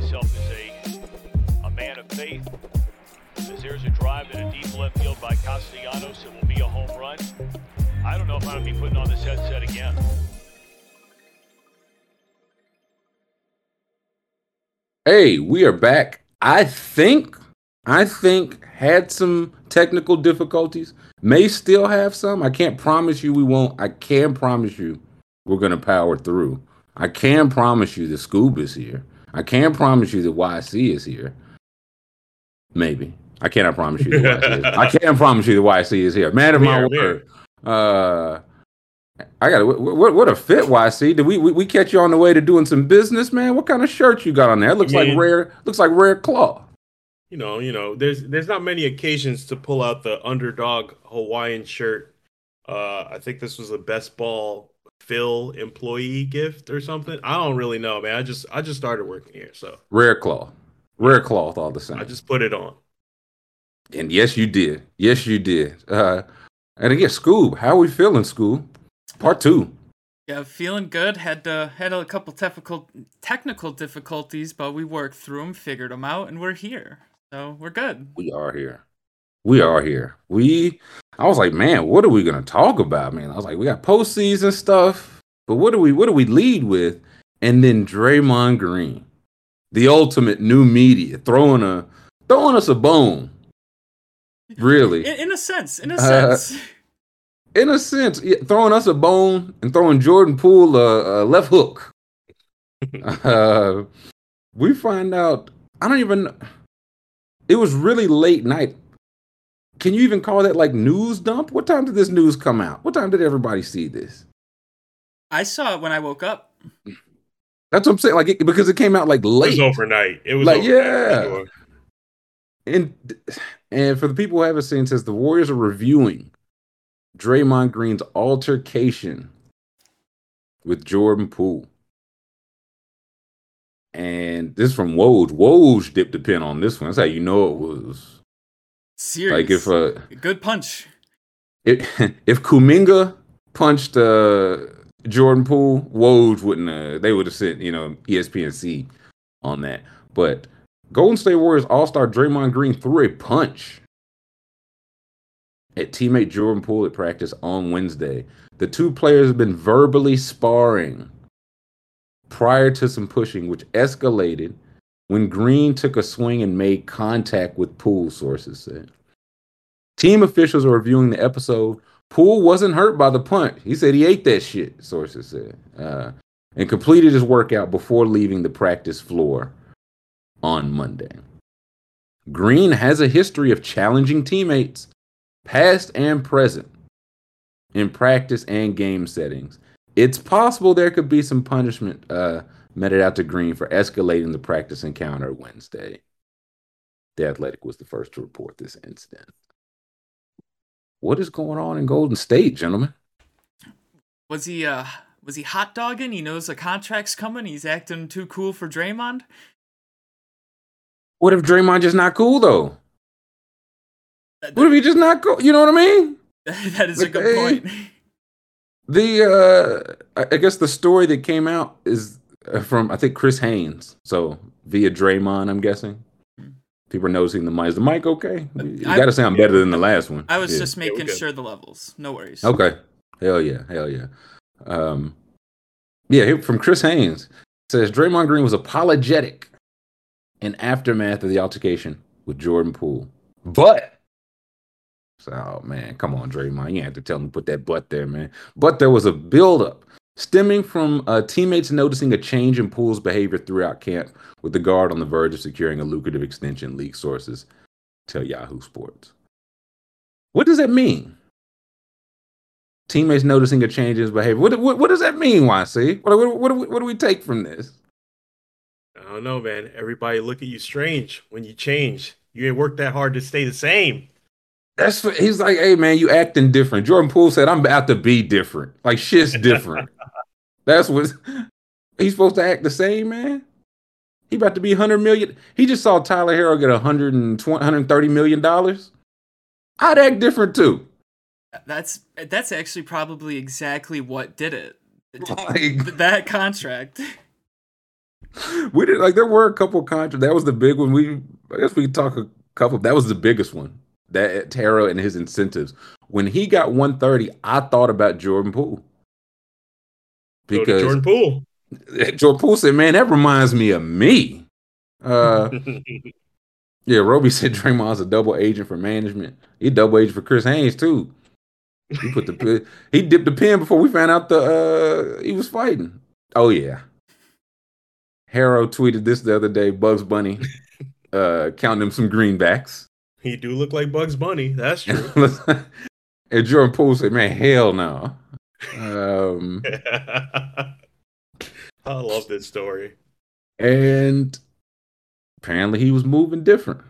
myself as a, a man of faith. As there's a drive in a deep left field by Castellanos, it will be a home run. I don't know if I'm going to be putting on this headset again. Hey, we are back. I think, I think had some technical difficulties. May still have some. I can't promise you we won't. I can promise you we're gonna power through. I can promise you the Scoob is here. I can promise you the YC is here. Maybe. I cannot promise you the YC is. I can promise you the YC is here. Man of my word. Uh I got what, what a fit, YC. Did we, we we catch you on the way to doing some business, man? What kind of shirt you got on there? It looks I mean, like rare. Looks like rare claw. You know, you know. There's there's not many occasions to pull out the underdog Hawaiian shirt. Uh, I think this was the best ball Phil employee gift or something. I don't really know, man. I just I just started working here, so rare cloth, rare cloth, all the same. I just put it on. And yes, you did. Yes, you did. Uh, and again, Scoob, how are we feeling, Scoob? Part two. Yeah, feeling good. Had to, had a couple technical technical difficulties, but we worked through them, figured them out, and we're here. So we're good. We are here. We are here. We. I was like, man, what are we gonna talk about, man? I was like, we got postseason stuff, but what do we what do we lead with? And then Draymond Green, the ultimate new media, throwing a throwing us a bone. Really, in, in a sense, in a uh, sense in a sense, throwing us a bone and throwing Jordan Poole a, a left hook. uh, we find out. I don't even. It was really late night. Can you even call that like news dump? What time did this news come out? What time did everybody see this? I saw it when I woke up. That's what I'm saying. Like it, because it came out like late. It was overnight. It was like yeah. And and for the people who haven't seen, says the Warriors are reviewing Draymond Green's altercation with Jordan Poole. And this from Woj. Woj dipped a pin on this one. That's how you know it was serious. Like if uh, a good punch. It, if Kuminga punched uh, Jordan Poole, Woj wouldn't. Uh, they would have sent you know ESPN on that. But Golden State Warriors All Star Draymond Green threw a punch at teammate Jordan Poole at practice on Wednesday. The two players have been verbally sparring prior to some pushing, which escalated when Green took a swing and made contact with Poole, sources said. Team officials are reviewing the episode. Poole wasn't hurt by the punch. He said he ate that shit, sources said, uh, and completed his workout before leaving the practice floor on Monday. Green has a history of challenging teammates past and present, in practice and game settings. It's possible there could be some punishment uh, meted out to Green for escalating the practice encounter Wednesday. The Athletic was the first to report this incident. What is going on in Golden State, gentlemen? Was he uh was he hot dogging? He knows the contract's coming. He's acting too cool for Draymond. What if Draymond just not cool though? That, what if he just not cool? You know what I mean? that is like, a good point. The uh, I guess the story that came out is from I think Chris Haynes. So via Draymond, I'm guessing. People are noticing the mic. Is the mic okay? You got to sound better than the last one. I was yeah. just making yeah, sure the levels. No worries. Okay. Hell yeah. Hell yeah. Um, yeah, from Chris Haynes says Draymond Green was apologetic in aftermath of the altercation with Jordan Poole, but so, oh man, come on, Draymond. You have to tell him to put that butt there, man. But there was a buildup stemming from uh, teammates noticing a change in Poole's behavior throughout camp, with the guard on the verge of securing a lucrative extension, league sources tell Yahoo Sports. What does that mean? Teammates noticing a change in his behavior. What, what, what does that mean, YC? What, what, what, do we, what do we take from this? I don't know, man. Everybody look at you strange when you change. You ain't worked that hard to stay the same. That's he's like, hey man, you acting different. Jordan Poole said, I'm about to be different. Like shit's different. That's what he's supposed to act the same, man. He about to be 100 million. He just saw Tyler Herro get 120, 130 million dollars. I'd act different too. That's that's actually probably exactly what did it. Like, that contract. we did like there were a couple contracts. That was the big one. We I guess we could talk a couple. That was the biggest one. That Tara and his incentives. When he got 130, I thought about Jordan Poole. Go to Jordan Poole. Jordan Poole said, "Man, that reminds me of me." Uh, yeah, Roby said Draymond's a double agent for management. He double agent for Chris Haynes too. He put the he dipped the pen before we found out the uh he was fighting. Oh yeah. Herro tweeted this the other day. Bugs Bunny uh counting him some greenbacks. He do look like Bugs Bunny. That's true. and Jordan Poole said, "Man, hell no." Um, I love this story. And apparently, he was moving different.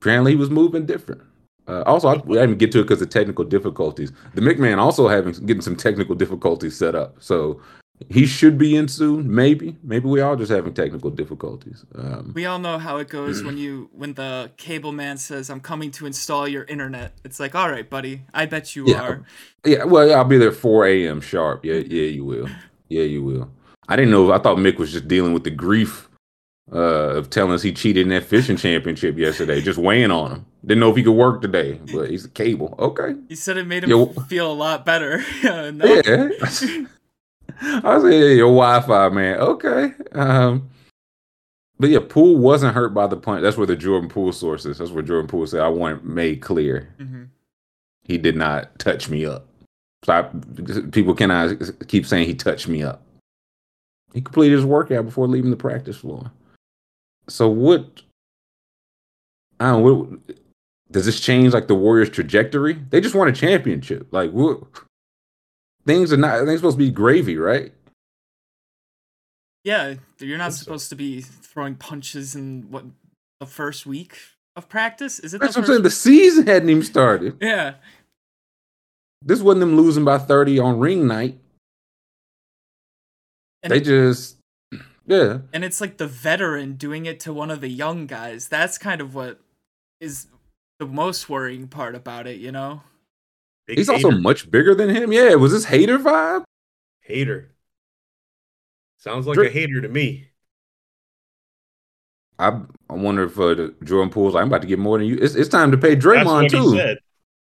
Apparently, he was moving different. Uh, also, I, I didn't get to it because of technical difficulties. The McMahon also having getting some technical difficulties set up, so he should be in soon. Maybe, maybe we all just having technical difficulties. Um, we all know how it goes when you when the cable man says, "I'm coming to install your internet." It's like, all right, buddy, I bet you yeah, are. Yeah, well, I'll be there 4 a.m. sharp. Yeah, yeah, you will. Yeah, you will. I didn't know. I thought Mick was just dealing with the grief uh, of telling us he cheated in that fishing championship yesterday, just weighing on him. Didn't know if he could work today, but he's a cable. Okay. He said it made him Yo, feel a lot better. Yeah. I was like, yeah, your Wi-Fi, man. Okay. Um, but yeah, Poole wasn't hurt by the punch. That's where the Jordan Poole source is. That's where Jordan Poole said, I want it made clear. Mm-hmm. He did not touch me up. So I, people cannot keep saying he touched me up. He completed his workout before leaving the practice floor. So what? I don't know. What, does this change like the Warriors' trajectory? They just won a championship. Like what? Things are not. Things supposed to be gravy, right? Yeah, you're not uh, supposed to be throwing punches in what the first week of practice. Is it? That's what I'm saying. The season hadn't even started. Yeah. This wasn't them losing by 30 on ring night. And they just yeah. And it's like the veteran doing it to one of the young guys. That's kind of what is the most worrying part about it, you know? Big He's hater. also much bigger than him. Yeah, was this hater vibe? Hater. Sounds like Dr- a hater to me. I I wonder if uh, Jordan Poole's like, I'm about to get more than you. It's, it's time to pay Draymond That's too.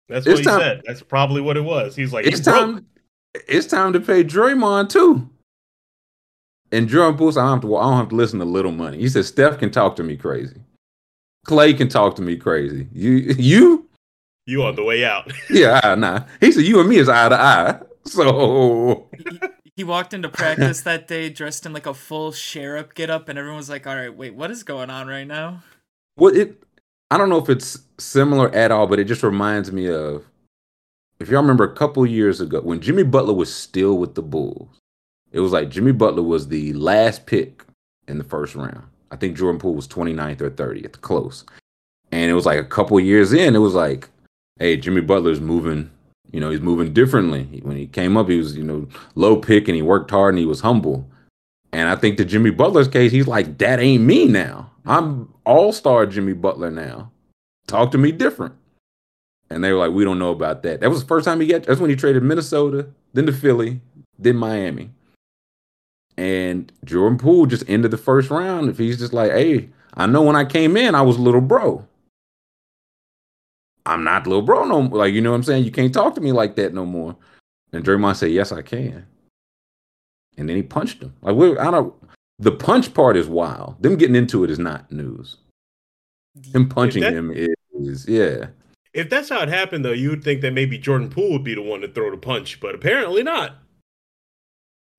That's what it's he time, said. That's probably what it was. He's like, it's time. It's time to pay Draymond too. And Jordan Poole said, I don't, have to, I don't have to listen to little money. He said, Steph can talk to me crazy. Clay can talk to me crazy. You, you, you on the way out. yeah, nah. He said, you and me is eye to eye. So he, he walked into practice that day dressed in like a full sheriff get up, and everyone was like, all right, wait, what is going on right now? Well, it, I don't know if it's similar at all, but it just reminds me of if y'all remember a couple years ago when Jimmy Butler was still with the Bulls it was like Jimmy Butler was the last pick in the first round. I think Jordan Poole was 29th or 30th, close. And it was like a couple years in, it was like, hey, Jimmy Butler's moving, you know, he's moving differently. When he came up, he was, you know, low pick and he worked hard and he was humble. And I think the Jimmy Butler's case, he's like, that ain't me now. I'm all star Jimmy Butler now. Talk to me different. And they were like, we don't know about that. That was the first time he got, that's when he traded Minnesota, then to Philly, then Miami. And Jordan Poole just ended the first round. If he's just like, hey, I know when I came in, I was little bro. I'm not little bro no more. Like, you know what I'm saying? You can't talk to me like that no more. And Draymond said, yes, I can. And then he punched him. Like, we I don't, the punch part is wild. Them getting into it is not news. Him punching that, him is, yeah. If that's how it happened, though, you would think that maybe Jordan Poole would be the one to throw the punch, but apparently not.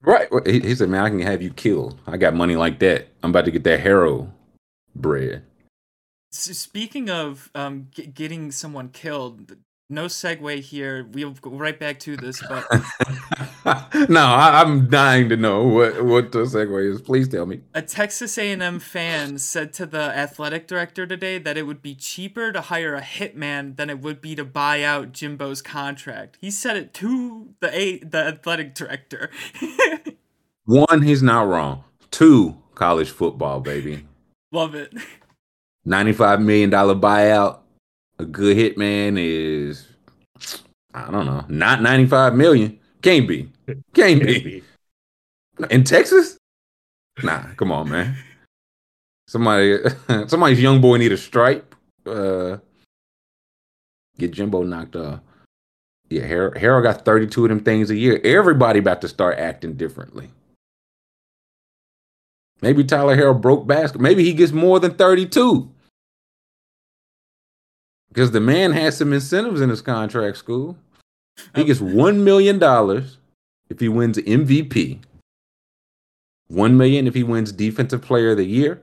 Right. He, he, said, "Man, I can have you killed. I got money like that. I'm about to get that Herro bread." So speaking of um, g- getting someone killed, no segue here. We'll go right back to this, but no, I, am dying to know what what the segue is. Please tell me. A Texas A&M fan said to the athletic director today that it would be cheaper to hire a hitman than it would be to buy out Jimbo's contract. He said it to the a the athletic director. One, he's not wrong. Two, college football, baby. Love it. Ninety-five million dollar buyout a good hitman is I don't know, not 95 million. Can't be. Can't, Can't be. be. In Texas? Nah, come on, man. Somebody, somebody's young boy need a stripe. Uh, get Jimbo knocked off. Yeah, Harold, Harold got 32 of them things a year. Everybody about to start acting differently. Maybe Tyler Harold broke basket. Maybe he gets more than 32. Because the man has some incentives in his contract school. He gets $1 million if he wins MVP. 1 million if he wins defensive player of the year.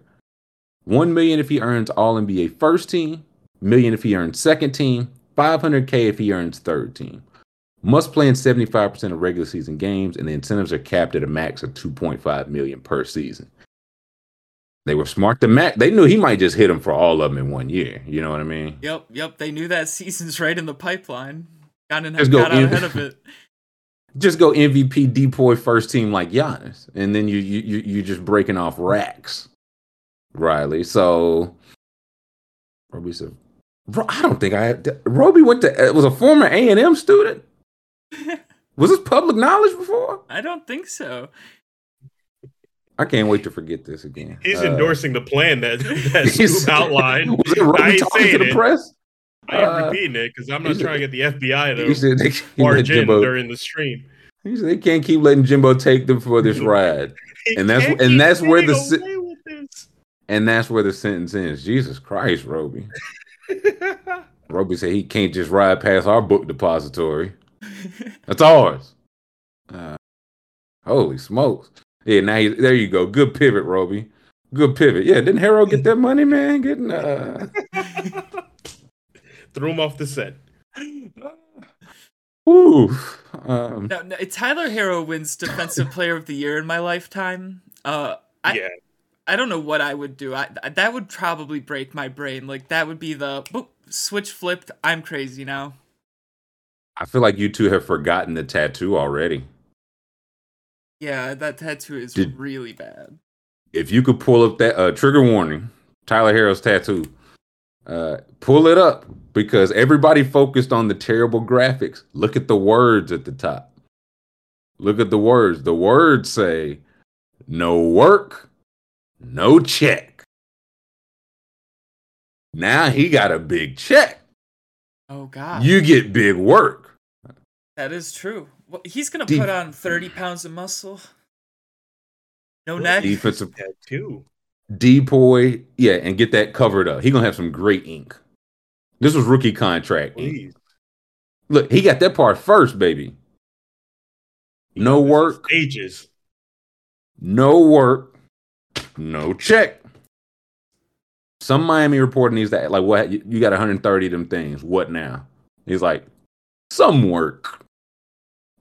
1 million if he earns all NBA first team. Million if he earns second team. 500k if he earns third team. Must play in 75% of regular season games, and the incentives are capped at a max of 2.5 million per season. They were smart to max. They knew he might just hit them for all of them in one year. You know what I mean? Yep, yep. They knew that season's right in the pipeline. Got, in, Just got go ahead of it. Just go MVP depoy first team like Giannis, and then you you you you just breaking off racks, Riley. So Roby said, I don't think I had. Roby went to uh, was a former A and M student. Was this public knowledge before? I don't think so. I can't wait to forget this again. He's Uh, endorsing the plan that that he's- outlined. Was it I Roby ain't talking to the it. press? I ain't Uh, repeating it because I'm not said- trying to get the FBI to said they, can't let barge in during the stream. he said they can't keep letting Jimbo take them for this ride. And that's- and that's where the si- away with this. And that's where the sentence ends. Jesus Christ, Roby. Roby said he can't just ride past our book depository. That's ours. Uh, holy smokes. Yeah, now he, there you go. Good pivot, Roby. Good pivot. Yeah, didn't Harold get that money, man? Getting uh Threw him off the set. whew. Um No, no, Tyler Herro wins Defensive Player of the Year in my lifetime. Uh, I, yeah, I don't know what I would do. I that would probably break my brain. Like that would be the boop, switch flipped. I'm crazy now. I feel like you two have forgotten the tattoo already. Yeah, that tattoo is Did- really bad. If you could pull up that uh trigger warning, Tyler Herro's tattoo, uh, pull it up because everybody focused on the terrible graphics. Look at the words at the top. Look at the words. The words say, no work, no check. Now he got a big check. Oh God, You get big work. that is true. Well, he's gonna Deep- put on thirty pounds of muscle. No neck. Defensive tattoo. depoy, yeah, and get that covered up. He gonna have some great ink. This was rookie contract. Please. Look, he got that part first, baby. No work, Ages. no work, no check. Some Miami reporter needs that. Like, what? You you got 130 of them things. What now? He's like, some work,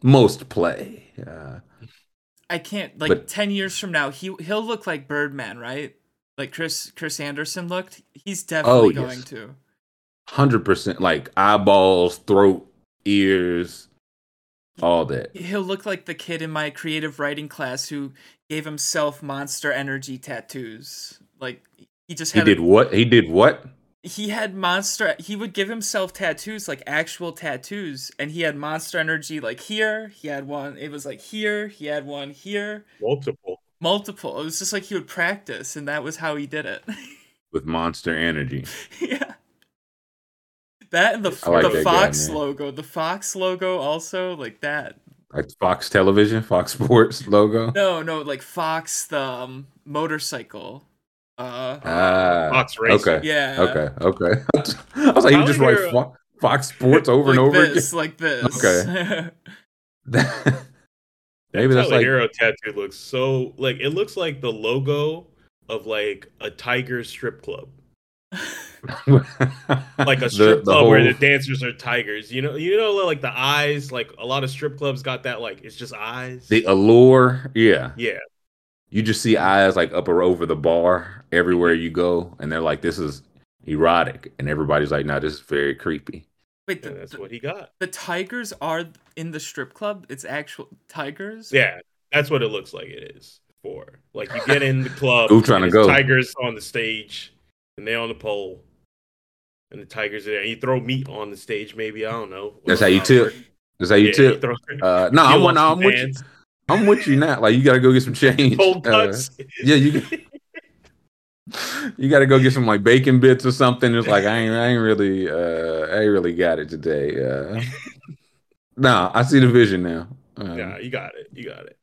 most play. Uh, I can't like But- ten years from now. He he'll look like Birdman, right? Like Chris Chris Andersen looked. He's definitely Oh, yes. going to. Hundred percent, like eyeballs, throat, ears, all that. He'll look like the kid in my creative writing class who gave himself monster energy tattoos. Like he just He did a- what? He did what? He had monster he would give himself tattoos like actual tattoos and he had monster energy like here he had one it was like here he had one here Multiple. multiple it was just like he would practice and that was how he did it With monster energy. yeah that and the, like the that fox man. logo the fox logo also like that Like Fox Television, Fox Sports logo. no no like fox the um, motorcycle uh Fox Racing. okay. yeah Okay, okay. I was like, you just like write Fo- Fox Sports over like and over this like this Okay. again. Maybe That that's like Herro tattoo looks so like it looks like the logo of like a tiger strip club, like a strip the club where the dancers are tigers. You know, you know, like the eyes. Like a lot of strip clubs got that. Like it's just eyes. the allure. Yeah, yeah, you just see eyes like up or over the bar everywhere you go, and they're like, "This is erotic," and everybody's like, "No, this is very creepy." wait the, and that's the- what he got. The tigers are in the strip club. It's actual tigers. Yeah, that's what it looks like. It is for like you get in the club. Who trying to go? Tigers on the stage, and they on the pole, and the tigers are there. And you throw meat on the stage. Maybe I don't know. That's how you Well, tip. That's how you yeah, tip. throw- Uh, no, I'm, off no, some I'm with you. I'm with you now. Like you got to go get some change. Cold Uh, yeah, you. You got to go get some like bacon bits or something. It's like I ain't, I ain't really, uh, I ain't really got it today. Uh, nah, I see the vision now. Um, yeah, you got it. You got it.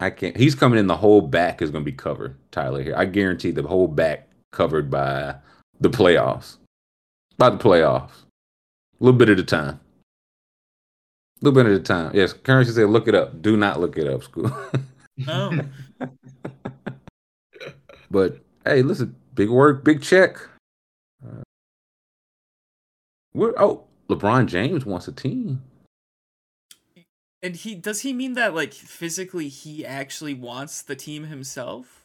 I can't. He's coming in. The whole back is going to be covered. Tyler Herro. I guarantee the whole back covered by the playoffs. By the playoffs, a little bit at a time. A little bit at a time. Yes, currency said, "Look it up." Do not look it up, school. No. but hey, listen, big work, big check. Uh, we're, oh, LeBron James wants a team. and he does he mean that like physically he actually wants the team himself?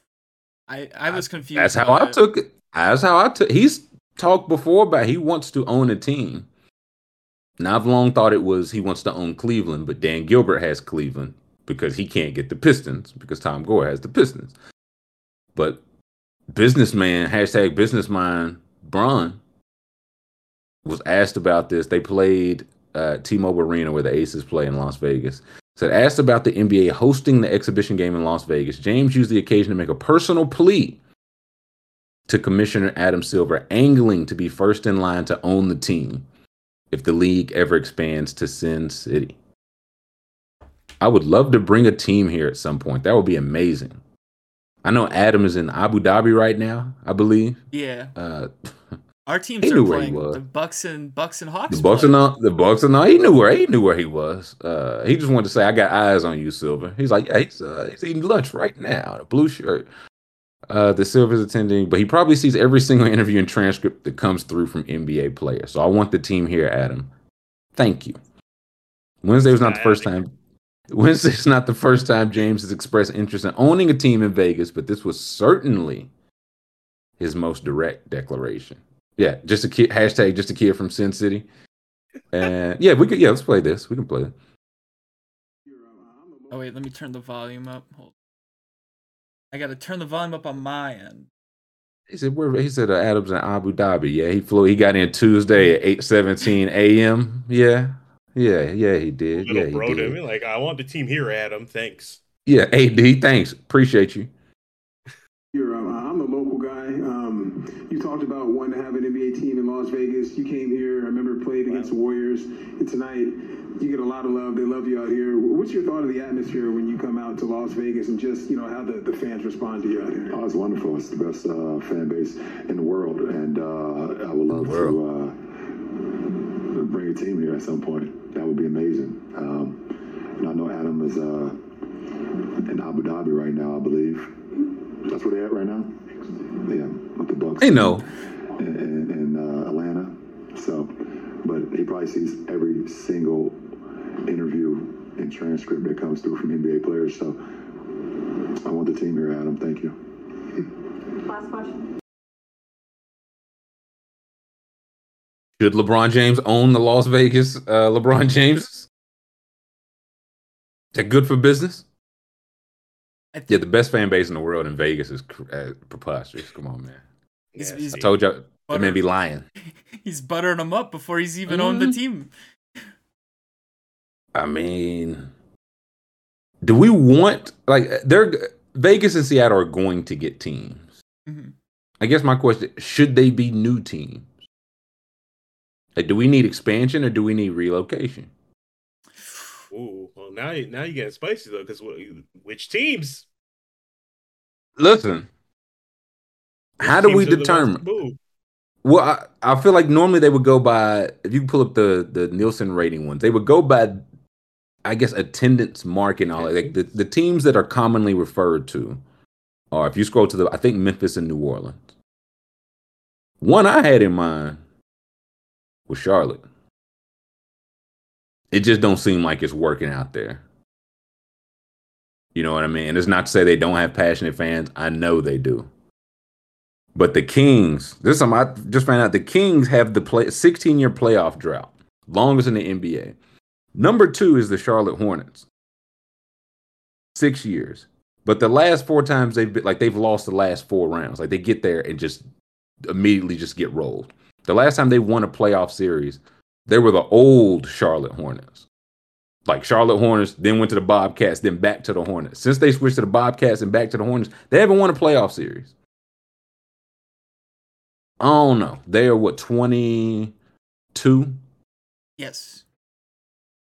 I I was confused. That's how I it. took it. That's how I took. He's talked before about he wants to own a team. Now I've long thought it was he wants to own Cleveland, but Dan Gilbert has Cleveland because he can't get the Pistons because Tom Gores has the Pistons. But businessman hashtag business mind Bron was asked about this. They played uh, T-Mobile Arena where the Aces play in Las Vegas. Said asked about the NBA hosting the exhibition game in Las Vegas. James used the occasion to make a personal plea to Commissioner Adam Silver, angling to be first in line to own the team if the league ever expands to Sin City. I would love to bring a team here at some point. That would be amazing. I know Adam is in Abu Dhabi right now, I believe. Yeah, Uh, our teams He are knew where he playing was. the Bucks and Bucks and Hawks. the Bucks play. and all, the Bucks and all, he knew where he knew where he was. Uh, he just wanted to say, "I got eyes on you, Silver." He's like, "Yeah, he's, uh, he's eating lunch right now, in a blue shirt." Uh, the Silver's attending, but he probably sees every single interview and transcript that comes through from NBA players. So I want the team here, Adam. Thank you. Wednesday was not the first time. Wednesday Wednesday's not the first time James has expressed interest in owning a team in Vegas, but this was certainly his most direct declaration. Yeah, just a kid hashtag just a kid from Sin City. And yeah, we could yeah, let's play this. We can play it. Oh wait, let me turn the volume up. Hold. I gotta turn the volume up on my end. He said where he said uh, Adams in Abu Dhabi. Yeah, he flew he got in Tuesday at 8 17 AM. Yeah. Yeah, yeah, he did. Little Yeah, he bro to did. me, like, I want the team here, Adam. Thanks. Yeah, AD, thanks. Appreciate you. Here, um, I'm a local guy. Um, you talked about wanting to have an NBA team in Las Vegas. You came here. I remember played against the Warriors, and tonight you get a lot of love. They love you out here. What's your thought of the atmosphere when you come out to Las Vegas and just you know how the, the fans respond to you out here? Oh, it's wonderful. It's the best uh, fan base in the world, and uh, I would love to uh, bring a team here at some point. That would be amazing. Um, and I know Adam is uh, in Abu Dhabi right now, I believe. That's where they're at right now. Yeah, with the Bucks. They know. In, in, in uh, Atlanta. So, but he probably sees every single interview and transcript that comes through from NBA players. So, I want the team here, Adam. Thank you. Last question. Should LeBron James own the Las Vegas uh, LeBron James? Is that good for business? Yeah, the best fan base in the world in Vegas is uh, preposterous. Come on, man. He's- Yeah, he's- I told you that man be lying. he's buttering them up before he's even on the Mhm. team. I mean, do we want like they're Vegas and Seattle are going to get teams? Mhm. I guess my question: Should they be new teams? Like, do we need expansion or do we need relocation? Ooh, well now you now you getting spicy though, because which teams? Listen, Which how do we teams are the ones determine? Well, I, I feel like normally they would go by if you pull up the the Nielsen rating ones, they would go by, I guess, attendance mark and all. that. Like the, the teams that are commonly referred to, or if you scroll to the, I think Memphis and New Orleans. One I had in mind was Charlotte. It just don't seem like it's working out there. You know what I mean? And it's not to say they don't have passionate fans. I know they do. But the Kings, this is something I just found out. The Kings have the play 16 year playoff drought, longest in the NBA. Number two is the Charlotte Hornets, six years. But the last four times they've been like they've lost the last four rounds. Like they get there and just immediately just get rolled. The last time they won a playoff series, they were the old Charlotte Hornets. Like Charlotte Hornets, then went to the Bobcats, then back to the Hornets. Since they switched to the Bobcats and back to the Hornets, they haven't won a playoff series. I don't know. They are what twenty two. Yes.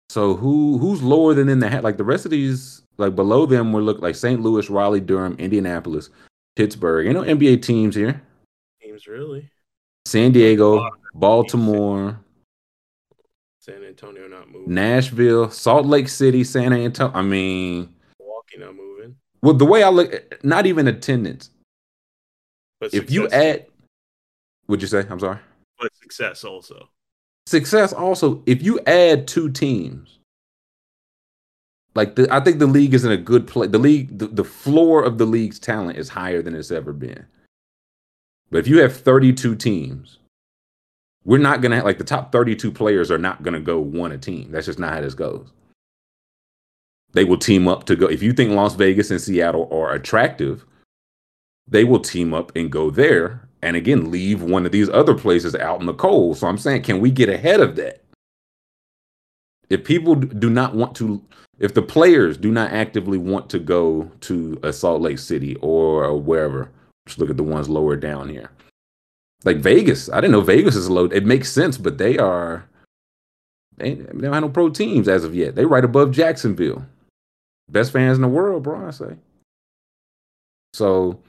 So who who's lower than in the hat? Like the rest of these, like below them, will look like St. Louis, Raleigh, Durham, Indianapolis, Pittsburgh. You know NBA teams here. Teams really. San Diego, Baltimore, San Antonio not moving. Nashville, Salt Lake City, San Antonio. I mean, Milwaukee not moving. well, the way I look, not even attendance. But If you add, would you say? I'm sorry. but success also. Success also. If you add two teams, like the, I think the league is in a good place. The league, the, the floor of the league's talent is higher than it's ever been. But if you have 32 teams, we're not gonna have, like the top 32 players are not gonna go one a team. That's just not how this goes. They will team up to go. If you think Las Vegas and Seattle are attractive, they will team up and go there. And again, leave one of these other places out in the cold. So I'm saying, can we get ahead of that? If people do not want to, if the players do not actively want to go to a Salt Lake City or wherever, just look at the ones lower down here. Like Vegas, I didn't know Vegas is low. It makes sense, but they are they, they don't have no pro teams as of yet. They right above Jacksonville. Best fans in the world, bro. I say. So,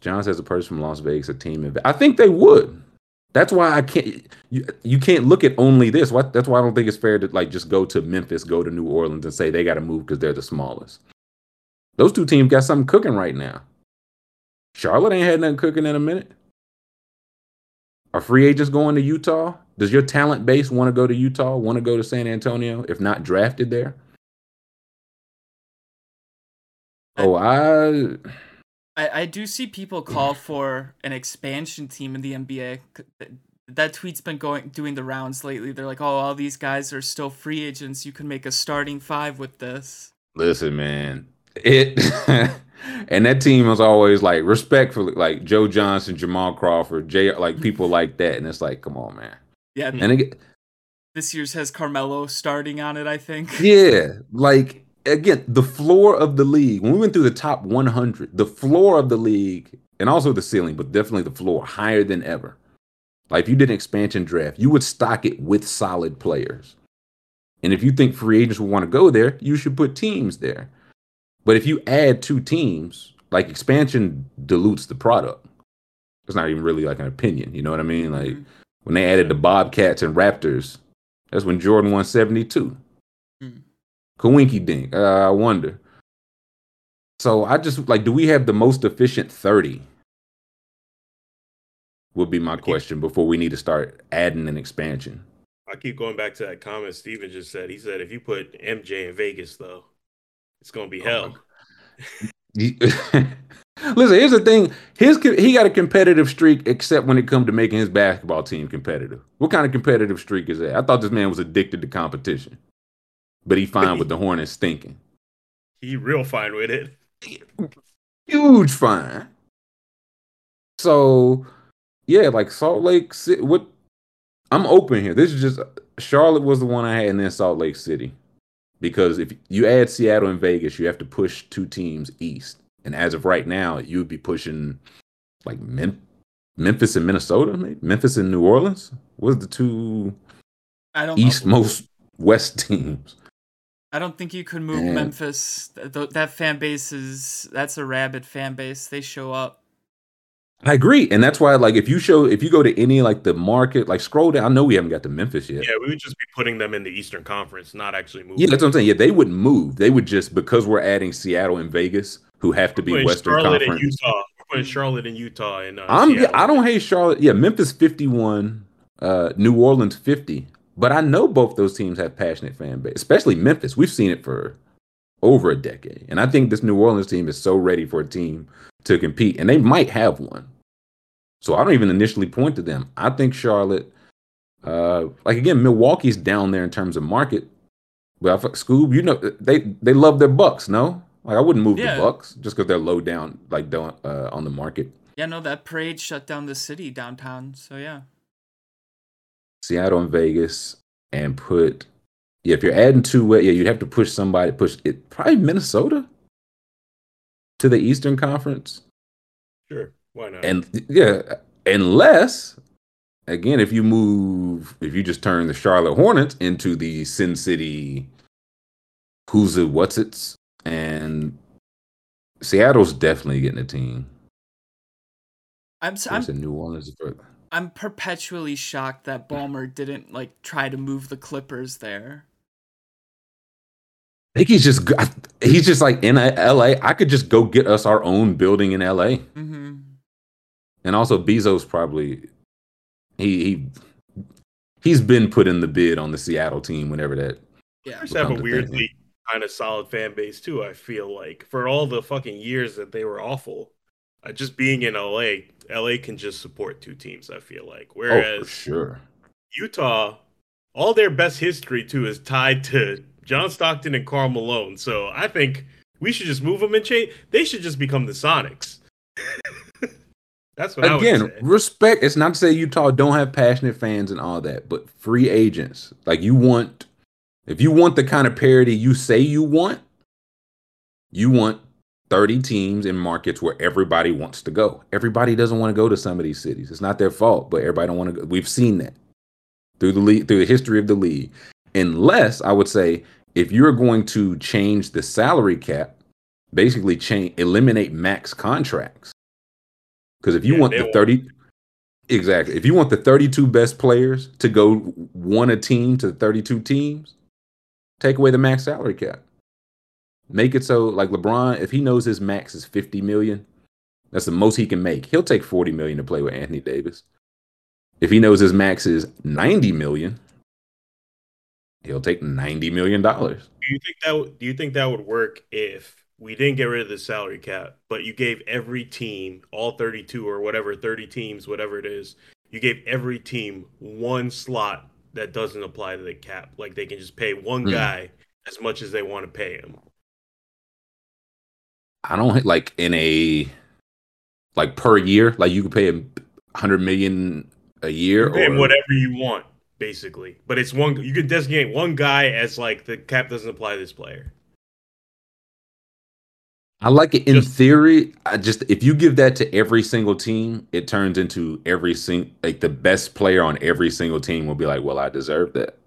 John says a person from Las Vegas, a team. In, I think they would. That's why I can't. You, you can't look at only this. What? That's why I don't think it's fair to like just go to Memphis, go to New Orleans, and say they got to move because they're the smallest. Those two teams got something cooking right now. Charlotte ain't had nothing cooking in a minute. Are free agents going to Utah? Does your talent base want to go to Utah? Want to go to San Antonio? If not drafted there? Oh, I I, I do see people call for an expansion team in the NBA. That tweet's been going doing the rounds lately. They're like, "Oh, all these guys are still free agents. You can make a starting five with this." listen, man. It and that team was always like respectfully, like Joe Johnson, Jamal Crawford, Jay, like people like that. And it's like, come on, man. Yeah, And again, this year's has Carmelo starting on it. I think. Yeah, like again, the floor of the league. When we went through the top 100, the floor of the league, and also the ceiling, but definitely the floor, higher than ever. Like if you did an expansion draft, you would stock it with solid players. And if you think free agents will want to go there, you should put teams there. But if you add two teams, like expansion dilutes the product. It's not even really like an opinion. You know what I mean? Like Mhm. when they added the Bobcats and Raptors, that's when Jordan won 72. Kawinky Dink. Uh, I wonder. So I just like, do we have the most efficient 30? Would be my question before we need to start adding an expansion. I keep going back to that comment Steven just said. He said if you put MJ in Vegas though, it's gonna be hell. You- Listen, here's the thing. His he got a competitive streak, except when it comes to making his basketball team competitive. What kind of competitive streak is that? I thought this man was addicted to competition, but he fine with the Hornets stinking. He real fine with it. huge fine. So, yeah, like Salt Lake City. What? I'm open here. This is just Charlotte was the one I had, and then Salt Lake City, because if you add Seattle and Vegas, you have to push two teams east, and as of right now, you would be pushing like Mem- Memphis and Minnesota, maybe Memphis and New Orleans. Was the two I don't. know. eastmost west teams? I don't think you could move Man. Memphis. Th- th- that fan base is that's a rabid fan base. They show up. I agree, and that's why, like, if you show, if you go to any like the market, like scroll down. I know we haven't got to Memphis yet. Yeah, we would just be putting them in the Eastern Conference, not actually moving. Yeah, that's what I'm saying. Yeah, they wouldn't move. They would just because we're adding Seattle and Vegas, who have to be Putting Western Charlotte Conference. and Utah. We're putting Charlotte and Utah and uh, I'm Seattle. I don't hate Charlotte. Yeah, Memphis 51, uh, New Orleans 50. But I know both those teams have passionate fan base, especially Memphis. We've seen it for over a decade, and I think this New Orleans team is so ready for a team to compete, and they might have one. So I don't even initially point to them. I think Charlotte, uh, like again, Milwaukee's down there in terms of market. But I, Scoob, you know, they they love their Bucks. No, like I wouldn't move Yeah. the Bucks just because they're low down, like down, uh, on the market. Yeah, no, that parade shut down the city downtown. So yeah. Seattle and Vegas and put Yeah, if you're adding two, yeah, you'd have to push somebody. Push it. Probably Minnesota to the Eastern Conference. Sure, why not? And yeah, unless again, if you move, if you just turn the Charlotte Hornets into the Sin City, who's it, what's it's, and Seattle's definitely getting a team. I'm s- There's a I'm New Orleans. I'm perpetually shocked that Ballmer didn't like try to move the Clippers there. I think he's just g- I- he's just like in LA. I could just go get us our own building in LA, Mm-hmm. and also Bezos probably he he he's been put in the bid on the Seattle team whenever that. Yeah. Clippers have a Come to think of it. weirdly kind of solid fan base too. I feel like for all the fucking years that they were awful, uh, just being in LA, LA can just support two teams. I feel like, Oh, for whereas sure. Utah, all their best history too is tied to John Stockton and Karl Malone. So I think we should just move them and change. They should just become the Sonics. That's what I Again, respect. It's not to say Utah don't have passionate fans and all that, but free agents. Like you want, if you want the kind of parity you say you want, you want 30 teams in markets where everybody wants to go. Everybody doesn't want to go to some of these cities. It's not their fault, but everybody don't want to go. We've seen that through the league, through the history of the league. Unless I would say, if you're going to change the salary cap, basically change eliminate max contracts. Because if you Yeah, want the won't. 30 exactly, if you want the 32 best players to go one a team to 32 teams, take away the max salary cap. Make it so like LeBron, if he knows his max is 50 million, that's the most he can make. He'll take 40 million to play with Anthony Davis. If he knows his max is 90 million, he'll take 90 million dollars. Do you think that would- do you think that would work if we didn't get rid of the salary cap, but you gave every team, all 32 or whatever, 30 teams, whatever it is, you gave every team one slot that doesn't apply to the cap. Like they can just pay one Hmm. guy as much as they want to pay him. I don't like in a like per year, like you could pay him 100 million a year or whatever you want, basically. But it's one you can designate one guy as like the cap doesn't apply to this player. I like it in Just- theory. I just if you give that to every single team, it turns into every sing like the best player on every single team will be like, well, I deserve that.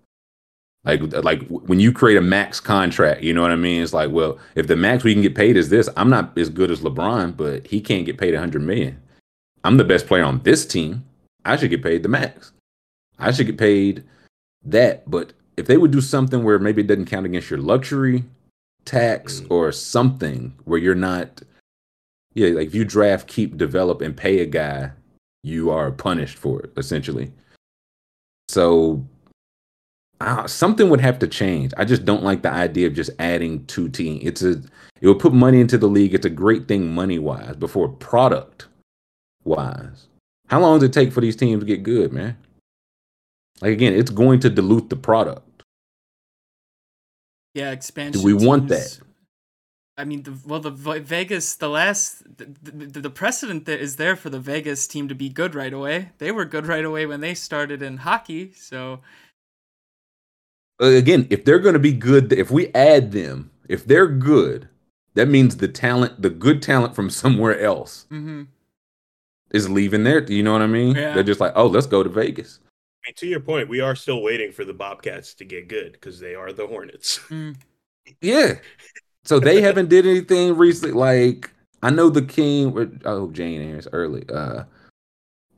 Like like when you create a max contract, you know what I mean? It's like, well, if the max we can get paid is this, I'm not as good as LeBron, but he can't get paid 100 million. I'm the best player on this team. I should get paid the max. I should get paid that. But if they would do something where maybe it doesn't count against your luxury tax Mm. or something where you're not yeah like if you draft keep develop and pay a guy you are punished for it essentially so uh, something would have to change i just don't like the idea of just adding two teams it's a it would put money into the league it's a great thing money wise before product wise how long does it take for these teams to get good man like again it's going to dilute the product Yeah, expansion. Do we want that? I mean, the, well, the Vegas, the last, the, the, the precedent that is there for the Vegas team to be good right away. They were good right away when they started in hockey. So again, if they're going to be good, if we add them, if they're good, that means the talent, the good talent from somewhere else hmm is leaving there. Do you know what I mean? Yeah. They're just like, oh, let's go to Vegas. I mean, to your point, we are still waiting for the Bobcats to get good because they are the Hornets. mm. Yeah. So they haven't did anything recently. Like I know the King. Oh, Jane Aaron's early. Uh,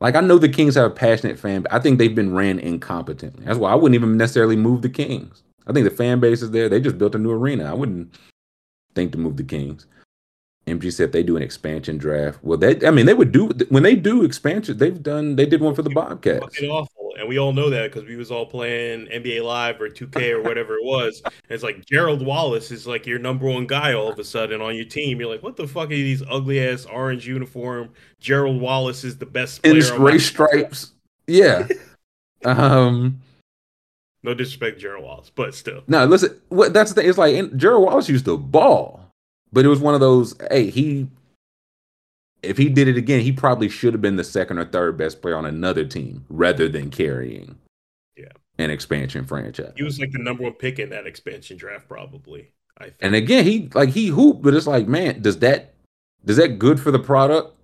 like I know the Kings have a passionate fan. But I think they've been ran incompetently. That's why I wouldn't even necessarily move the Kings. I think the fan base is there. They just built a new arena. I wouldn't think to move the Kings. MG said they do an expansion draft. Well, they I mean they would do when they do expansion. They've done. They did one for the Bobcats. fucking And we all know that because we was all playing NBA Live or 2K or whatever it was. And it's like Gerald Wallace is like your number one guy all of a sudden on your team. You're like, what the fuck are these ugly ass orange uniform? Gerald Wallace is the best player. In my- race stripes. Yeah. um. No disrespect, Gerald Wallace, but still. No, listen. What that's the thing. It's like and Gerald Wallace used to ball, but it was one of those. Hey, he. If he did it again, he probably should have been the second or third best player on another team rather than carrying. Yeah. an expansion franchise. He was like the number one pick in that expansion draft, probably. I think. And again, he like he hooped, but it's like, man, does that does that good for the product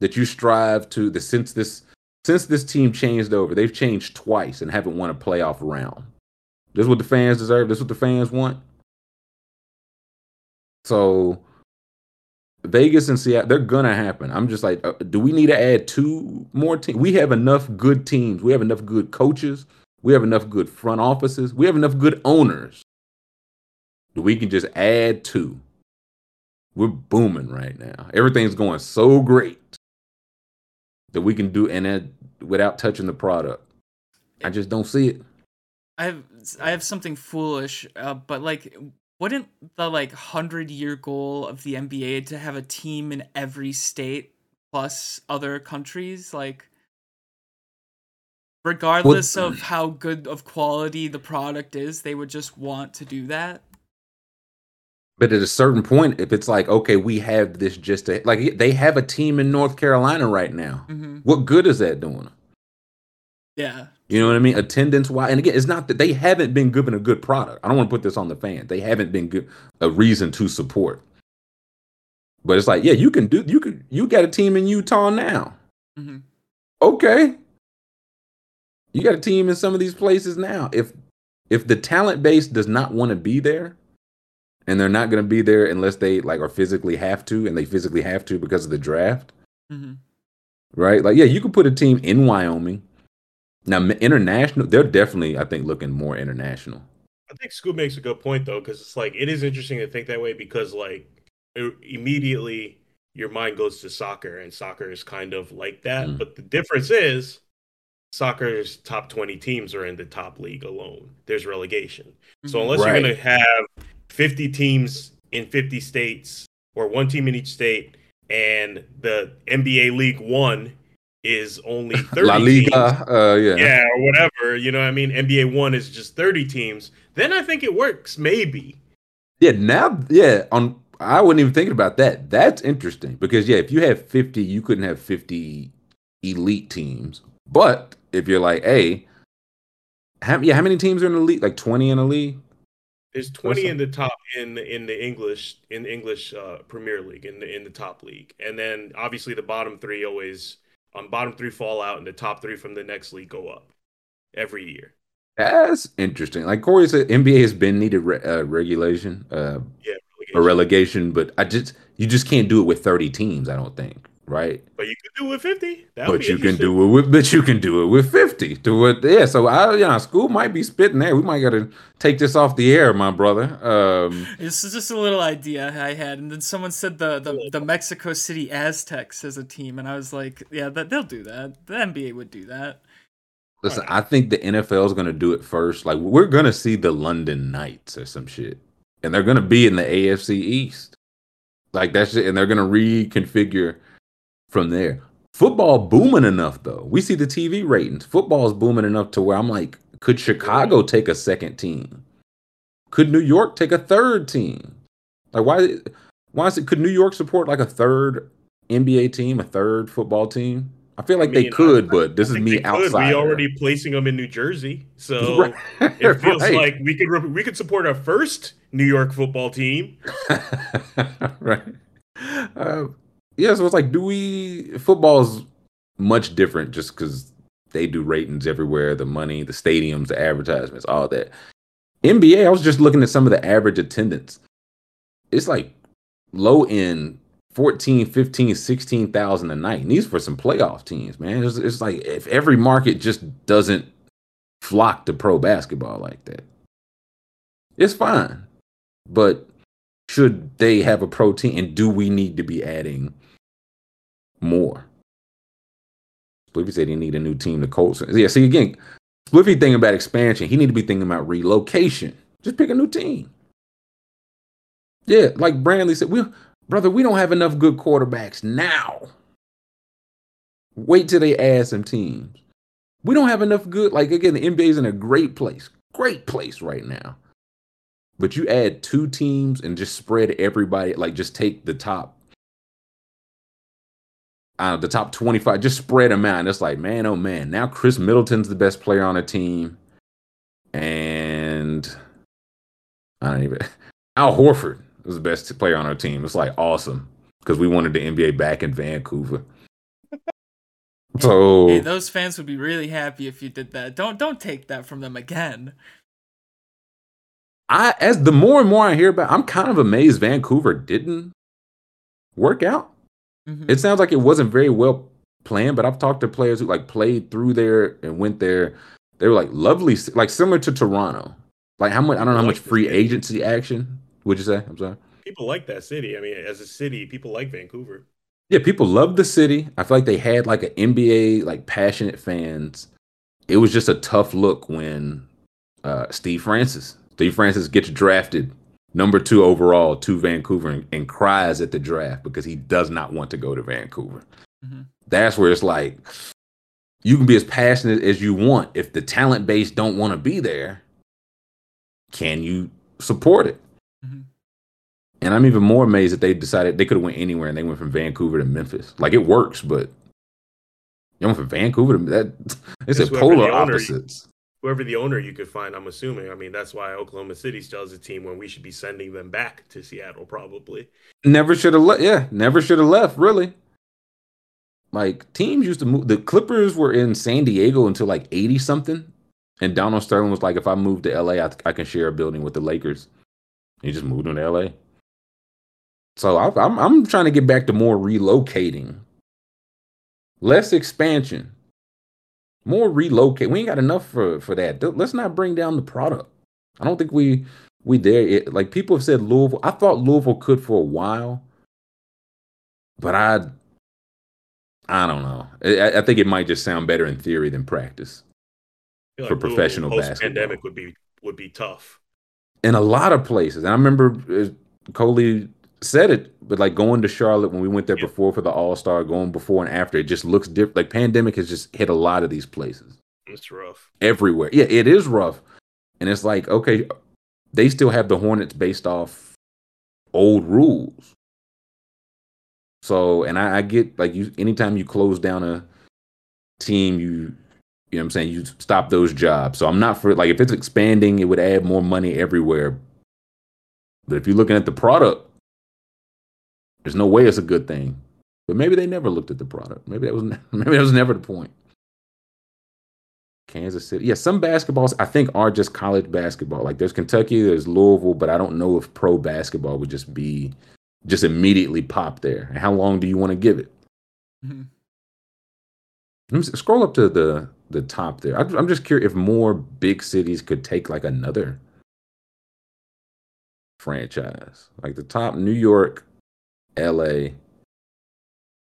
that you strive to the since this since this team changed over, they've changed twice and haven't won a playoff round. This is what the fans deserve. This is what the fans want. So Vegas and Seattle, they're gonna happen. I'm just like, uh, do we need to add two more teams? We have enough good teams. We have enough good coaches. We have enough good front offices. We have enough good owners. We can just add two. We're booming right now. Everything's going so great that we can do and that without touching the product. I just don't see it. I have I have something foolish, uh, but like, wouldn't the like hundred year goal of the NBA to have a team in every state plus other countries, like, regardless of how good of quality the product is, they would just want to do that. But at a certain point, if it's like, okay, we have this just to, like they have a team in North Carolina right now. Mm-hmm. What good is that doing? Yeah. You know what I mean? Attendance wise, and again, it's not that they haven't been given a good product. I don't want to put this on the fans. They haven't been good a reason to support. But it's like, yeah, you can do. You could. You got a team in Utah now. Mm-hmm. Okay. You got a team in some of these places now. If if the talent base does not want to be there, and they're not going to be there unless they like are physically have to, and they physically have to because of the draft, Mm-hmm. right? Like, yeah, you could put a team in Wyoming. Now, international, they're definitely, I think, looking more international. I think Scoop makes a good point though, because it's like it is interesting to think that way because like i- immediately your mind goes to soccer, and soccer is kind of like that. Mm. But the difference is soccer's top 20 teams are in the top league alone. There's relegation. So Mhm. unless Right. you're going to have 50 teams in 50 states or one team in each state and the NBA League 1 is only 30 La Liga, uh, yeah. yeah, or whatever, you know what I mean? NBA 1 is just 30 teams, then I think it works maybe. Yeah, now, yeah, on I wasn't even thinking about that. That's interesting because yeah, if you have 50, you couldn't have 50 elite teams. But if you're like, hey, how, yeah, how many teams are in the league? Like 20 in the league? There's 20 in the top in the in the English in the English uh, Premier League in the in the top league, and then obviously the bottom three always on bottom three fall out, and the top three from the next league go up every year. That's interesting. Like Corey said, NBA has been needed re- uh, regulation, uh, Yeah, or relegation. relegation, but I just you just can't do it with 30 teams, I don't think, right? but you can do it with 50. That would But be you can do it with but you can do it with 50. Do it yeah. So I you know, school might be spitting there. We might gotta take this off the air, my brother. Um This is just a little idea I had, and then someone said the the, the Mexico City Aztecs as a team, and I was like, yeah, that they'll do that. The NBA would do that. listen, I think the NFL is gonna do it first. Like we're gonna see the London Knights or some shit. And they're gonna be in the AFC East. Like that's it, and they're gonna reconfigure from there. Football booming enough though. We see the TV ratings. Football's booming enough to where I'm like, could Chicago take a second team? Could New York take a third team? Like why why is it could New York support like a third NBA team, a third football team? I feel like I they could, I- but this I is me outside. We already placing them in New Jersey, so it feels like we could we could support our first New York football team. right. Uh, yeah, so it's like, do we? Football's much different just because they do ratings everywhere, the money, the stadiums, the advertisements, all that. NBA, I was just looking at some of the average attendance. It's like low end 14, 15, 16,000 a night. And these for some playoff teams, man. It's, it's like if every market just doesn't flock to pro basketball like that, it's fine. But should they have a pro team and do we need to be adding more? Spliffy said he need a new team to Colts. Yeah, see again, Spliffy thinking about expansion. He need to be thinking about relocation. Just pick a new team. Yeah, like Brandley said, we brother, we don't have enough good quarterbacks now. Wait till they add some teams. We don't have enough good. Like again, the NBA is in a great place, great place right now. But you add two teams and just spread everybody, like just take the top, uh, the top 25, just spread them out. And it's like, man, oh man, now Khris Middleton's the best player on the team. And I don't even, Al Horford was the best player on our team. It's like awesome because we wanted the NBA back in Vancouver. So hey, those fans would be really happy if you did that. Don't don't take that from them again. I as the more and more I hear about, I'm kind of amazed Vancouver didn't work out Mhm. It sounds like it wasn't very well planned, but I've talked to players who like played through there and went there. They were like lovely, like similar to Toronto. Like how much? I don't know how much free agency action. Would you say? I'm sorry. People like that city. I mean, as a city, people like Vancouver. Yeah, people love the city. I feel like they had like an NBA like passionate fans. It was just a tough look when uh, Steve Francis, Steve Francis gets drafted number two overall to Vancouver and, and cries at the draft because he does not want to go to Vancouver. Mhm. That's where it's like you can be as passionate as you want. If the talent base don't want to be there, can you support it? Mhm. And I'm even more amazed that they decided they could have went anywhere and they went from Vancouver to Memphis. Like it works, but you went from Vancouver to that. It's a It's whoever polar the opposites. Whoever the owner you could find, I'm assuming. I mean, that's why Oklahoma City still has a team when we should be sending them back to Seattle, probably. Never should have left. Yeah, never should have left. Really. Like teams used to move. The Clippers were in San Diego until like eighty something, and Donald Sterling was like, "If I move to LA, I, I can share a building with the Lakers." He just moved to LA. So I, I'm I'm trying to get back to more relocating, less expansion, more relocate. We ain't got enough for for that. Let's not bring down the product. I don't think we we there. It, like people have said, Louisville. I thought Louisville could for a while, but I I don't know. I, I think it might just sound better in theory than practice. For professional basketball. Pandemic would be would be tough. in a lot of places. And I remember uh, Coley said it, but like going to Charlotte when we went there Yeah. before for the All Star, going before and after, it just looks different. Like pandemic has just hit a lot of these places It's rough. everywhere. Yeah, it is rough, and it's like okay, they still have the Hornets based off old rules. So, and I, I get like you. Anytime you close down a team, you you know what I'm saying you stop those jobs. So I'm not for like if it's expanding, it would add more money everywhere. But if you're looking at the product, there's no way it's a good thing. But maybe they never looked at the product. Maybe that was maybe that was never the point. Kansas City, yeah, some basketballs I think are just college basketball. Like there's Kentucky, there's Louisville, but I don't know if pro basketball would just be just immediately pop there. And how long do you want to give it? Mhm. Let me scroll up to the the top there. I'm just curious if more big cities could take like another franchise, like the top New York, L.A.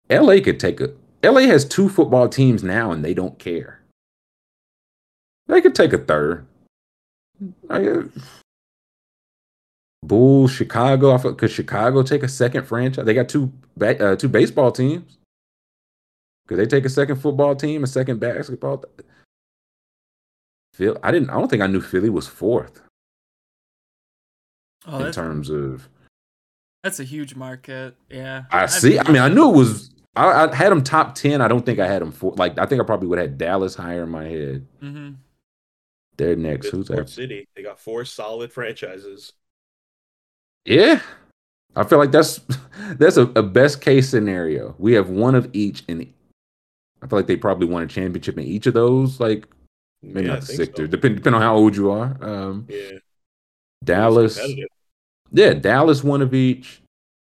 L.A. could take a. L.A. has two football teams now, and they don't care. They could take a third. I, uh, Bulls, Chicago. I feel, could Chicago take a second franchise? They got two ba- uh, two baseball teams. Could they take a second football team, a second basketball? Phil, I didn't. I don't think I knew Philly was fourth Oh, in terms of. That's a huge market. Yeah. I see. I mean, I knew it was. I, I had them top ten. I don't think I had them four. Like, I think I probably would have had Dallas higher in my head. hmm They're next. Who's that? City. They got four solid franchises. Yeah, I feel like that's that's a, a best case scenario. We have one of each, and I feel like they probably won a championship in each of those. Like maybe Yeah, not the Sixers, so. depend depending on how old you are. Um, Yeah, Dallas, competitive. Yeah, Dallas one of each.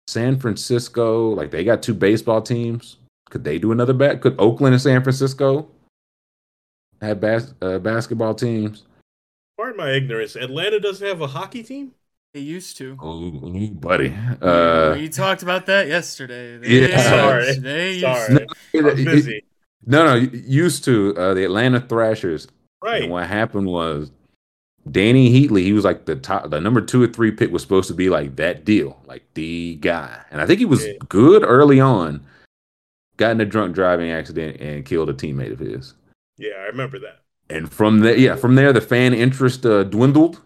San Francisco, like they got two baseball teams. Could they do another bat? Could Oakland and San Francisco have bas- uh, basketball teams? Pardon my ignorance. Atlanta doesn't have a hockey team. They used to. Oh, buddy. Uh, we talked about that yesterday. Yeah. Sorry. They used Sorry, it- I'm busy. No, no, used to uh, the Atlanta Thrashers. Right. And what happened was Dany Heatley, he was like the top, the number two or three pick was supposed to be like that deal, like the guy. And I think he was Yeah. good early on. Got in a drunk driving accident and killed a teammate of his. Yeah, I remember that. And from there, yeah, from there, the fan interest uh, dwindled,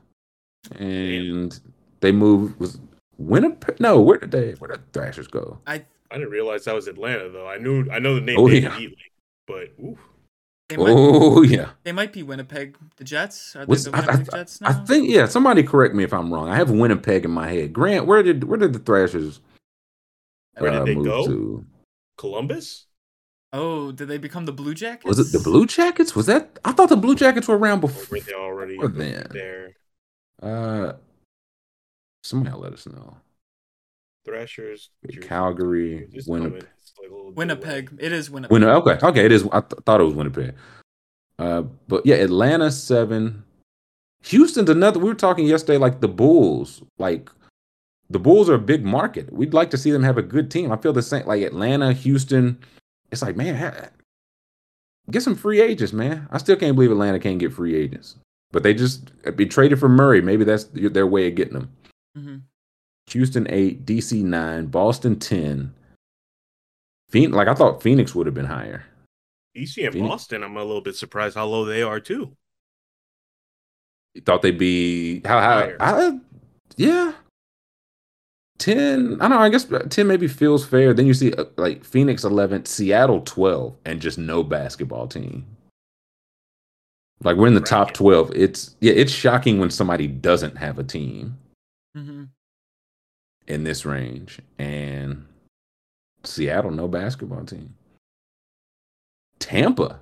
and they moved. Was Winnipeg? No, where did they? Where did the Thrashers go? I I didn't realize that was Atlanta though. I knew I know the name Oh, David yeah. Heatley, but oof, They might, Oh yeah. they might be Winnipeg. The Jets are they What's, the I, Winnipeg I- Jets I think yeah. Somebody correct me if I'm wrong. I have Winnipeg in my head. Grant, where did where did the Thrashers Where did uh, they move go? to? Columbus? oh, did they become the Blue Jackets? Was it the Blue Jackets? Was that? I thought the Blue Jackets were around Or before. were they already Before then. there? Uh, somebody let us know. Thrashers. Jersey. Calgary, Just Winnipeg. It's like Winnipeg. It is Winnipeg. Win- okay, okay, it is. I th- thought it was Winnipeg. Uh, but yeah, Atlanta seven. Houston's another. We were talking yesterday, like the Bulls. Like the Bulls are a big market. We'd like to see them have a good team. I feel the same. Like Atlanta, Houston. It's like man, ha- get some free agents, man. I still can't believe Atlanta can't get free agents. But they just be traded for Murray. Maybe that's their way of getting them. hmm Houston eight, DC nine, Boston ten. Phoenix, like I thought Phoenix would have been higher. DC and Phoenix- Boston, I'm a little bit surprised how low they are too. You thought they'd be how how Higher. I, yeah. 10 I don't know I guess 10 maybe feels fair then you see uh, like Phoenix 11 Seattle 12 and just no basketball team like we're in the top 12 it's yeah it's shocking when somebody doesn't have a team hmm in this range and Seattle no basketball team. Tampa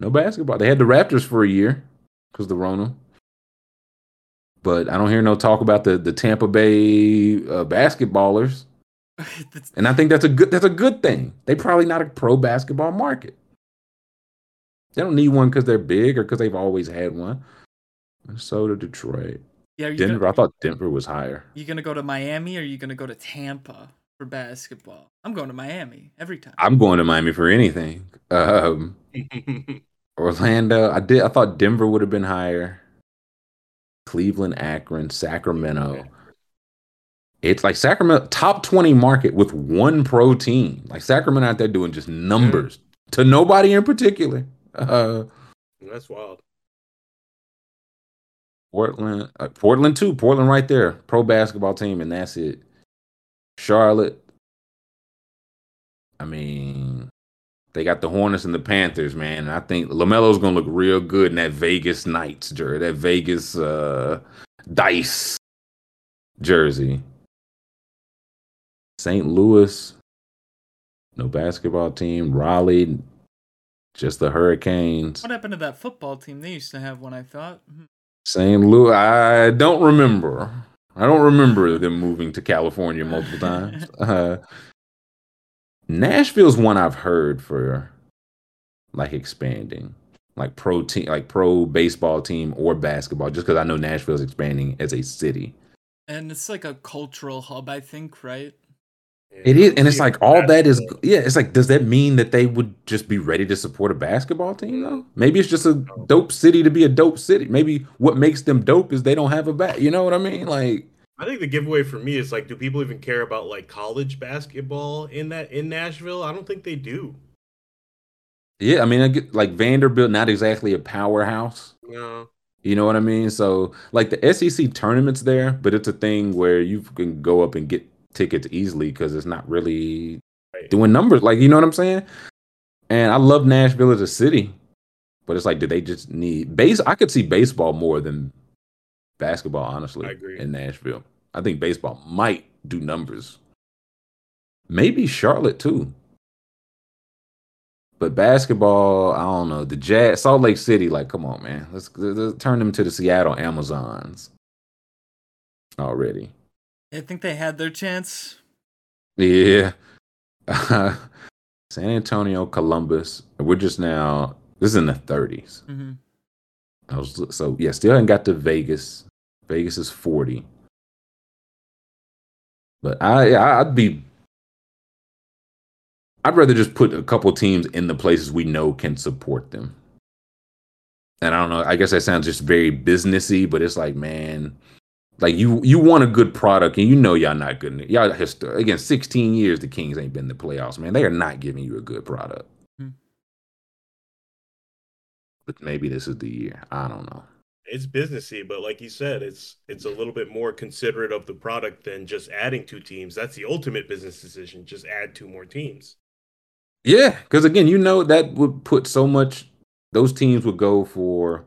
no basketball. They had the Raptors for a year because the Rona. But I don't hear no talk about the the Tampa Bay uh, basketballers. And I think that's a good that's a good thing. They probably not a pro basketball market. They don't need one because they're big or because they've always had one. Minnesota Detroit yeah, you Denver Gonna, I thought Denver was higher you gonna go to Miami or are you gonna go to Tampa for basketball? I'm going to Miami every time. I'm going to Miami for anything. Um, Orlando, I did. I thought Denver would have been higher. Cleveland, Akron, Sacramento. It's like Sacramento top twenty market with one pro team. Like Sacramento out there doing just numbers to nobody in particular. Uh, That's wild. Portland, uh, Portland too. Portland right there, pro basketball team, and that's it. Charlotte. I mean, they got the Hornets and the Panthers, man. And I think LaMelo's gonna look real good in that Vegas Knights jersey, that Vegas uh, Dice jersey. St. Louis, no basketball team. Raleigh, just the Hurricanes. What happened to that football team? They used to have one, I thought. St. Louis, I don't remember. I don't remember them moving to California multiple times. Uh, Nashville's one I've heard for like expanding, like pro team, like pro baseball team or basketball, just because I know Nashville's expanding as a city. And it's like a cultural hub, I think, right? It is, and it's like all that is, yeah. It's like, does that mean that they would just be ready to support a basketball team though? Maybe it's just a dope city to be a dope city. Maybe what makes them dope is they don't have a bat. You know what I mean? Like, I think the giveaway for me is like, do people even care about like college basketball in that in Nashville? I don't think they do. yeah, I mean, I get, like Vanderbilt, not exactly a powerhouse. No. You know what I mean? So, like the SEC tournaments there, but it's a thing where you can go up and get tickets easily because it's not really Right. doing numbers. Like, you know what I'm saying? And I love Nashville as a city, but it's like, do they just need base? I could see baseball more than basketball, honestly. I agree. In Nashville, I think baseball might do numbers. Maybe Charlotte too. But basketball, I don't know. The Jazz, Salt Lake City, like, come on, man. Let's, let's turn them to the Seattle Amazons already. I think they had their chance. Yeah. Uh, San Antonio, Columbus. We're just now, this is in the 30s. hmm I was so yeah, still haven't got to Vegas. Vegas is 40. But I I'd be I'd rather just put a couple teams in the places we know can support them. And I don't know, I guess that sounds just very businessy, but it's like, man, like you you want a good product and you know y'all not good. in- Y'all histo- again, 16 years the Kings ain't been in the playoffs, man. They are not giving you a good product. Hmm. But maybe this is the year. I don't know. It's businessy, but like you said, it's it's a little bit more considerate of the product than just adding two teams. That's the ultimate business decision. Just add two more teams. Yeah, because again, you know that would put so much those teams would go for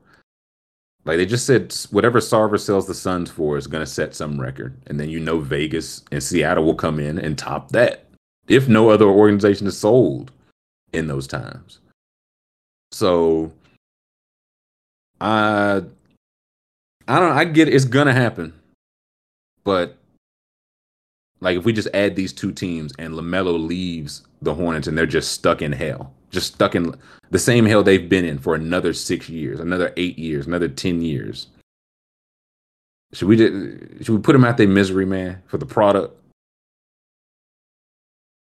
like they just said whatever Sarver sells the Suns for is going to set some record, and then you know Vegas and Seattle will come in and top that if no other organization is sold in those times. So, I I don't I get it. it's gonna happen, but like if we just add these two teams and LaMelo leaves the Hornets and they're just stuck in hell, just stuck in the same hell they've been in for another six years, another eight years, another ten years. Should we just, should we put them out their misery, man, for the product?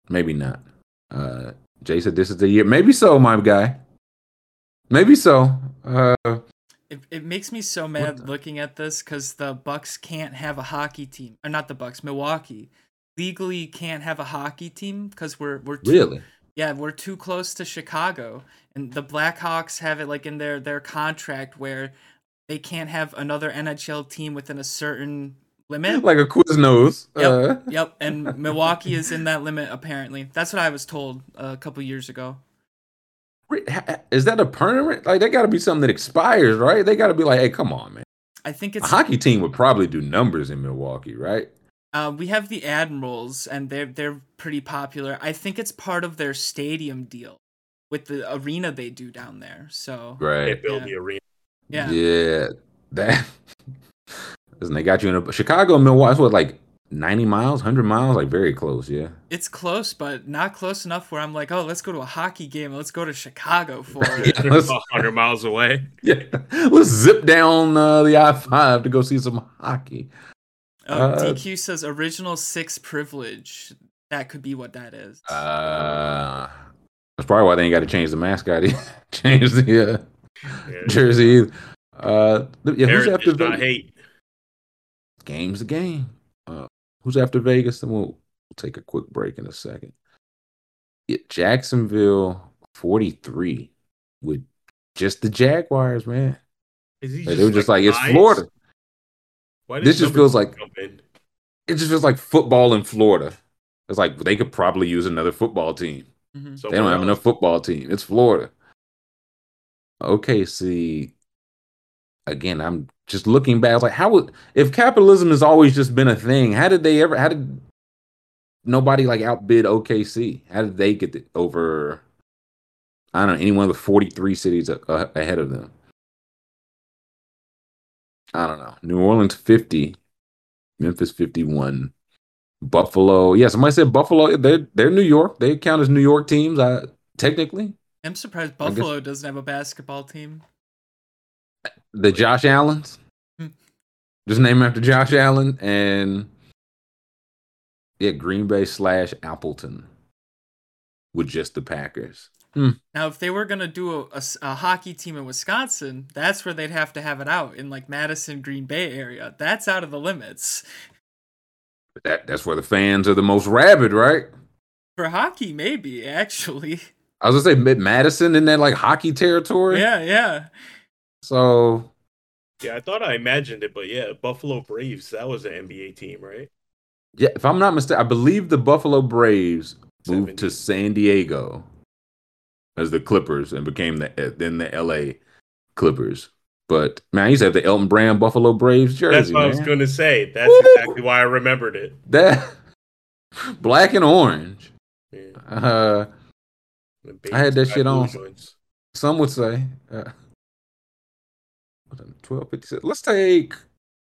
Maybe not. Uh, Jay said this is the year. Maybe so, my guy. Maybe so. Uh, it, it makes me so mad looking at this because the Bucks can't have a hockey team, or not the Bucks, Milwaukee legally can't have a hockey team because we're we're too, really yeah we're too close to Chicago, and the Blackhawks have it like in their their contract where they can't have another NHL team within a certain limit. Like a Quiznos. Yep, Uh, yep. And Milwaukee is in that limit apparently. That's what I was told a couple years ago. is that a permanent? Like, they got to be something that expires, right? They got to be like, hey, come on, man. I think A hockey team would probably do numbers in Milwaukee, right? Uh, we have the Admirals, and they're they're pretty popular. I think it's part of their stadium deal with the arena they do down there. So They Right. build Yeah. the arena. yeah, Yeah. That. Listen, they got you in a Chicago Milwaukee. That's what, like 90 miles, 100 miles? Like, very close, yeah. it's close, but not close enough where I'm like, oh, let's go to a hockey game. Let's go to Chicago for it. Yeah, let's- 100 miles away. Yeah. Let's zip down uh, the I 5 to go see some hockey. Uh, Uh, DQ says original six privilege. That could be what that is. Uh, that's probably why they ain't got to change the mascot. change the uh, Yeah. jersey. either. Uh, yeah, who's Heritage, after not Vegas? hate. Game's a game. Uh, who's after Vegas? Then we'll, we'll take a quick break in a second. Yeah, Jacksonville 43 with just the Jaguars, man. Is he Like, they were just like, it's biased? Florida. Why This just feels like- jump in? It just feels like football in Florida. It's like they could probably use another football team. Mhm. They don't have enough football team. It's Florida. Okay, see. Again, I'm just looking back. I was like, how would if capitalism has always just been a thing? How did they ever? How did nobody like outbid OKC? How did they get the, over? I don't know any one of the 43 cities a, a- ahead of them. I don't know. New Orleans 50, Memphis 51, Buffalo. Yeah, somebody said Buffalo. They're they're New York. They count as New York teams. I technically I'm surprised I guess- Buffalo doesn't have a basketball team. the Josh Allens. Hmm. Just name after Josh Allen and yeah, Green Bay slash Appleton with just the Packers. Hmm. Now, if they were gonna do a hockey team in Wisconsin, that's where they'd have to have it out in like Madison, Green Bay area. That's out of the limits But that that's where the fans are the most rabid, right? for hockey. Maybe actually, I was gonna say mid Madison in that like hockey territory. yeah, yeah. So Yeah, I thought I imagined it, but yeah, Buffalo Braves, that was an NBA team, right? yeah, if I'm not mistaken, I believe the Buffalo Braves moved to San Diego as the Clippers and became the then the LA Clippers. But man, I used to have the Elton Brand Buffalo Braves jersey. That's what I was going to say. That's Woo! exactly why I remembered it. That black and orange. Yeah. Uh, I had that shit on. some would say. Uh, Twelve fifty six. Let's take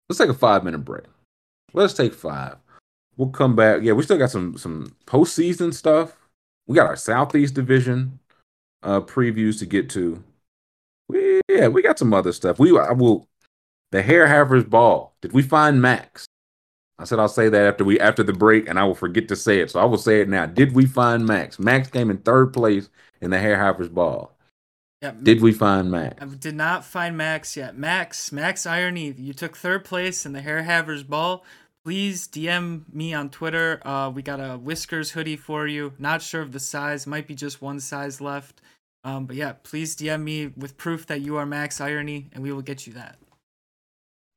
let's take a five minute break. Let's take five. We'll come back. Yeah, we still got some some postseason stuff. We got our Southeast Division uh previews to get to. We yeah, we got some other stuff. We I will the Hair Havers Ball. Did we find Max? I said I'll say that after we after the break, and I will forget to say it. So I will say it now. Did we find Max? Max came in third place in the Hair Havers Ball. Yeah, Did we find Max? I did not find Max yet. Max, Max Irony, you took third place in the Hair Havers Ball. Please DM me on Twitter. Uh, we got a Whiskers hoodie for you. Not sure of the size, might be just one size left. Um, but yeah, please DM me with proof that you are Max Irony, and we will get you that.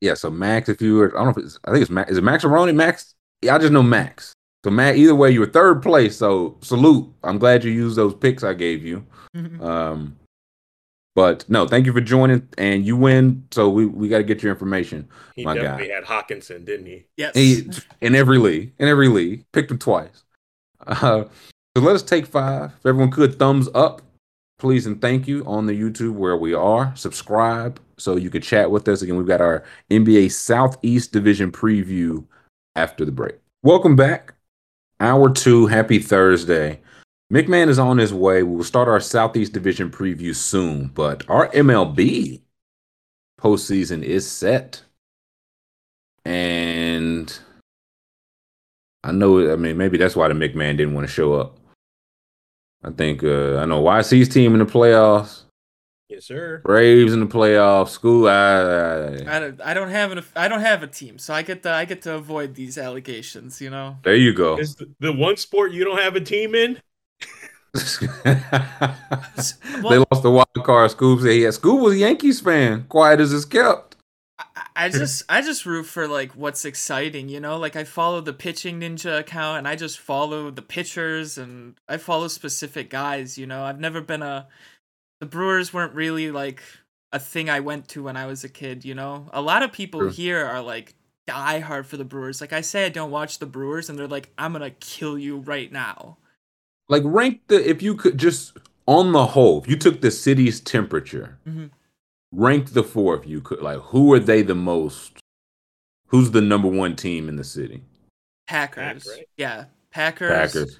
Yeah, so Max, if you were, I don't know if it's, I think it's Max. Is it Max Aroni? Max? Yeah, I just know Max. So Matt, either way, you were third place. So salute. I'm glad you used those picks I gave you. Um, But no, thank you for joining, and you win. So we, we got to get your information. He My definitely guy. had Hawkinson, didn't he? Yes. He, in every league, in every league, picked him twice. Uh, so let us take five. If everyone could thumbs up, please and thank you on the YouTube where we are. Subscribe so you can chat with us. Again, we've got our NBA Southeast Division preview after the break. Welcome back. Hour two. Happy Thursday. McMahon is on his way. We will start our Southeast Division preview soon, but our MLB postseason is set. And I know, I mean, maybe that's why the McMahon didn't want to show up. I think, uh, I know YC's team in the playoffs, Yes, sir. Braves in the playoffs, school. I, I, I don't, I don't have an I don't have a team, so I get to I get to avoid these allegations. You know. there you go. Is the, the one sport you don't have a team in? they lost the wild card. Scoob said, yeah, Scoob was a Yankees fan, quiet as it's kept. I, just I just root for like what's exciting, you know. Like I follow the pitching ninja account, and I just follow the pitchers, and I follow specific guys. You know, I've never been a. The Brewers weren't really like a thing I went to when I was a kid. You know, a lot of people True. here are like die hard for the Brewers. Like I say, I don't watch the Brewers, and they're like, I'm gonna kill you right now. Like, rank the, if you could just, on the whole, if you took the city's temperature, Mhm. Rank the four if you could. Like, who are they the most? Who's the number one team in the city? Packers, right? yeah, Packers. Packers.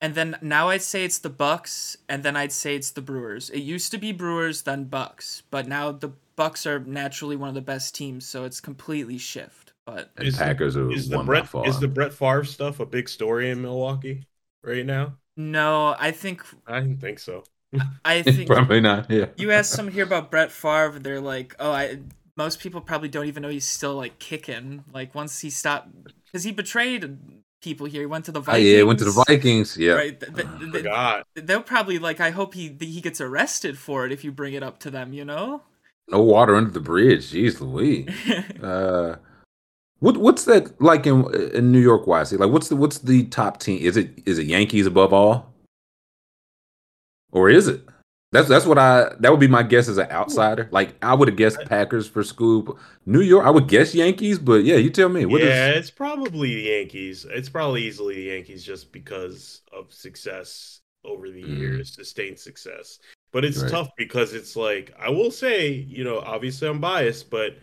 And then now I'd say it's the Bucks, and then I'd say it's the Brewers. It used to be Brewers, then Bucks, but now the Bucks are naturally one of the best teams, so it's completely shift. But And Is the- Packers are Is the one by Brett far. is the Brett Favre stuff a big story in Milwaukee right now? no, I think I didn't think so. I think Probably not. Yeah. you ask someone here about Brett Favre, they're like, oh, I. Most people probably don't even know he's still like kicking. Like once he stopped, because he betrayed people here. He went to the Oh, Vikings. yeah, went to the Vikings. Yeah. Right. th- th- th- Forgot. they'll probably like. I hope he he gets arrested for it if you bring it up to them. You know. No water under the bridge. Jeez Louise. Uh, what what's that like in in New York? YC? Like, what's the what's the top team? Is it is it Yankees above all, or is it? That's that's what I that would be my guess as an outsider. Like I would have guessed Packers for Scoop. New York, I would guess Yankees, but yeah, you tell me. What is yeah, it's probably the Yankees. It's probably easily the Yankees just because of success over the Mhm. years, sustained success. But it's Right. tough because it's like I will say, you know, obviously I'm biased, but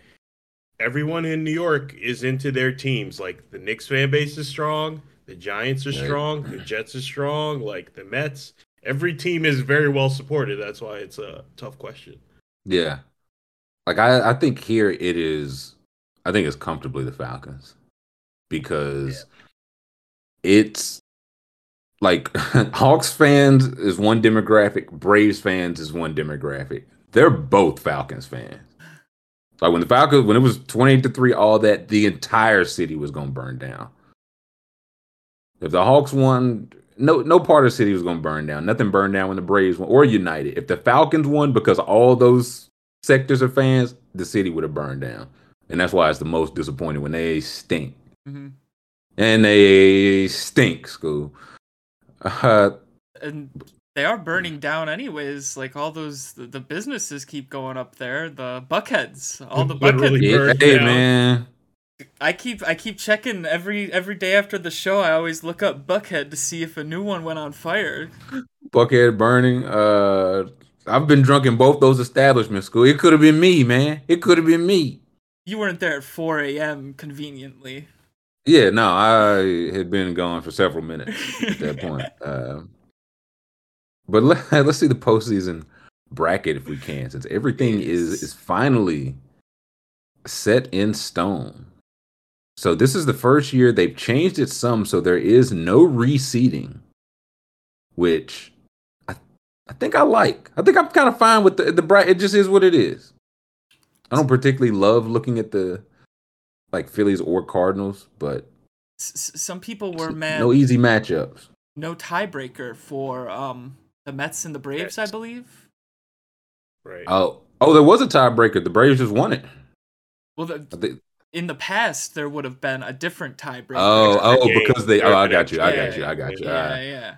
everyone in New York is into their teams. Like the Knicks fan base is strong, the Giants are Right. strong, the Jets are strong, like the Mets. Every team is very well supported. That's why it's a tough question. Yeah. Like I, I think here it is I think it's comfortably the Falcons. Because it's like Hawks fans is one demographic, Braves fans is one demographic. They're both Falcons fans. Like when the Falcons when it was 28 to 3, all that, the entire city was gonna burn down. If the Hawks won, no no part of the city was gonna burn down. Nothing burned down when the Braves won or United. If the Falcons won because all those sectors of fans, the city would have burned down. And that's why it's the most disappointing when they stink. hmm And they stink, school. Uh, and they are burning down anyways. Like all those, the, the businesses keep going up there. The buckheads, all the buckheads. yeah, burned hey down. man. I keep, I keep checking every every day after the show. I always look up Buckhead to see if a new one went on fire. Buckhead burning. Uh I've been drunk in both those establishments, school. It could have been me, man. It could have been me. You weren't there at 4 a.m. conveniently. Yeah, no, I had been gone for several minutes at that point. Um, but let, let's see the postseason bracket if we can, since everything is is finally set in stone. So this is the first year they've changed it some, so there is no reseeding, which I I think I like. I think I'm kind of fine with the the bracket. It just is what it is. I don't particularly love looking at the like Phillies or Cardinals, but S- s- some people were mad. no easy matchups. no tiebreaker for um the Mets and the Braves, I believe. Right. Oh, oh, there was a tiebreaker. The Braves just won it. Well, the, I think- in the past there would have been a different tiebreaker. Oh, oh, game. because they. Oh, I got you. I got you. I got you. yeah, Ah. yeah.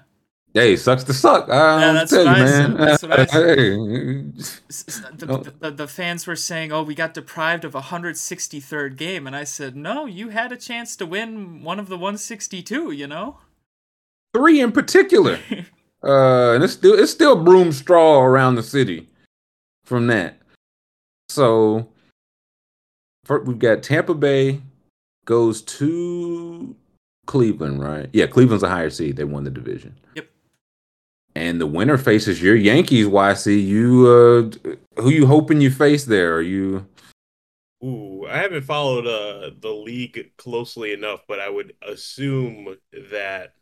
Hey, sucks to suck. I Yeah, yeah, that's tell you, I man. That's what I said. Hey, S- s- The, Oh. the, the fans were saying, "Oh, we got deprived of a 163rd game," and I said, "No, you had a chance to win one of the 162. You know." three in particular. Uh, and it's still it's still broom straw around the city from that. So, for, we've got Tampa Bay goes to Cleveland, right? Yeah, Cleveland's a higher seed. They won the division. Yep. And the winner faces your Yankees. YC, you uh, who you hoping you face there? Are you? Ooh, I haven't followed uh the league closely enough, but I would assume that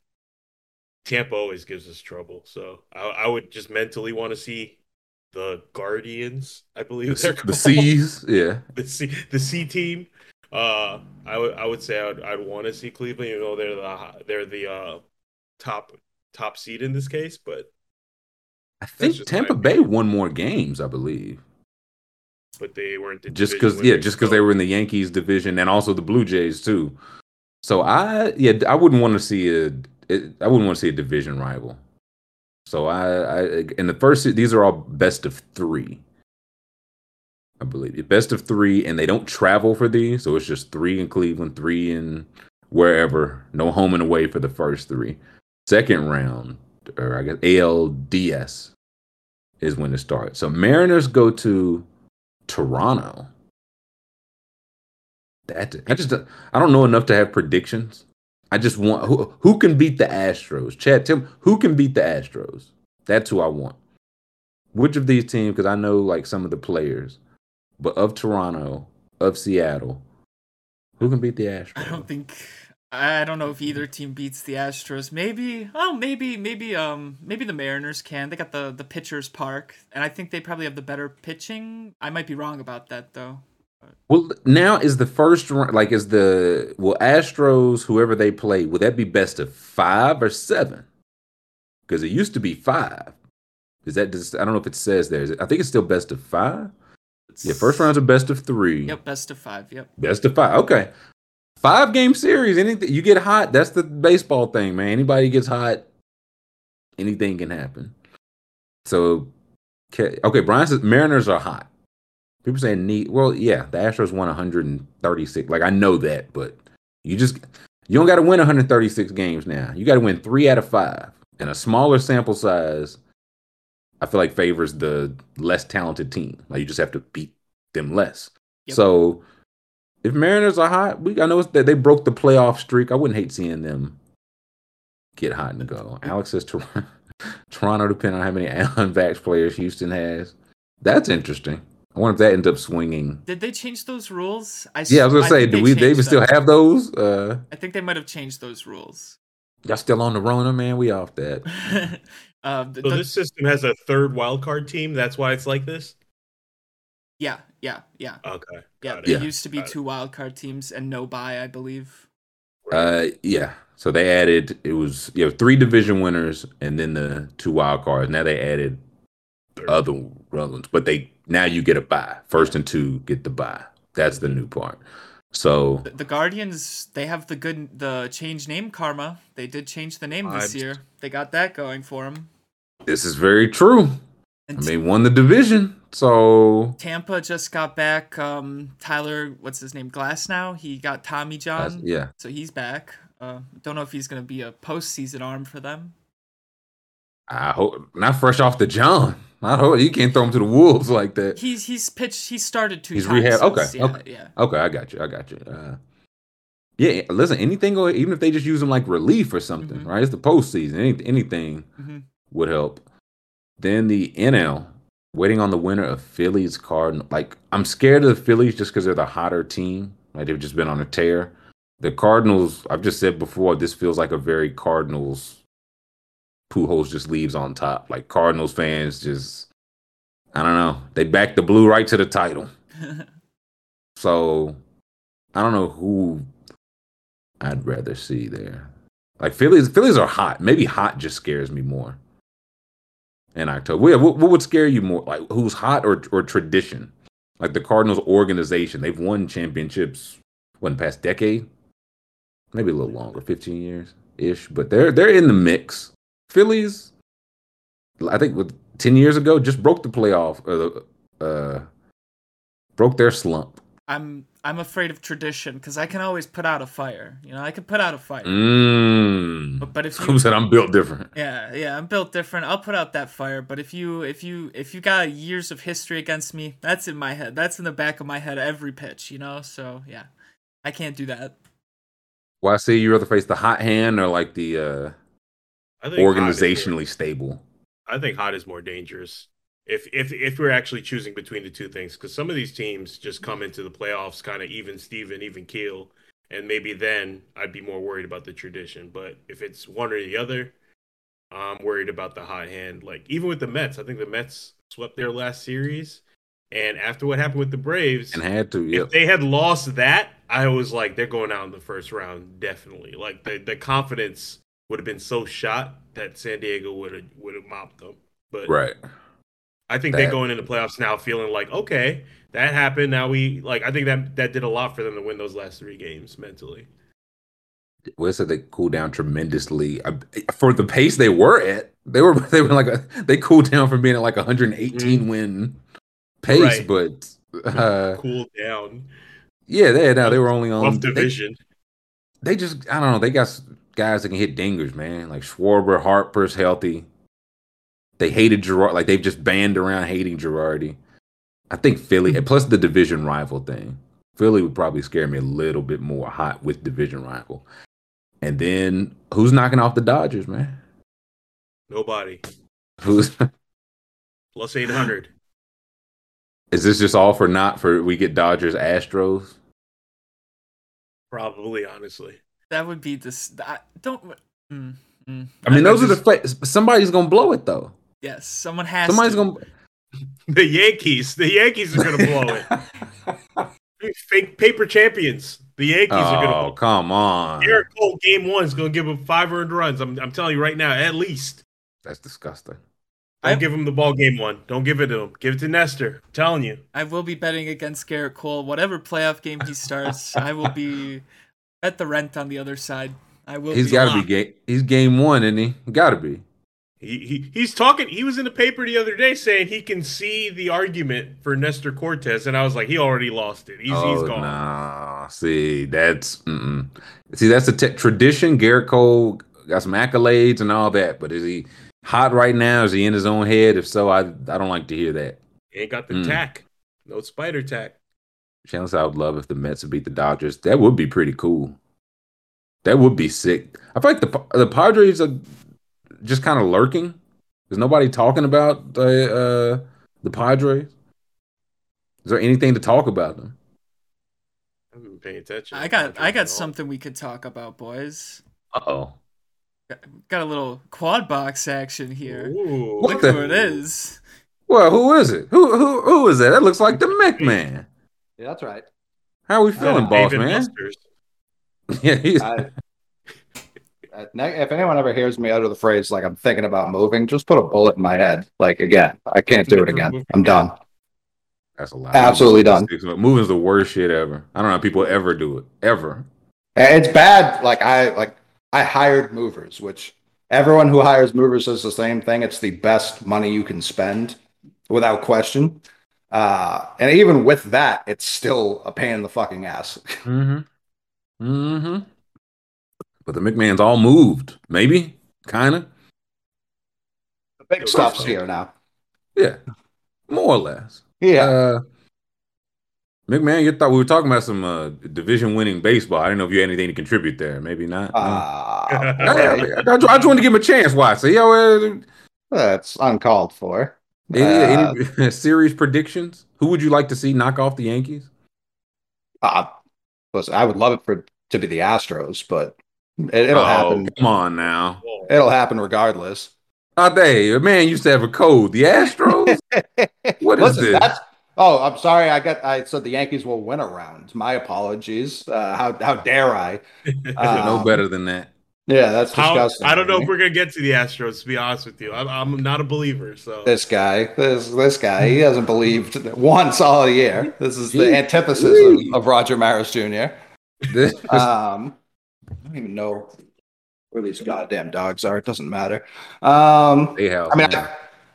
Tampa always gives us trouble. So I, I would just mentally want to see the Guardians, I believe they're The called. C's, yeah. the C the C team. Uh, I would I would say I would I'd want to see Cleveland. You know, they're the they're the uh top top seed in this case, but I think Tampa Bay won more games, I believe. but they weren't the just because yeah just because so- they were in the yankees division and also the blue jays too so i yeah i wouldn't want to see a it, i wouldn't want to see a division rival so i i in the first these are all best of three i believe best of three and they don't travel for these so it's just three in cleveland three in wherever no home and away for the first three second round or i guess alds is when it starts so mariners go to Toronto. That I just I don't know enough to have predictions. I just want who who can beat the Astros. Chad, Tim, who can beat the Astros. That's who I want. Which of these teams? Because I know like some of the players, but of Toronto, of Seattle, who can beat the Astros? I don't think I don't know if either team beats the Astros. Maybe oh maybe maybe um maybe the Mariners can. They got the the pitchers park and I think they probably have the better pitching. I might be wrong about that though. Well, now is the first round like is the will Astros whoever they play will that be best of five or seven? Because it used to be five. Is that just, I don't know if it says there. It, I think it's still best of five. Yeah, first round's a best of three. Yep, best of 5. Yep. Best of five. Okay, five game series. Anything you get hot. That's the baseball thing, man. Anybody gets hot, anything can happen. So, okay, okay Brian says Mariners are hot. People saying neat. Well, yeah, the Astros won 136. Like I know that, but you just you don't got to win 136 games now. You got to win three out of five, and a smaller sample size. I feel like favors the less talented team. Like you just have to beat them less. Yep. So if Mariners are hot, we I know that they broke the playoff streak. I wouldn't hate seeing them get hot and go. Alex says Toronto, Toronto depending on how many unvaxxed players Houston has. That's interesting. I wonder if that ends up swinging. Did they change those rules? I s- Yeah, I was gonna say, do we? They even still have those? Uh, I think they might have changed those rules. y'all still on the Rona, man? We off that. uh, the, So the- this system has a third wild card team. That's why it's like this. yeah, yeah, yeah, Okay, yeah. got There it. used to be Got two wild card teams and no buy, I believe. Uh, yeah. So they added it was you know three division winners and then the two wild cards. Now they added Third. other ones, but they now you get a buy. First and two get the buy. That's the new part. So The, the Guardians, they have the good, the change name karma. They did change the name this Vibes. year. They got that going for them. this is very true. I And mean, won the division. So Tampa just got back um, Tyler, what's his name, Glasnow. He got Tommy John, that's- yeah, so he's back. Uh, don't know if he's gonna be a postseason arm for them. I hope not fresh off the John. I hope you can't throw him to the wolves like that. He's he's pitched. He started two He's rehab- okay, yeah, okay. yeah. Okay, I got you. I got you. Uh, yeah, listen, anything, or even if they just use them like relief or something, Mhm. right? It's the postseason. Any, anything Mhm. would help. Then the NL, waiting on the winner of Phillies Cardinal. Like, I'm scared of the Phillies just because they're the hotter team. Like, they've just been on a tear. The Cardinals, I've just said before, this feels like a very Cardinals. Pujols just leaves on top. Like, Cardinals fans just, I don't know. They back the blue right to the title. So I don't know who I'd rather see there. Like Phillies, Phillies are hot. Maybe hot just scares me more. In October, yeah, what, what would scare you more? Like who's hot or or tradition? Like the Cardinals organization, they've won championships. One past decade, maybe a little longer, fifteen years ish. But they're they're in the mix. Phillies, I think with ten years ago, just broke the playoff, uh, uh broke their slump. I'm I'm afraid of tradition because I can always put out a fire. You know, I can put out a fire. Mm. But, but if you Who said I'm built different? Yeah, yeah, I'm built different. I'll put out that fire, but if you if you if you got years of history against me, that's in my head. That's in the back of my head every pitch, you know? So, yeah. I can't do that. Well, I see you rather face the hot hand or like the uh I think Hot is- organizationally stable. I think hot is more dangerous. If if if we're actually choosing between the two things, because some of these teams just come into the playoffs kind of even Steven, even keel, and maybe then I'd be more worried about the tradition. But if it's one or the other, I'm worried about the hot hand. Like even with the Mets, I think the Mets swept their last series, and after what happened with the Braves, And had to, yep. if they had lost that, I was like, they're going out in the first round, definitely. Like the the confidence would have been so shot that San Diego would have would have mopped them. But Right. I think That- they're going into playoffs now feeling like, okay, that happened. Now we like I think that that did a lot for them to win those last three games mentally. Well, said they cooled down tremendously for the pace they were at. They were they were like a, they cooled down from being at like 118 win pace, Right. but uh, cool down. yeah, they now they were only on Rough they, division. they just I don't know. They got guys that can hit dingers, man. Like Schwarber, Harper's healthy. They hated Gerard. Like they've just banned around hating Girardi. I think Philly, and plus the division rival thing. Philly would probably scare me a little bit more hot with division rival. And then who's knocking off the Dodgers, man? Nobody. Who's Plus eight hundred. is this just all for not for we get Dodgers Astros? Probably, honestly. That would be this. I, don't. Mm, mm. I mean, I those are the just- fa- somebody's gonna blow it though. Yes, someone has. Somebody's to. gonna The Yankees. The Yankees are gonna blow it. Fake paper champions. The Yankees are gonna Oh, come on. Gerrit Cole game one is gonna give him five earned runs. I'm I'm telling you right now, at least. That's disgusting. Don't I- give him the ball game one. Don't give it to him. Give it to Nestor. I'm telling you. I will be betting against Gerrit Cole. Whatever playoff game he starts, I will be at the rent on the other side. I will. He's got to be game. He's game one, isn't he? Got to be. He, he he's talking. He was in the paper the other day saying he can see the argument for Nestor Cortes, and I was like, he already lost it. He's he's oh gone. nah. See, that's mm-mm. see that's a t- tradition. Gerrit Cole got some accolades and all that, but is he hot right now? Is he in his own head? If so, I I don't like to hear that. He ain't got the Mm. tack. No spider tack. Chance, I would love if the Mets would beat the Dodgers. That would be pretty cool. That would be sick. I feel like the the Padres are just kind of lurking. There's nobody talking about the uh, the Padres. Is there anything to talk about them? I haven't been paying attention. I got. I got something we could talk about, boys. Uh oh. Got, got a little quad box action here. Ooh. What Look the- who it is. Well, who is it? Who who who is that? That looks like the Mech Man. Yeah, that's right. How are we feeling, boss David man? Busters. Yeah, he's, I, if anyone ever hears me utter the phrase like I'm thinking about moving, just put a bullet in my head. Like again, I can't do it again. I'm done. that's a lot. Absolutely done. Moving's the worst shit ever. I don't know how people ever do it. Ever. It's bad. Like I like I hired movers, which everyone who hires movers says the same thing. It's the best money you can spend, without question. Uh, and even with that, it's still a pain in the fucking ass. Mm-hmm. Mm-hmm. But the McMahon's all moved. Maybe. Kinda. The big Yo, stuff's that's here now. Yeah. More or less. Yeah. Uh, McMahon, you thought we were talking about some uh, division winning baseball. I didn't know if you had anything to contribute there. Maybe not. No. Uh, I, I, I, I just wanted to give him a chance. Why? See how uh, that's uncalled for. Any, Uh, any series predictions? Who would you like to see knock off the Yankees? Uh, listen, I would love it for to be the Astros, but it, it'll oh, happen. Come on now. It'll happen regardless. Oh, they a man used to have a code. The Astros. What is Listen, this? Oh, I'm sorry. I got. I said the Yankees will win a round. My apologies. Uh, how how dare I? no Um, better than that. Yeah, that's How, disgusting. I don't know if we're gonna get to the Astros. To be honest with you, I'm, I'm not a believer. So This guy, this this guy, he hasn't believed once all year. This is the antithesis of, of Roger Maris Jr. Um, I don't even know where these goddamn dogs are. It doesn't matter. Um, They. I mean. I,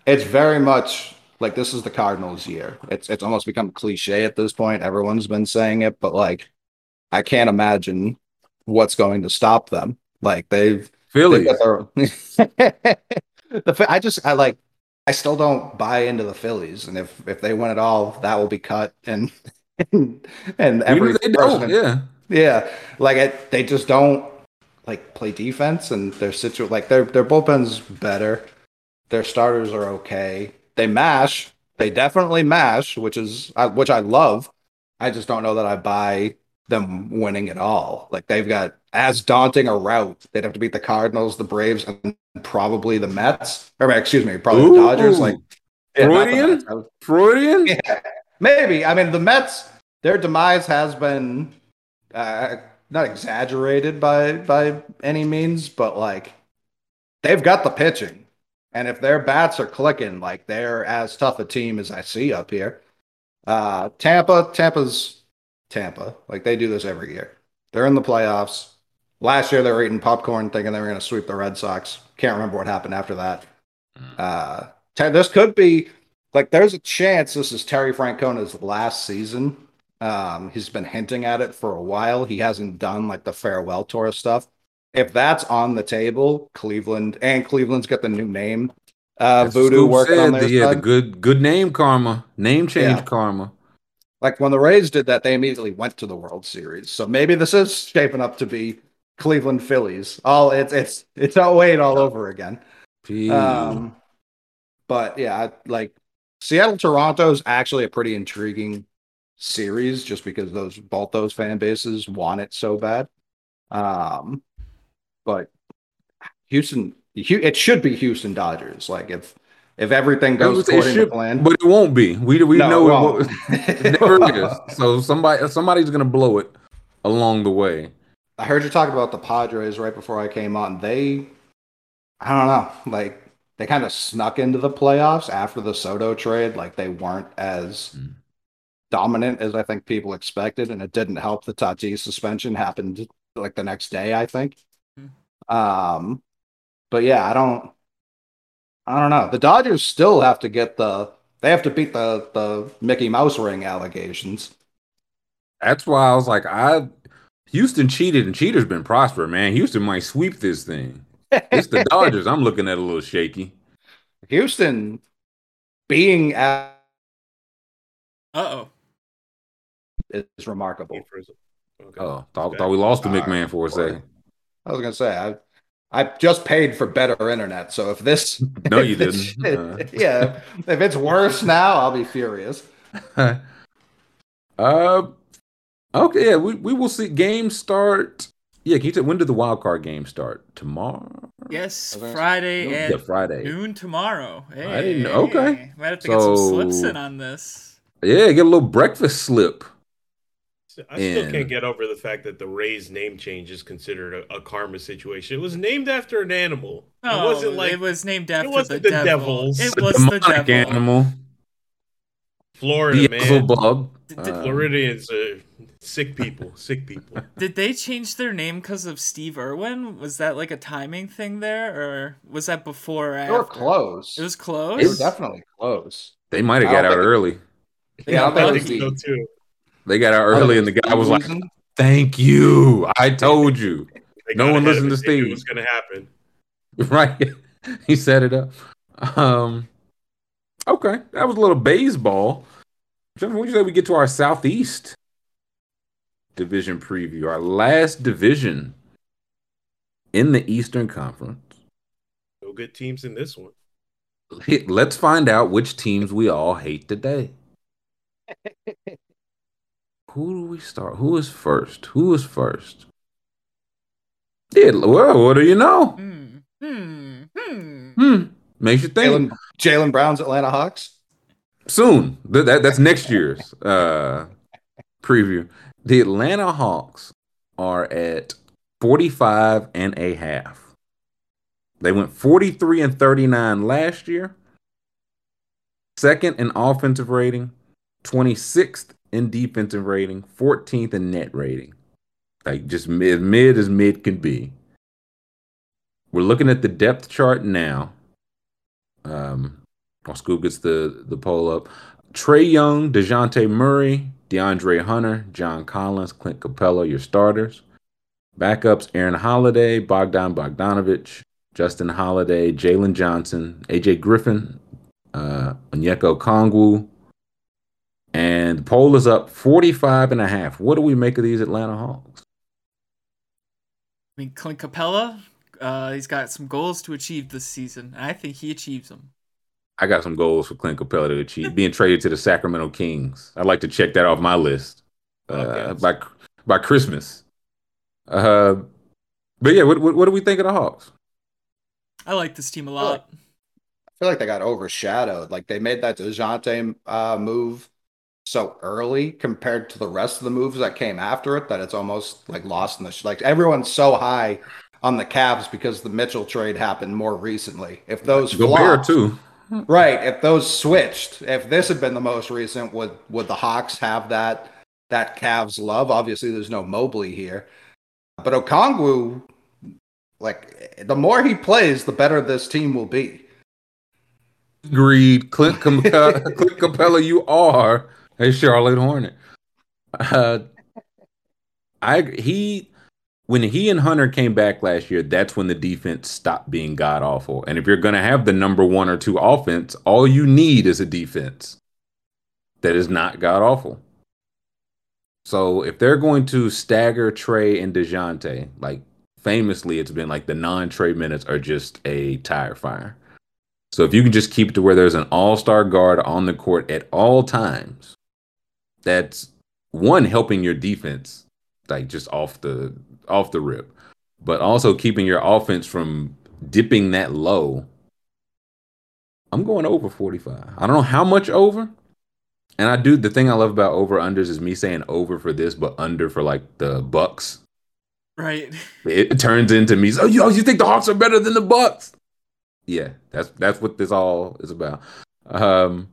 it's very much like this is the Cardinals' year. It's it's almost become cliche at this point. Everyone's been saying it, but like, I can't imagine what's going to stop them. Like they've Phillies. They've got their- the I just I like I still don't buy into the Phillies, and if if they win at all, that will be cut and and, and every person- yeah. yeah, like it, they just don't like play defense, and their situ like their their bullpen's better, their starters are okay, they mash, they definitely mash, which is which I love. I just don't know that I buy them winning it all. Like they've got as daunting a route. They'd have to beat the Cardinals, the Braves, and probably the Mets. Or excuse me, probably the Dodgers. Like yeah, Freudian? Mets. Was- Freudian? yeah, maybe. I mean, the Mets, their demise has been uh, not exaggerated by by any means, but like they've got the pitching, and if their bats are clicking, like they're as tough a team as I see up here. Uh, Tampa, Tampa's Tampa. Like they do this every year. They're in the playoffs. Last year they were eating popcorn, thinking they were going to sweep the Red Sox. Can't remember what happened after that. Uh, Ter- this could be like there's a chance this is Terry Francona's last season. Um, he's been hinting at it for a while. He hasn't done like the farewell tour stuff. If that's on the table, Cleveland and Cleveland's got the new name. Uh, Voodoo Scoop working on said, their the- yeah, the good good name karma. Name change Yeah. karma. Like when the Rays did that, they immediately went to the World Series. So maybe this is shaping up to be Cleveland Phillies. All it's it's it's 08 all over again. Um, but yeah, like Seattle Toronto is actually a pretty intriguing series just because those both those fan bases want it so bad. Um, but Houston, it should be Houston Dodgers. Like if if everything It goes was- it according to plan, but it won't be. We we No, know it it, won't. won't. it never is. So somebody somebody's gonna blow it along the way. I heard you talking about the Padres right before I came on. They, I don't know, like they kind of snuck into the playoffs after the Soto trade. Like they weren't as Mm. dominant as I think people expected, and it didn't help. The Tatis suspension happened like the next day, I think. Mm. Um, but yeah, I don't, I don't know. The Dodgers still have to get the, they have to beat the the Mickey Mouse ring allegations. That's why I was like, I Houston cheated and cheaters been prospering, man. Houston might sweep this thing. It's the Dodgers. I'm looking at a little shaky. Houston being at Uh oh. is remarkable. Okay. Oh, thought, thought we lost the All right. McMahon for a second. I was gonna say I I just paid for better internet, so if this No, if you this didn't. shit- yeah, if it's worse now, I'll be furious. uh, okay, yeah, we, we will see. Games start. Yeah, can you tell when did the wild card game start? Tomorrow? Yes, Okay. Friday Yeah, at Friday. noon tomorrow. Hey, I didn't know- okay. Might have to get some slips in on this. Yeah, get a little breakfast slip. I still And- can't get over the fact that the Rays name change is considered a, a karma situation. It was named after an animal. No, it wasn't like it was named after wasn't the, the devil. Devils. It was the demonic devil. animal. Florida, man. Beelzebub. Did- Uh, Floridians are sick people. Sick people. Did they change their name because of Steve Irwin? Was that like a timing thing there, or was that before or They after? were close. It was close. They close. were definitely close. they might have got out early. Yeah, I I think think it was so too. They got out early, think and the it guy was like, "Thank you, I told you." No one listened to Steve. It was going to happen. right? he set it up. Um, okay, that was a little baseball. Jennifer, what do you say we get to our Southeast division preview, our last division in the Eastern Conference? No good teams in this one. Let's find out which teams we all hate today. Who do we start? Who is first? Who is first? Yeah, well, what do you know? Hmm. Hmm. Hmm. Hmm. Makes you think. Jalen Jaylen Brown's Atlanta Hawks. soon. Th- that, that's next year's uh, preview. The Atlanta Hawks are at 45 and a half. They went 43 and 39 last year. Second in offensive rating, 26th in defensive rating, 14th in net rating. Like just mid, mid as mid can be. we're looking at the depth chart now. Um, while Scoop gets the the poll up, Trae Young, Dejounte Murray, DeAndre Hunter, John Collins, Clint Capela, your starters. Backups: Aaron Holiday, Bogdan Bogdanovich, Justin Holiday, Jalen Johnson, AJ Griffin, uh, Onyeka Okongwu. And the poll is up 45 and a half. What do we make of these Atlanta Hawks? I mean, Clint Capela, uh, he's got some goals to achieve this season. And I think he achieves them. I got some goals for Clint Capela to achieve. Being traded to the Sacramento Kings. I'd like to check that off my list uh, Okay. by by Christmas. Uh, but yeah, what, what what do we think of the Hawks? I like this team a lot. I feel like they got overshadowed. Like they made that DeJounte uh, move so early compared to the rest of the moves that came after it that it's almost like lost in the sh- like everyone's so high on the Cavs because the Mitchell trade happened more recently. If those Gobert flopped, too. right? If those switched, if this had been the most recent, would would the Hawks have that that Cavs love? Obviously, there's no Mobley here, but Okongwu, like the more he plays, the better this team will be. Agreed. Clint Clint Capela, you are a Charlotte Hornet. Uh, I he when he and Hunter came back last year, that's when the defense stopped being god awful. And if you're gonna have the number one or two offense, all you need is a defense that is not god awful. So if they're going to stagger Trae and Dejounte, like famously, it's been like the non-Trae minutes are just a tire fire. So if you can just keep it to where there's an all-star guard on the court at all times, that's one helping your defense like just off the off the rip, but also keeping your offense from dipping that low. I'm going over 45. I don't know how much over. And I do the thing I love about over unders is me saying over for this, but under for like the Bucks. Right. It turns into me. Oh, you, you think the Hawks are better than the Bucks? Yeah, that's that's what this all is about. Um,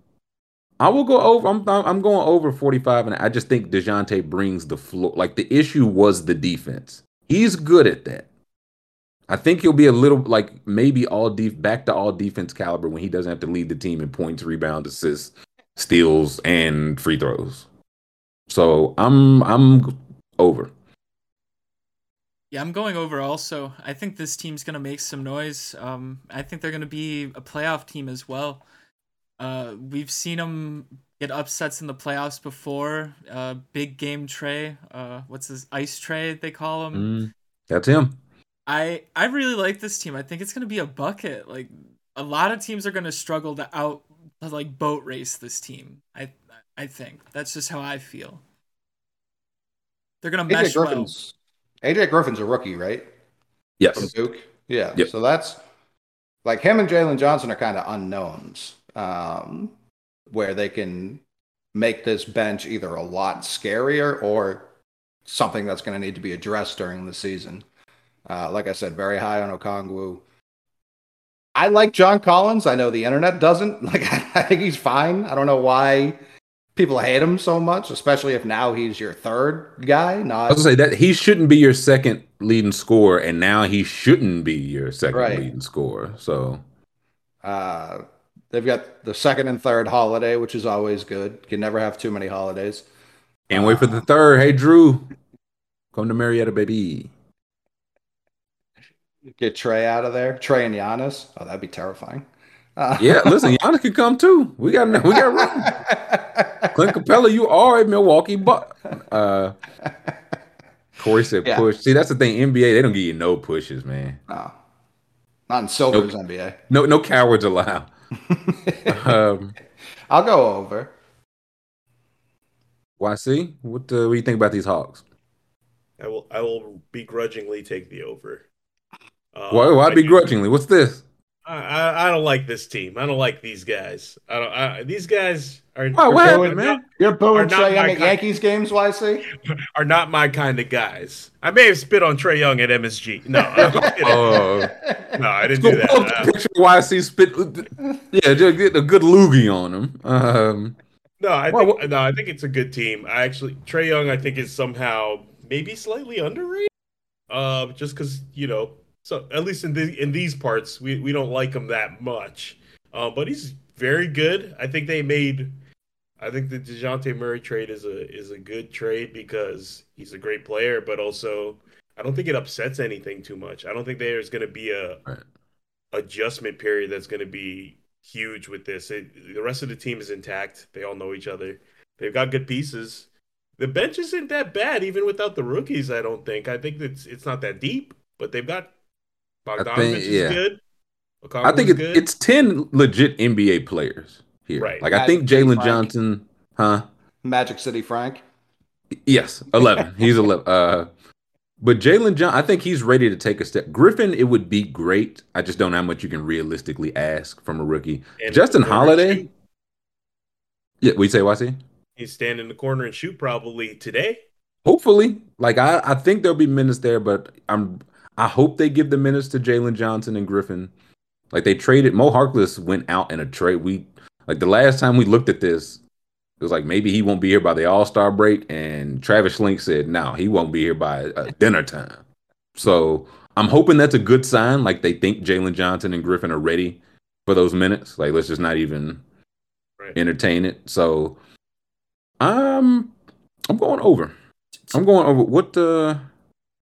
I will go over. I'm I'm going over 45, and I just think Dejounte brings the floor. Like the issue was the defense. He's good at that. I think he'll be a little like maybe all def- back to all defense caliber when he doesn't have to lead the team in points, rebounds, assists, steals, and free throws. So I'm I'm over. Yeah, I'm going over also. I think this team's going to make some noise. Um, I think they're going to be a playoff team as well. Uh, we've seen them get upsets in the playoffs before. Uh, big game Trae, uh, what's his ice Trae they call him. Mm, that's him. I I really like this team. I think it's going to be a bucket. Like a lot of teams are going to struggle to out to like boat race this team. I I think that's just how I feel. They're going to AJ mesh well. Griffin's AJ Griffin's a rookie, right? From Yes. Duke. Yeah. Yep. So that's like him and Jalen Johnson are kind of unknowns, um, where they can make this bench either a lot scarier or something that's going to need to be addressed during the season. Uh, like I said, very high on Okongwu. I like John Collins. I know the internet doesn't. Like, I think he's fine. I don't know why people hate him so much, especially if now he's your third guy. I Not was gonna say that he shouldn't be your second leading scorer, and now he shouldn't be your second Right. leading scorer. So Uh, they've got the second and third holiday, which is always good. You can never have too many holidays. can't wait for the third. Hey Jrue, come to Marietta, baby. Get Trae out of there. Trae and Giannis. Oh, that'd be terrifying. Uh, Yeah, listen, Giannis can come too. We got we got room. Clint Capela, you are a Milwaukee Buck. Uh, Corey said Yeah. push. See, that's the thing. NBA, they don't give you no pushes, man. no, not in Silver's NBA. No, no cowards allowed. um, I'll go over. YC, what, uh, what do you think about these Hawks? I will I will begrudgingly take the over. Um, Why, why I do- begrudgingly? What's this? I, I I don't like this team. I don't like these guys. I don't. I, these guys are Why, what You're happened, booing- man? You're Are booing not Trae Young my at kind. Yankees games, YC? are not my kind of guys. I may have spit on Trae Young at MSG. No, I'm kidding. Oh, no, I didn't go do that. pull up the Uh, picture YC spit. Yeah, just get a good loogie on him. Um, no, I Well, think what- no, I think it's a good team. I actually Trae Young, I think is somehow maybe slightly underrated. Uh, just because you know So at least in the, in these parts, we, we don't like him that much. Uh, but he's very good. I think they made. I think the Dejounte Murray trade is a is a good trade because he's a great player, but also I don't think it upsets anything too much. I don't think there's going to be a Right. adjustment period that's going to be huge with this. It, the rest of the team is intact. They all know each other. They've got good pieces. The bench isn't that bad, even without the rookies. I don't think. I think it's it's not that deep, but they've got Bogdanovich is yeah. good. I think it, good. it's ten legit NBA players here. Right. Like I think Jalen Johnson, huh? Magic City Frank. Yes, eleven. He's eleven. Uh, but Jalen John, I think he's ready to take a step. Griffin, it would be great. I just don't know how much you can realistically ask from a rookie. And Justin Holiday, shoot. yeah, we say YC. He's stand in the corner and shoot probably today. Hopefully, like I, I think there'll be minutes there, but I'm I hope they give the minutes to Jalen Johnson and Griffin. Like they traded Mo Harkless went out in a trade. We like the last time we looked at this, it was like maybe he won't be here by the All Star break, and Travis Schlenk said no, he won't be here by uh, dinner time. So I'm hoping that's a good sign. Like they think Jalen Johnson and Griffin are ready for those minutes. Like let's just not even Right. entertain it. So I'm I'm going over. I'm going over. What uh,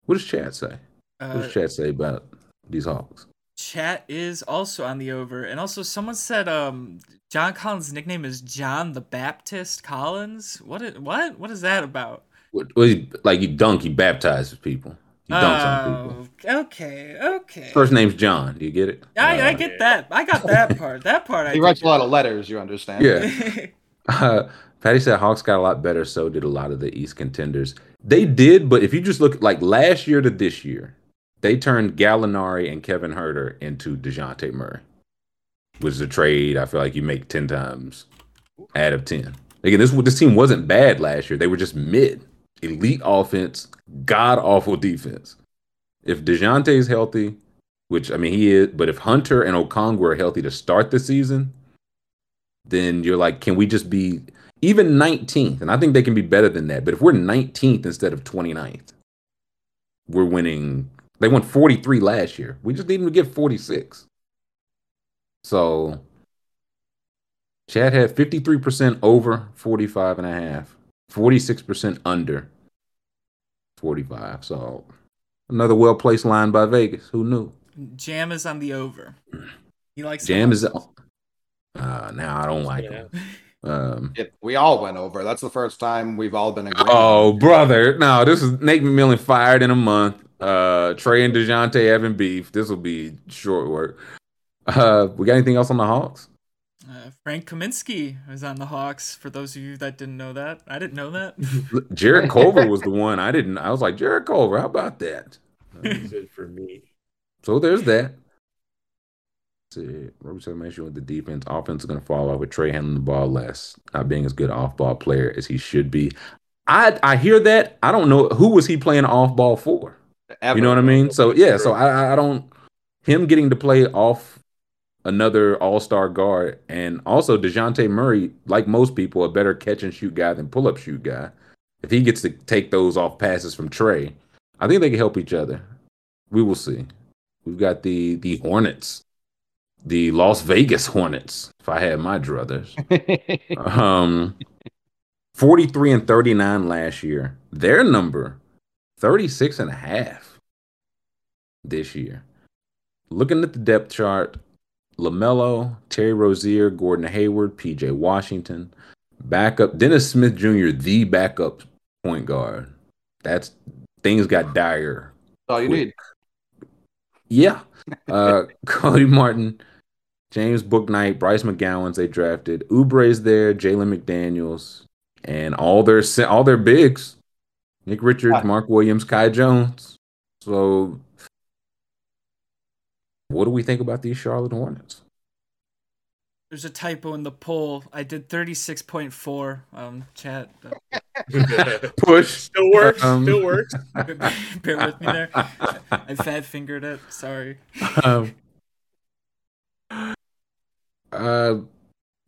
what does Chat say? What Uh, does Chat say about these Hawks? Chat is also on the over, and also someone said um John Collins' nickname is John the Baptist Collins. What? what? What is that about? What, what he, like he dunk, he baptizes people. He dunks on people. Oh, okay, okay. First name's John. Do you get it? I, I Uh, get that. I got that part. That part. I He writes a lot of letters, you understand? Yeah. Uh, Patty said Hawks got a lot better. So did a lot of the East contenders. They did, but if you just look like last year to this year, they turned Gallinari and Kevin Huerter into Dejounte Murray, which is a trade. I feel like you make ten times out of ten. Again, this this team wasn't bad last year. They were just mid, elite offense, god awful defense. If Dejounte's healthy, which I mean he is, but if Hunter and Okongwu are healthy to start the season, then you're like, can we just be even 19th? And I think they can be better than that. But if we're 19th instead of 29th, we're winning. They won 43 last year. We just need them to get 46. So Chat had 53% over 45 and a half, 46% under 45. So another well placed line by Vegas. Who knew? Jam is on the over. He likes Jam is. Hawks. Uh, now I don't like Yeah. him. Um, It- we all went over. That's the first time we've all been agreeing. Oh, brother. No, this is Nate McMillan fired in a month. Uh Trae and DeJounte having beef. This will be short work. Uh we got anything else on the Hawks? Uh, Frank Kaminsky was on the Hawks. For those of you that didn't know that, I didn't know that. Jarrett Culver was the one. I didn't I was like, Jarrett Culver, how about that? Good for me. So there's that. Let's see. Roby said make sure with the defense. Offense is gonna fall off with Trae handling the ball less, not being as good an off ball player as he should be. I I hear that. I don't know who was he playing off ball for. Ever. You know what I mean? So yeah, so I I- don't him getting to play off another all star guard and also DeJounte Murray, like most people, a better catch and shoot guy than pull up shoot guy. If he gets to take those off passes from Trae, I think they can help each other. We will see. We've got the the Hornets, the Las Vegas Hornets. If I had my druthers, um, 43 and 39 last year. Their number, 36 and a half this year. Looking at the depth chart, LaMelo, Terry Rozier, Gordon Hayward, PJ Washington, backup, Dennis Smith Jr., the backup point guard. That's things got dire. all you need. Yeah. Uh, Cody Martin, James Bouknight, Bryce McGowens they drafted. Oubre's there, Jalen McDaniels, and all their all their bigs. Nick Richards. Mark Williams, Kai Jones. So what do we think about these Charlotte Hornets? There's a typo in the poll. I did 36.4. Um, chat. Push. Still works. Um, Still works. Bear, bear with me there. I fat fingered it. Sorry. um, uh,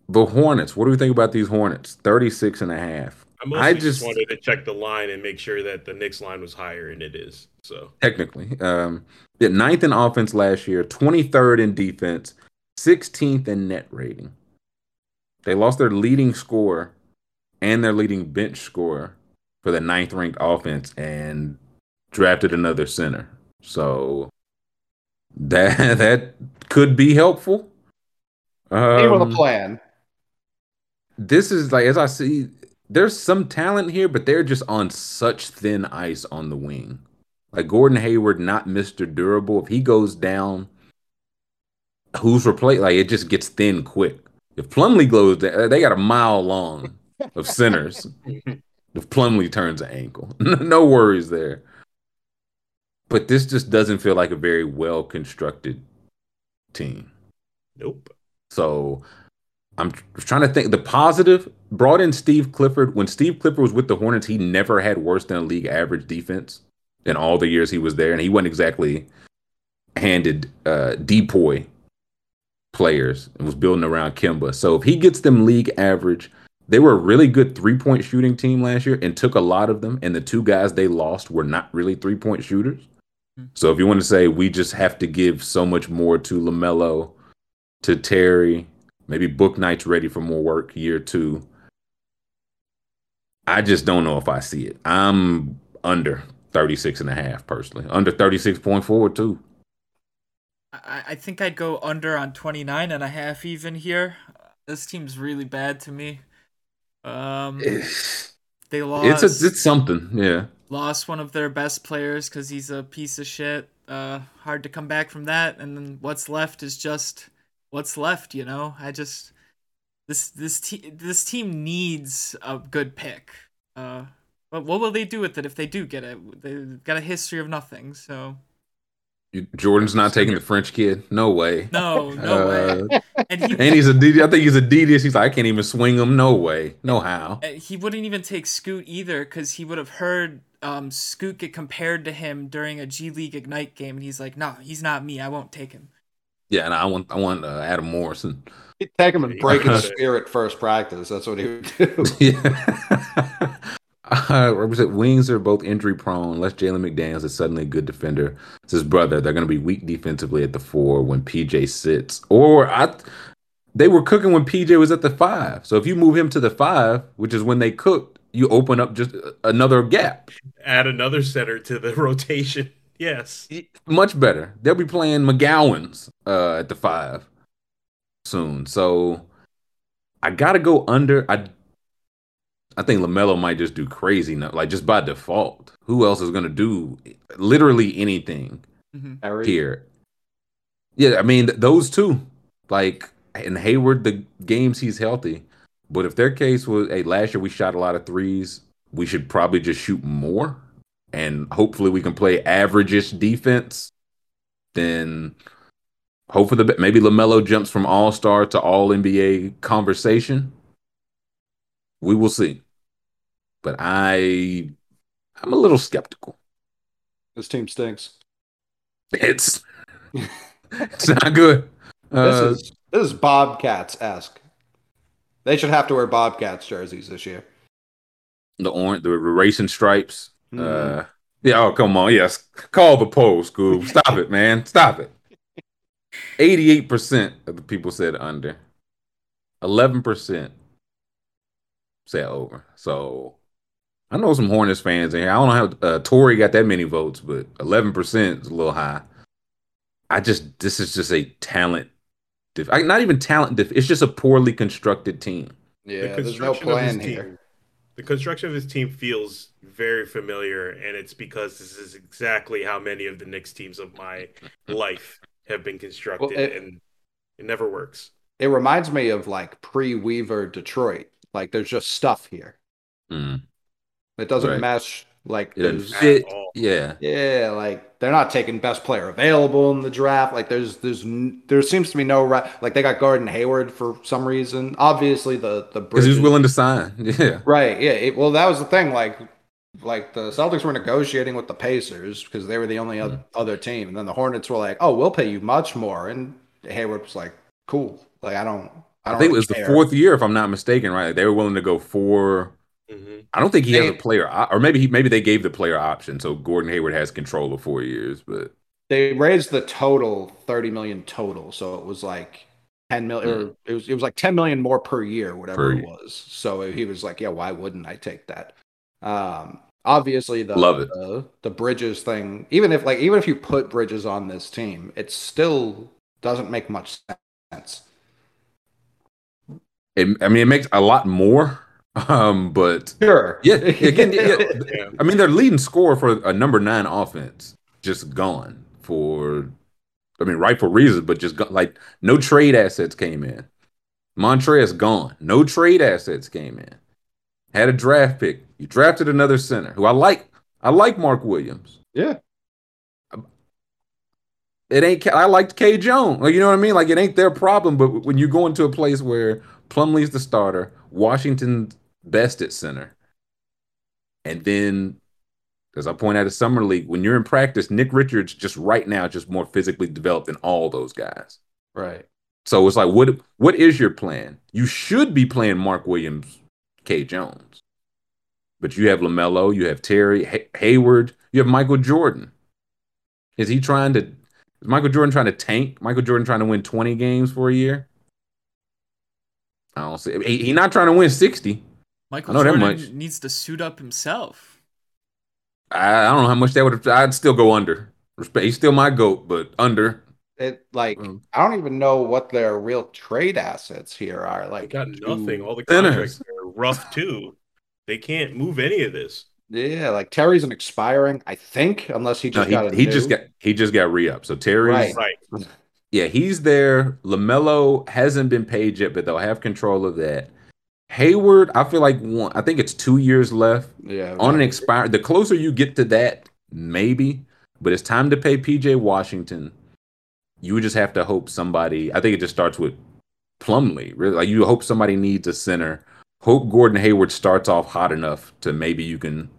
the Hornets. What do we think about these Hornets? 36 and a half. I mostly I just, just- wanted to check the line and make sure that the Knicks line was higher, and it is. So technically. Um, Yeah, ninth in offense last year, 23rd in defense, 16th in net rating. They lost their leading scorer and their leading bench scorer for the ninth ranked offense and drafted another center. So that that could be helpful. Came with a Um, plan. this is like as I see, there's some talent here, but they're just on such thin ice on the wing. Like Gordon Hayward, not Mr. Durable. If he goes down, who's replaced? Like it just gets thin quick. If Plumlee goes down, they got a mile long of centers. if Plumlee turns an ankle, no worries there. But this just doesn't feel like a very well constructed team. Nope. So I'm trying to think. The positive brought in Steve Clifford. When Steve Clifford was with the Hornets, he never had worse than a league average defense in all the years he was there, and he wasn't exactly handed uh, depoy players and was building around Kemba. So if he gets them league average, they were a really good three point shooting team last year and took a lot of them. And the two guys they lost were not really three point shooters. So if you want to say we just have to give so much more to LaMelo, to Terry, maybe Bouknight's ready for more work year two. I just don't know if I see it. I'm under 36 and a half personally. Under 36.4 too. I, I think I'd go under on 29 and a half even here. This team's really bad to me. Um, they lost. it's, a, it's something. Yeah. lost one of their best players because he's a piece of shit. Uh, hard to come back from that. And then what's left is just what's left. You know, I just this this te- this team needs a good pick. Uh, but what will they do with it if they do get it? They've got a history of nothing. So Jordan's not taking the French kid. No way. no, no way. Uh, And he and he's Adidas. I think he's Adidas. He's like, I can't even swing him. No way. No how. He wouldn't even take Scoot either because he would have heard um, Scoot get compared to him during a G League Ignite game, and he's like, "No, he's not me. I won't take him." Yeah, and I want I want uh, Adam Morrison. He'd take him and break his spirit first practice. That's what he would do. Yeah. Uh, represent wings are both injury prone. Unless Jalen McDaniels is suddenly a good defender, it's his brother. They're going to be weak defensively at the four when PJ sits. Or I, they were cooking when PJ was at the five. So if you move him to the five, which is when they cooked, you open up just another gap. Add another center to the rotation. Yes. Much better. They'll be playing McGowens uh, at the five soon. So I gotta go under. I I think LaMelo might just do crazy now, like just by default. Who else is gonna do literally anything hmm here? Yeah, I mean th- those two, like and Hayward, the games he's healthy. But if their case was, hey, last year we shot a lot of threes, we should probably just shoot more, and hopefully we can play average-ish defense. Then hope for the maybe LaMelo jumps from All Star to All NBA conversation. We will see, but I I'm a little skeptical. This team stinks. It's it's not good. This Uh, is this is Bobcats esque. They should have to wear Bobcats jerseys this year. the orange, the racing stripes. Mhm. Uh, yeah. Oh, come on. Yes. Call the poll, Scoob. Stop it, man. Stop it. Eighty-eight percent of the people said under. Eleven percent said over. So I know some Hornets fans in here. I don't know how uh, Tory got that many votes, but eleven percent is a little high. I just this is just a talent. Diff- I, not even talent. Diff- it's just a poorly constructed team. yeah, there's no of his plan team- here. The construction of his team feels very familiar, and it's because this is exactly how many of the Knicks teams of my life have been constructed, Well, it- and it never works. It reminds me of like pre-Weaver Detroit. Like there's just stuff here. Mm. It doesn't Right. mesh. Like It doesn't fit. Yeah. yeah, like they're not taking best player available in the draft. Like there's there's there seems to be no right. Like they got Gordon Hayward for some reason. Obviously the the Because he was willing to sign. Yeah. Right. Yeah. It, well, that was the thing. Like, like the Celtics were negotiating with the Pacers because they were the only oth- mm-hmm. other team, and then the Hornets were like, "Oh, we'll pay you much more," and Hayward was like, "Cool. Like, I don't. I I, don't think it really was the fourth year, if I'm not mistaken, right? They were willing to go four. Mhm. I don't think he has a player, or maybe he maybe they gave the player option, so Gordon Hayward has control of four years. But they raised the total 30 million total, so it was like 10 million or it was it was like 10 million more per year, whatever Per it year. was. So he was like, yeah, why wouldn't I take that? Um obviously the Love it. the, the bridges thing, even if like even if you put bridges on this team, it still doesn't make much sense. It, I mean, it makes a lot more. Um, but Sure. yeah, again, yeah, Yeah. I mean, their leading score for a number nine offense just gone for, I mean, rightful reasons, but just go, like no trade assets came in. Montrez gone. No trade assets came in. Had a draft pick. You drafted another center who I like. I like Mark Williams. yeah. It ain't. I liked K. Jones. Like you know what I mean. Like it ain't their problem. But when you go into a place where Plumlee's the starter, Washington's best at center, and then, as I point out at summer league, when you're in practice, Nick Richards just right now just more physically developed than all those guys. Right. So it's like, what what is your plan? You should be playing Mark Williams, K. Jones, but you have LaMelo, you have Terry Hay- Hayward, you have Michael Jordan. Is he trying to? Is Michael Jordan trying to tank? Michael Jordan trying to win twenty games for a year? I don't see. He, he not trying to win sixty. Michael I know that Jordan much. needs to suit up himself. I, I don't know how much that would. I'd still go under. Respect. He's still my goat, but under. It like Mm. I don't even know what their real trade assets here are. They Like got nothing. All the Sinners. contracts are rough too. They can't move any of this. Yeah, like Terry's an expiring, I think, unless he No, just he, got a he just got he just got re up. So Terry's Right. Right. Yeah, he's there. LaMelo hasn't been paid yet, but they'll have control of that. Hayward, I feel like one, I think it's two years left yeah on an expired. The closer you get to that, maybe, but it's time to pay PJ Washington. You just have to hope somebody. I think it just starts with Plumlee. Really, like you hope somebody needs a center. Hope Gordon Hayward starts off hot enough to maybe you can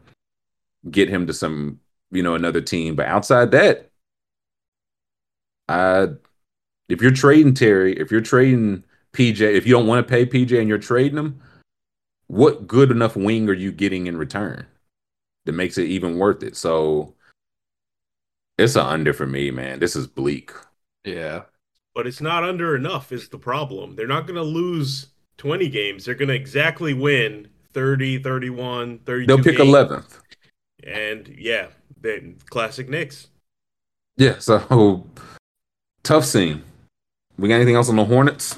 get him to some, you know, another team. But outside that, I if you're trading Terry, if you're trading PJ, if you don't want to pay PJ and you're trading him, what good enough wing are you getting in return that makes it even worth it? So it's an under for me, man. This is bleak. yeah. But it's not under enough is the problem. They're not going to lose 20 games. They're going to exactly win 30, 31, 32 They'll pick games. 11th. And yeah, they, classic Knicks. Yeah, so tough scene. We got anything else on the Hornets?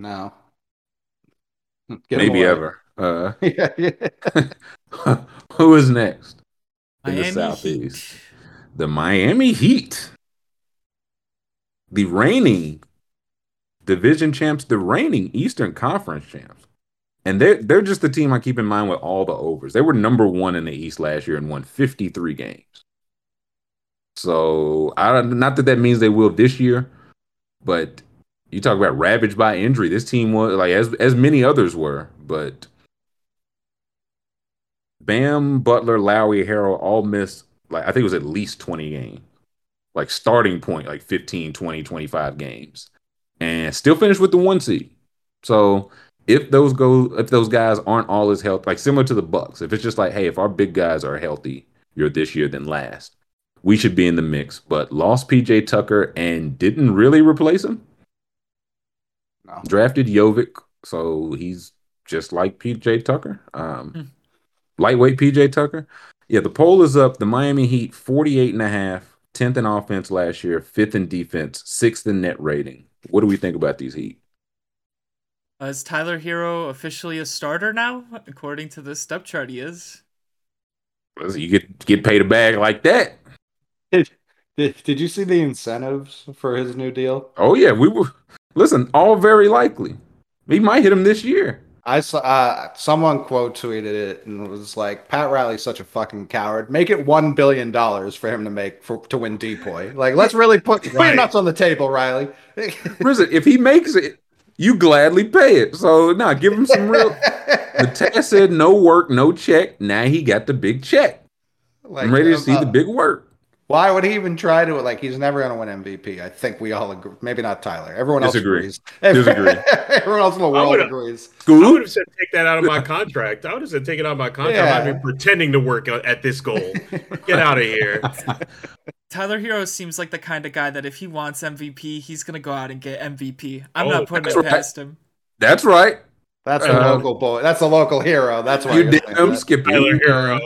No. Get Maybe ever. Uh, yeah, yeah. who is next? In the Southeast. Heat. The Miami Heat. The reigning division champs, the reigning Eastern Conference champs. And they're they're just the team I keep in mind with all the overs. They were number one in the East last year and won 53 games. So I don't not that that means they will this year, but you talk about ravaged by injury. This team was like as as many others were, but Bam, Butler, Lowry, Harrell all missed like I think it was at least 20 games. Like starting point, like 15, 20, 25 games. And still finished with the one seed. So if those go if those guys aren't all as healthy, like similar to the Bucks, if it's just like, hey, if our big guys are healthy, you're this year than last, we should be in the mix. But lost PJ Tucker and didn't really replace him. No. Drafted Jovic, so he's just like PJ Tucker. Um, Hmm. lightweight PJ Tucker. Yeah, the poll is up. The Miami Heat 48 and a half, 10th in offense last year, 5th in defense, 6th in net rating. What do we think about these Heat? Uh, Is Tyler Herro officially a starter now? According to this step chart, he is. You get get paid a bag like that. Did, did, did you see the incentives for his new deal? Oh yeah, we were listen, all very likely. He might hit him this year. I saw uh, someone quote tweeted it and was like, "Pat Riley's such a fucking coward. Make it one billion dollars for him to make for to win depoy. Like, let's really put, put your nuts on the table, Riley." Listen, if he makes it, you gladly pay it. So nah, give him some real the test said no work, no check. Now he got the big check. Like, I'm ready to uh, see the big work. Why would he even try to? Like, he's never going to win MVP. I think we all agree. Maybe not Tyler. Everyone else Disagree. agrees. Disagree. Everyone else in the world would've- agrees. I would have said take that out of my contract. I would have said take it out of my contract. Yeah. I've been pretending to work at at this goal. Get out of here. Tyler Herro seems like the kind of guy that if he wants MVP, he's gonna go out and get MVP. I'm Oh, not putting that's it right. past him. That's right. That's a Uh, local boy. That's a local hero. That's why You you're did saying him, that. Tyler Herro.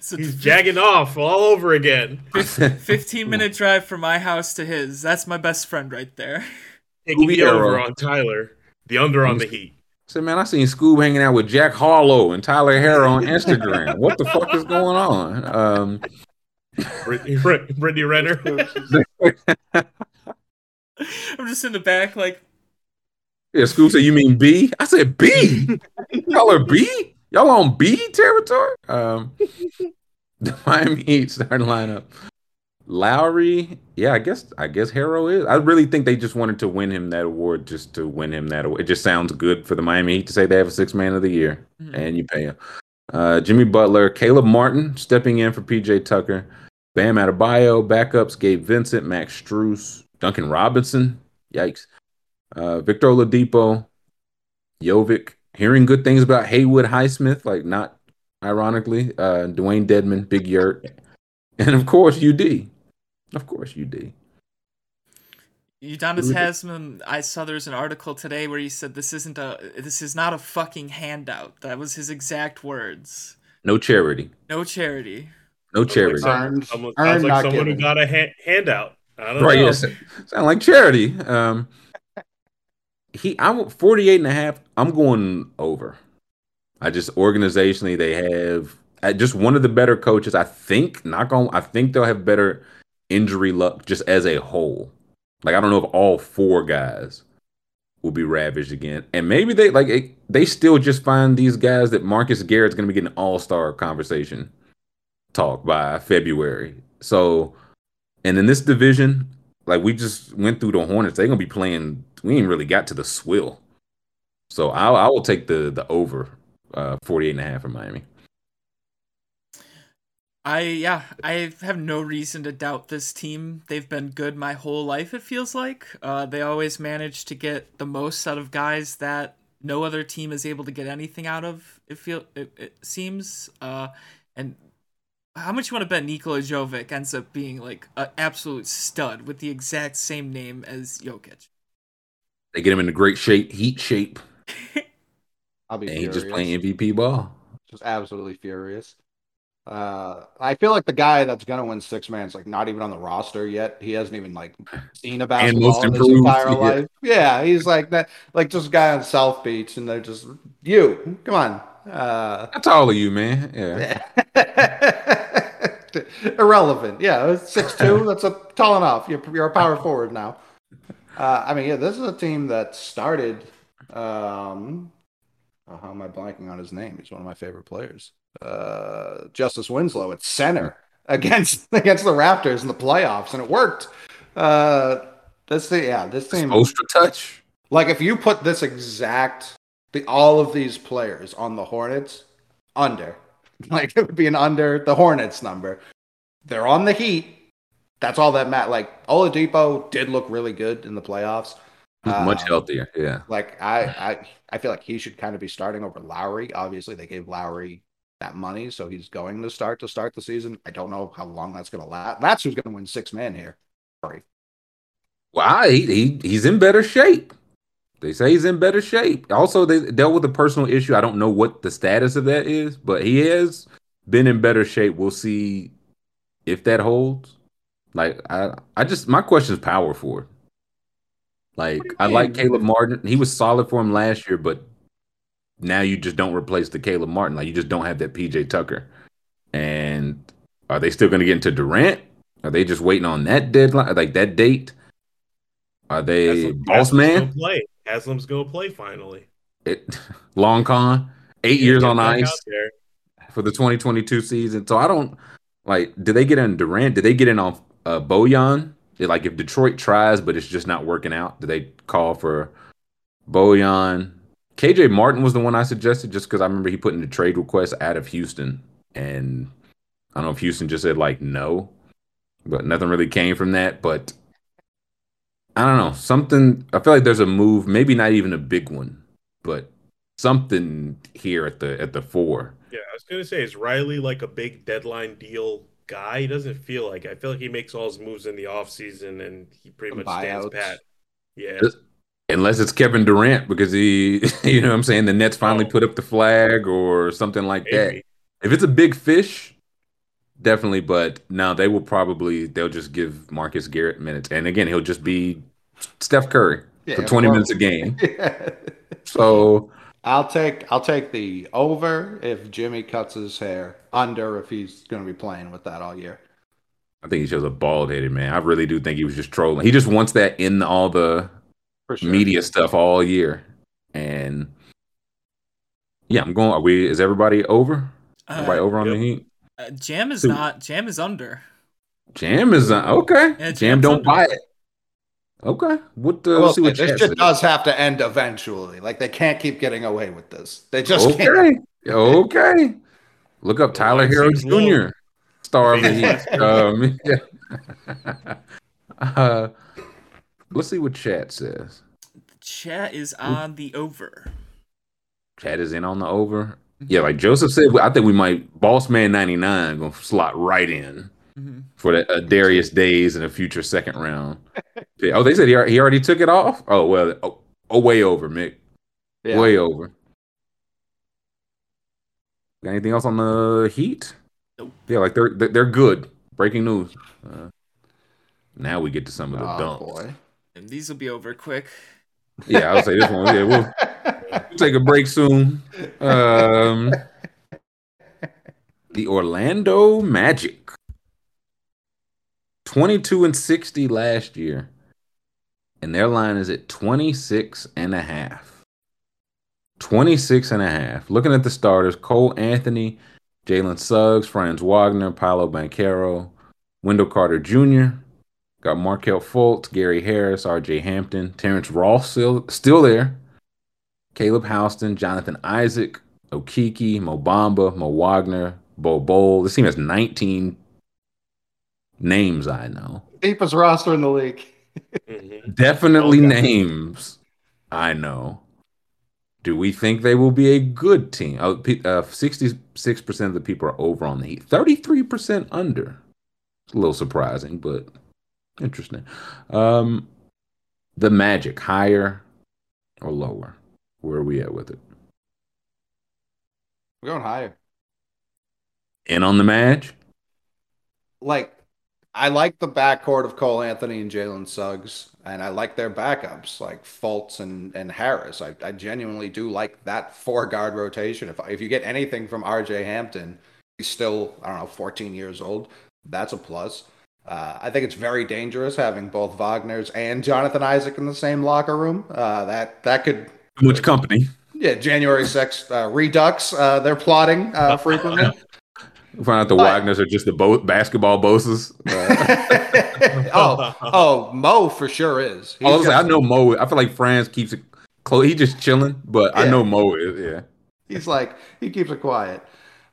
So He's jagging off all over again. 15 minute drive from my house to his. That's my best friend right there. Taking the Scooby over on Tyler. The under on the heat. Said, man, I seen Scoob hanging out with Jack Harlow and Tyler Herro on Instagram. what the fuck is going on? Um, Brittany, Brittany Renner. I'm just in the back, like, yeah, Scoob said, you mean B? I said B. Y'all are B? Y'all on B territory? Um, the Miami Heat starting lineup. Lowry, yeah, I guess I guess Herro is. I really think they just wanted to win him that award just to win him that award. It just sounds good for the Miami Heat to say they have a six man of the year Mhm. and you pay him. Uh, Jimmy Butler, Caleb Martin stepping in for PJ Tucker, Bam Adebayo, backups Gabe Vincent, Max Strus, Duncan Robinson, yikes, uh, Victor Oladipo, Jovic. Hearing good things about Haywood Highsmith, like not ironically, uh, Dewayne Dedmon, Big Yurt, and of course UD. Of course UD. Udonis Who- Haslem, I saw there's an article today where he said this isn't a this is not a fucking handout. That was his exact words. No charity. No charity. No charity. Sounds like, someone, earned, sounds like not someone who got a ha- handout. I don't Right, know. yes. Sound like charity. Um he I'm 48 and a half. I'm going over. I just organizationally they have uh, just one of the better coaches. I think not going I think they'll have better injury luck just as a whole. Like I don't know if all four guys will be ravaged again. And maybe they like it, they still just find these guys that Marcus Garrett's going to be getting all-star conversation talk by February. So and in this division, like we just went through the Hornets, they're gonna be playing. We ain't really got to the swill, so I I will take the the over uh 48 and a half for Miami. I yeah, I have no reason to doubt this team. They've been good my whole life. It feels like uh, they always manage to get the most out of guys that no other team is able to get anything out of. It feel it, it seems. Uh, and how much you want to bet Nikola Jovic ends up being like an absolute stud with the exact same name as Jokic? They get him in the great shape, heat shape, I'll be and he furious. just playing MVP ball. just absolutely furious. Uh, I feel like the guy that's gonna win six man is like not even on the roster yet. He hasn't even like seen a basketball in his entire yeah. life. Yeah, he's like that, like just a guy on South Beach, and they're just you. Come on. Uh, How tall are you, man? Yeah. irrelevant. Yeah, six two. That's a tall enough. You're you're a power forward now. Uh, I mean, yeah, this is a team that started. Um, oh, how am I blanking on his name? He's one of my favorite players. Uh, Justice Winslow at center against against the Raptors in the playoffs, and it worked. Uh, this thing, yeah, this team. Ultra touch. Like if you put this exact the all of these players on the Hornets under, like it would be an under the Hornets number. They're on the Heat. That's all that matters. Like Oladipo did look really good in the playoffs. He's much Um, healthier. Yeah. Like I, I, I feel like he should kind of be starting over Lowry. Obviously, they gave Lowry that money, so he's going to start to start the season. I don't know how long that's going to last. That's who's going to win six man here. Sorry. Wow, he, he he's in better shape. They say he's in better shape. Also, they dealt with a personal issue. I don't know what the status of that is, but he has been in better shape. We'll see if that holds. Like I, I just my question is power forward. Like I like? Caleb Martin. He was solid for him last year, but now you just don't replace the Caleb Martin. Like you just don't have that PJ Tucker. And are they still going to get into Durant? Are they just waiting on that deadline, like that date? Are they Haslem- boss Haslem's man? Gonna play. Haslem's gonna play finally. It, long con, eight years on ice for the 2022 season. So I don't like. Did they get in Durant? Did they get in on uh, Bojan? Like if Detroit tries, but it's just not working out, do they call for Bojan? KJ Martin was the one I suggested just because I remember he put in the trade request out of Houston, and I don't know if Houston just said like no, but nothing really came from that. But I don't know. Something I feel like there's a move, maybe not even a big one, but something here at the at the four. Yeah, I was gonna say, is Riley like a big deadline deal guy? He doesn't feel like. I feel like he makes all his moves in the offseason and he pretty Some much stands pat. Yeah. Unless it's Kevin Durant because he, you know what I'm saying, the Nets finally Oh. put up the flag or something like that. If it's a big fish, definitely. But no, they will probably they'll just give Marcus Garrett minutes, and again, he'll just be Steph Curry Yeah, for 20 well- minutes a game. So I'll take I'll take the over if Jimmy cuts his hair, under if he's going to be playing with that all year. I think he shows a bald headed man. I really do think he was just trolling. He just wants that in all the sure. media stuff all year, and yeah, I'm going. Are we? Is everybody over? Everybody Uh, over on the. Heat? uh, Jam is Two. not. Jam is under. Jam is uh, okay. Yeah, Jam don't under. buy it. Okay. What? Uh, I see what this chat shit does have to end eventually. Like they can't keep getting away with this. They just can't. Okay. Okay. Look up Tyler line Herro seems low. Jr., star of the Vegas Heat. Um, yeah. uh, let's see what chat says. Chat is on the over. Chat is in on the over. Yeah, like Joseph said, I think we might Boss Man 99 gonna slot right in Mhm. for the uh, Darius Days in a future second round. Oh, they said he, he already took it off. Oh well, oh, oh way over, Mick. Yeah. Way over. Got anything else on the Heat? Nope. Yeah, like they're they're they're good. Breaking news. Uh, now we get to some of the Oh dumps. boy. And these will be over quick. Yeah, I'll say this one. Yeah, we'll, we'll take a break soon. Um, the Orlando Magic, twenty-two and sixty last year, and their line is at 26 and a half. 26 and a half. Looking at the starters, Cole Anthony, Jalen Suggs, Franz Wagner, Paolo Banchero, Wendell Carter Jr., got Markelle Fultz, Gary Harris, RJ Hampton, Terrence Ross still, still there, Caleb Houstan, Jonathan Isaac, Okeke, Mo Bamba, Mo Wagner, Bol Bol. This team has 19 names I know. Deepest roster in the league. Mhm. Definitely Okay. names I know. Do we think they will be a good team? Uh, pe- uh, 66% of the people are over on the Heat. 33% under. It's a little surprising, but interesting. Um, the Magic, higher or lower? Where are we at with it? We're going higher. In on the match? Like, I like the backcourt of Cole Anthony and Jalen Suggs, and I like their backups like Fultz and, and Harris. I, I genuinely do like that four guard rotation. If if you get anything from RJ Hampton, he's still I don't know 14 years old. That's a plus. Uh, I think it's very dangerous having both Wagner's and Jonathan Isaac in the same locker room. Uh, that that could Too much company. yeah January 6th uh, redux. Uh, they're plotting uh, frequently. We find out the But- Wagners are just the bo- basketball bosses. Uh, oh, oh, Mo for sure is. I, was got like, I know Mo. I feel like Franz keeps it close. He just chilling, but I know Mo is. Yeah. He's like he keeps it quiet.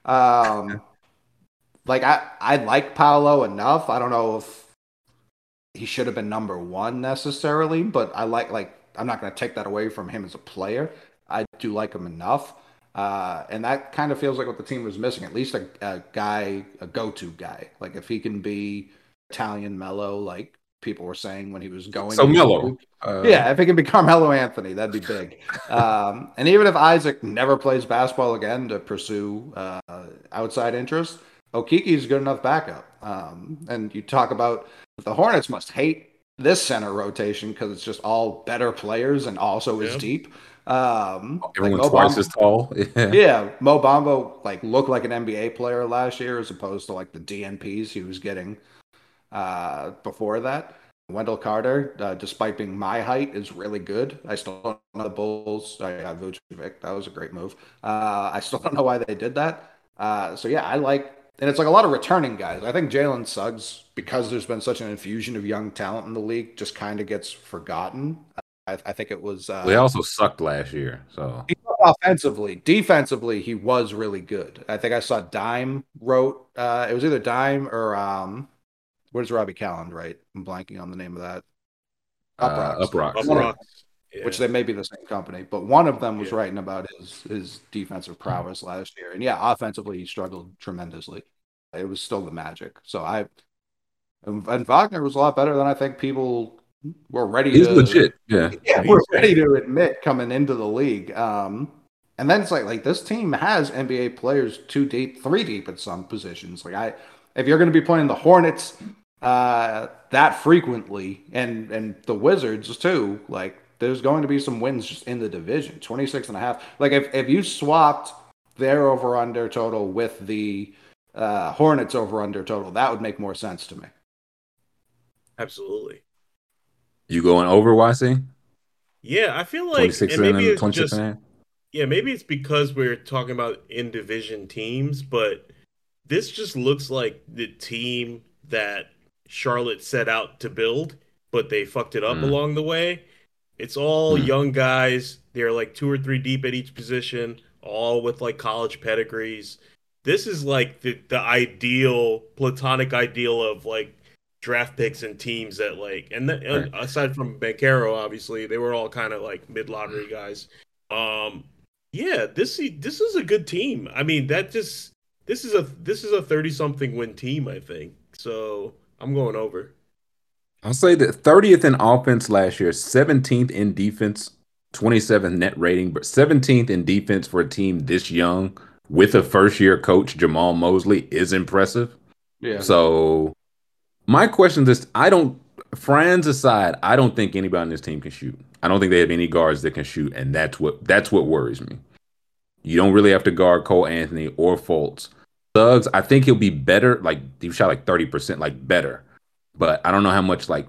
Um, like I I like Paolo enough. I don't know if he should have been number one necessarily, but I like like I'm not going to take that away from him as a player. I do like him enough. Uh, and that kind of feels like what the team was missing. At least a, a guy, a go-to guy. Like if he can be Italian mellow, like people were saying when he was going. So mellow. Uh, Yeah, if it can be Carmelo Anthony, that'd be big. um, and even if Isaac never plays basketball again to pursue uh, outside interest, Okeke's good enough backup. Um, and you talk about the Hornets must hate this center rotation because it's just all better players and also is deep. Um, Everyone's Mo twice Bamba- as tall. Yeah. yeah, Mo Bamba like looked like an NBA player last year as opposed to like the DNPs he was getting uh, before that. Wendell Carter, uh, despite being my height, is really good. I still don't know the Bulls. I got Vucevic. That was a great move. Uh, I still don't know why they did that. Uh, so yeah, I like, and it's like a lot of returning guys. I think Jalen Suggs, because there's been such an infusion of young talent in the league, just kind of gets forgotten. I, I think it was. Uh, We also sucked last year, so offensively, defensively, he was really good. I think I saw Dime wrote. Uh, it was either Dime or um, Where's Robbie Calland? Right, I'm blanking on the name of that. Uh, Uproxx. Uproxx. Yeah. Yeah. which they may be the same company, but one of them was Yeah. writing about his his defensive prowess last year, and yeah, offensively he struggled tremendously. It was still the magic. So I and, and Wagner was a lot better than I think people were ready He's to. legit. Yeah. Yeah, we're ready to admit coming into the league. Um, and then it's like like this team has NBA players two deep, three deep at some positions. Like I, if you're going to be playing the Hornets uh, that frequently, and and the Wizards too, like there's going to be some wins just in the division. 26 and a half. Like if if you swapped their over under total with the uh, Hornets over under total, that would make more sense to me. Absolutely. You going over YC? Yeah, I feel like 26 and and it's 26 just and yeah, maybe it's because we're talking about in division teams, but this just looks like the team that Charlotte set out to build, but they fucked it up Mm. along the way. It's all Mm. young guys. They're like two or three deep at each position, all with like college pedigrees. This is like the, the ideal platonic ideal of like draft picks and teams that like and, th- and aside from Banchero, obviously, they were all kind of like mid lottery guys. Um yeah, this this is a good team. I mean, that just this is a this is a 30 something win team, I think. So, I'm going over. I'll say that 30th in offense last year, 17th in defense, 27th net rating, but 17th in defense for a team this young with a first year coach, Jamahl Mosley, is impressive. Yeah. So, my question is I don't, Franz aside, I don't think anybody on this team can shoot. I don't think they have any guards that can shoot, and that's what that's what worries me. You don't really have to guard Cole Anthony or Fultz. Suggs, I think he'll be better. Like he shot like 30%, like better. But I don't know how much like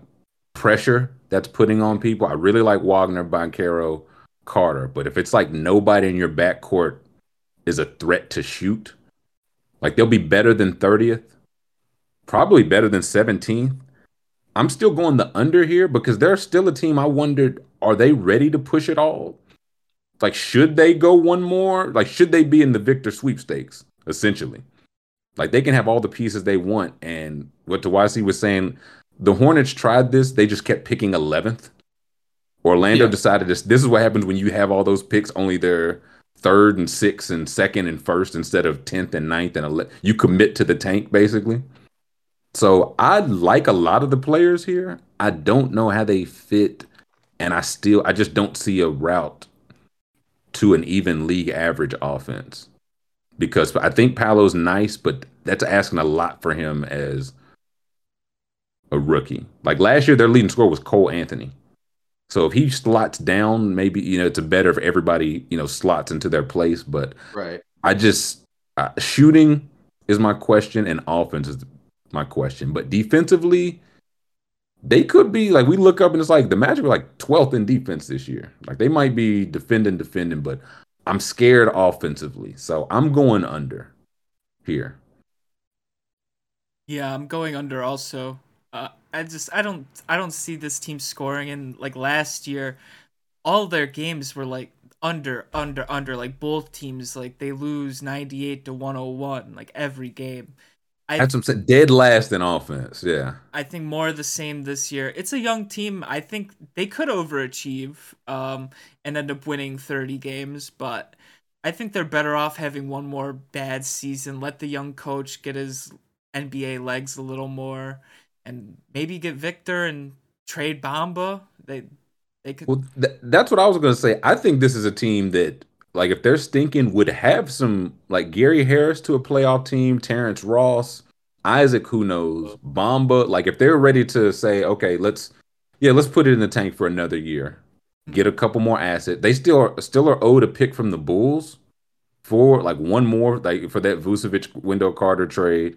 pressure that's putting on people. I really like Wagner, Banchero, Carter. But if it's like nobody in your backcourt is a threat to shoot, like they'll be better than 30th, probably better than 17. I'm still going the under here because they're still a team. I wondered, are they ready to push it all? Like, should they go one more? Like, should they be in the Victor sweepstakes, essentially? Like, they can have all the pieces they want. And what Tawasi was saying, the Hornets tried this, they just kept picking 11th. Orlando Yeah. decided this. This is what happens when you have all those picks, only their third and sixth and second and first instead of 10th and ninth and 11th. You commit to the tank, basically. So I like a lot of the players here. I don't know how they fit, and I still I just don't see a route to an even league average offense. Because I think Paolo's nice, but that's asking a lot for him as a rookie. Like last year, their leading scorer was Cole Anthony. So if he slots down, maybe you know it's a better if everybody you know slots into their place. But Right. I just uh, shooting is my question, and offense is my question. But defensively, they could be like we look up and it's like the Magic were like 12th in defense this year. Like they might be defending, defending, but I'm scared offensively. So I'm going under here. Yeah, I'm going under also. Uh, I just I don't I don't see this team scoring and like last year all their games were like under under under like both teams like they lose 98 to 101 like every game. I That's what I'm saying. Dead last in offense. Yeah. I think more of the same this year. It's a young team. I think they could overachieve um, and end up winning 30 games, but I think they're better off having one more bad season. Let the young coach get his NBA legs a little more, and maybe get Victor and trade Bamba. They they could. Well, th- that's what I was going to say. I think this is a team that, like, if they're stinking, would have some, like, Gary Harris to a playoff team, Terrence Ross, Isaac, who knows, Bamba. Like, if they're ready to say, okay, let's, yeah, let's put it in the tank for another year, get a couple more assets. They still are, still are owed a pick from the Bulls for like one more, like, for that Vucevic Wendell Carter trade.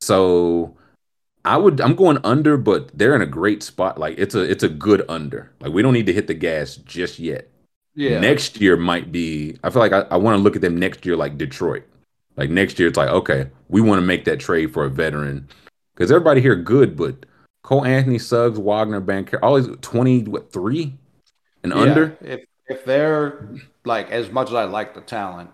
So I would I'm going under, but they're in a great spot. Like it's a it's a good under. Like we don't need to hit the gas just yet. Yeah. Next year might be I feel like I, I want to look at them next year like Detroit. Like next year it's like, okay, we want to make that trade for a veteran. Because everybody here good, but Cole Anthony, Suggs, Wagner, Banker, all these 20, what, three and Yeah, under? If if they're like as much as I like the talent,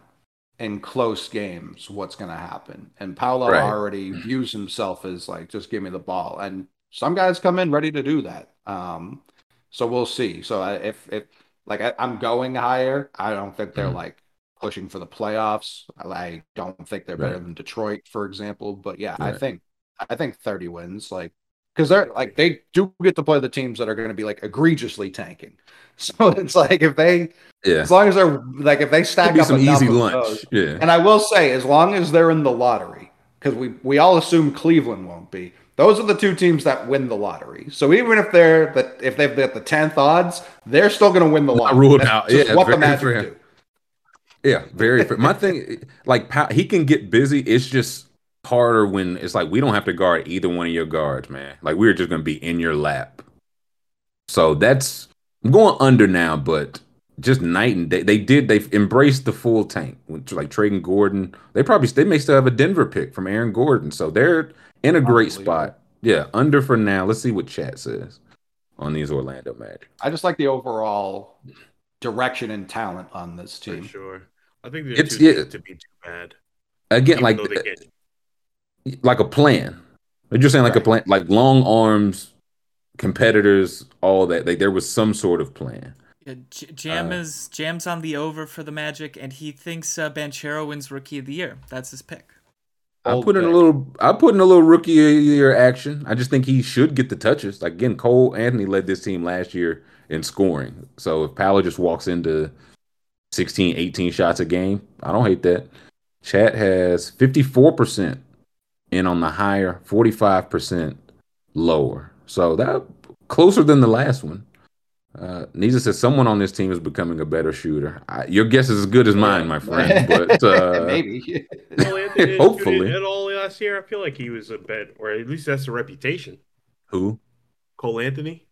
in close games what's going to happen. And Paolo Right. already views himself as like, just give me the ball. And some guys come in ready to do that. Um, so we'll see. So if if like I, I'm going higher, I don't think they're Mhm. like pushing for the playoffs. I, don't think they're better than Detroit, for example. But yeah, I think I think 30 wins, like because they're like they do get to play the teams that are going to be like egregiously tanking. So it's like if they Yeah. as long as they're like if they stack be up some easy lunch. those- Yeah. and I will say, as long as they're in the lottery, because we we all assume Cleveland won't be. Those are the two teams that win the lottery. So even if they're the if they've got the tenth odds, they're still going to win the Not lottery. ruled out. Yeah, what the very Magic fair. do. Yeah, very. fair. My thing, like, he can get busy. It's just harder when it's like we don't have to guard either one of your guards, man. Like we're just gonna be in your lap. So that's I'm going under now, but just night and day. They did. They've embraced the full tank, which like trading Gordon. They probably they may still have a Denver pick from Aaron Gordon, so they're in a great spot. Yeah, under for now. Let's see what chat says on these Orlando Magic. I just like the overall direction and talent on this For team. sure. I think they're It's- too yeah. to be too bad. Again, like though get like a plan. You're just saying like a plan, like long arms, competitors, all that. Like there was some sort of plan. Yeah, J- Jam Uh, is Jam's on the over for the Magic, and he thinks uh, Banchero wins Rookie of the Year. That's his pick. I put in a little. I put in a little rookie year action. I just think he should get the touches. Like again, Cole Anthony led this team last year in scoring. So if Paolo just walks into 16, 18 shots a game, I don't hate that. Chat has 54% in on the higher, 45% lower. So that closer than the last one. Uh, Nisa says someone on this team is becoming a better shooter. I, your guess is as good as mine, my friend. But uh, maybe. Cole Hopefully. at all last year. I feel like he was a bet, or at least that's the reputation. who? Cole Anthony.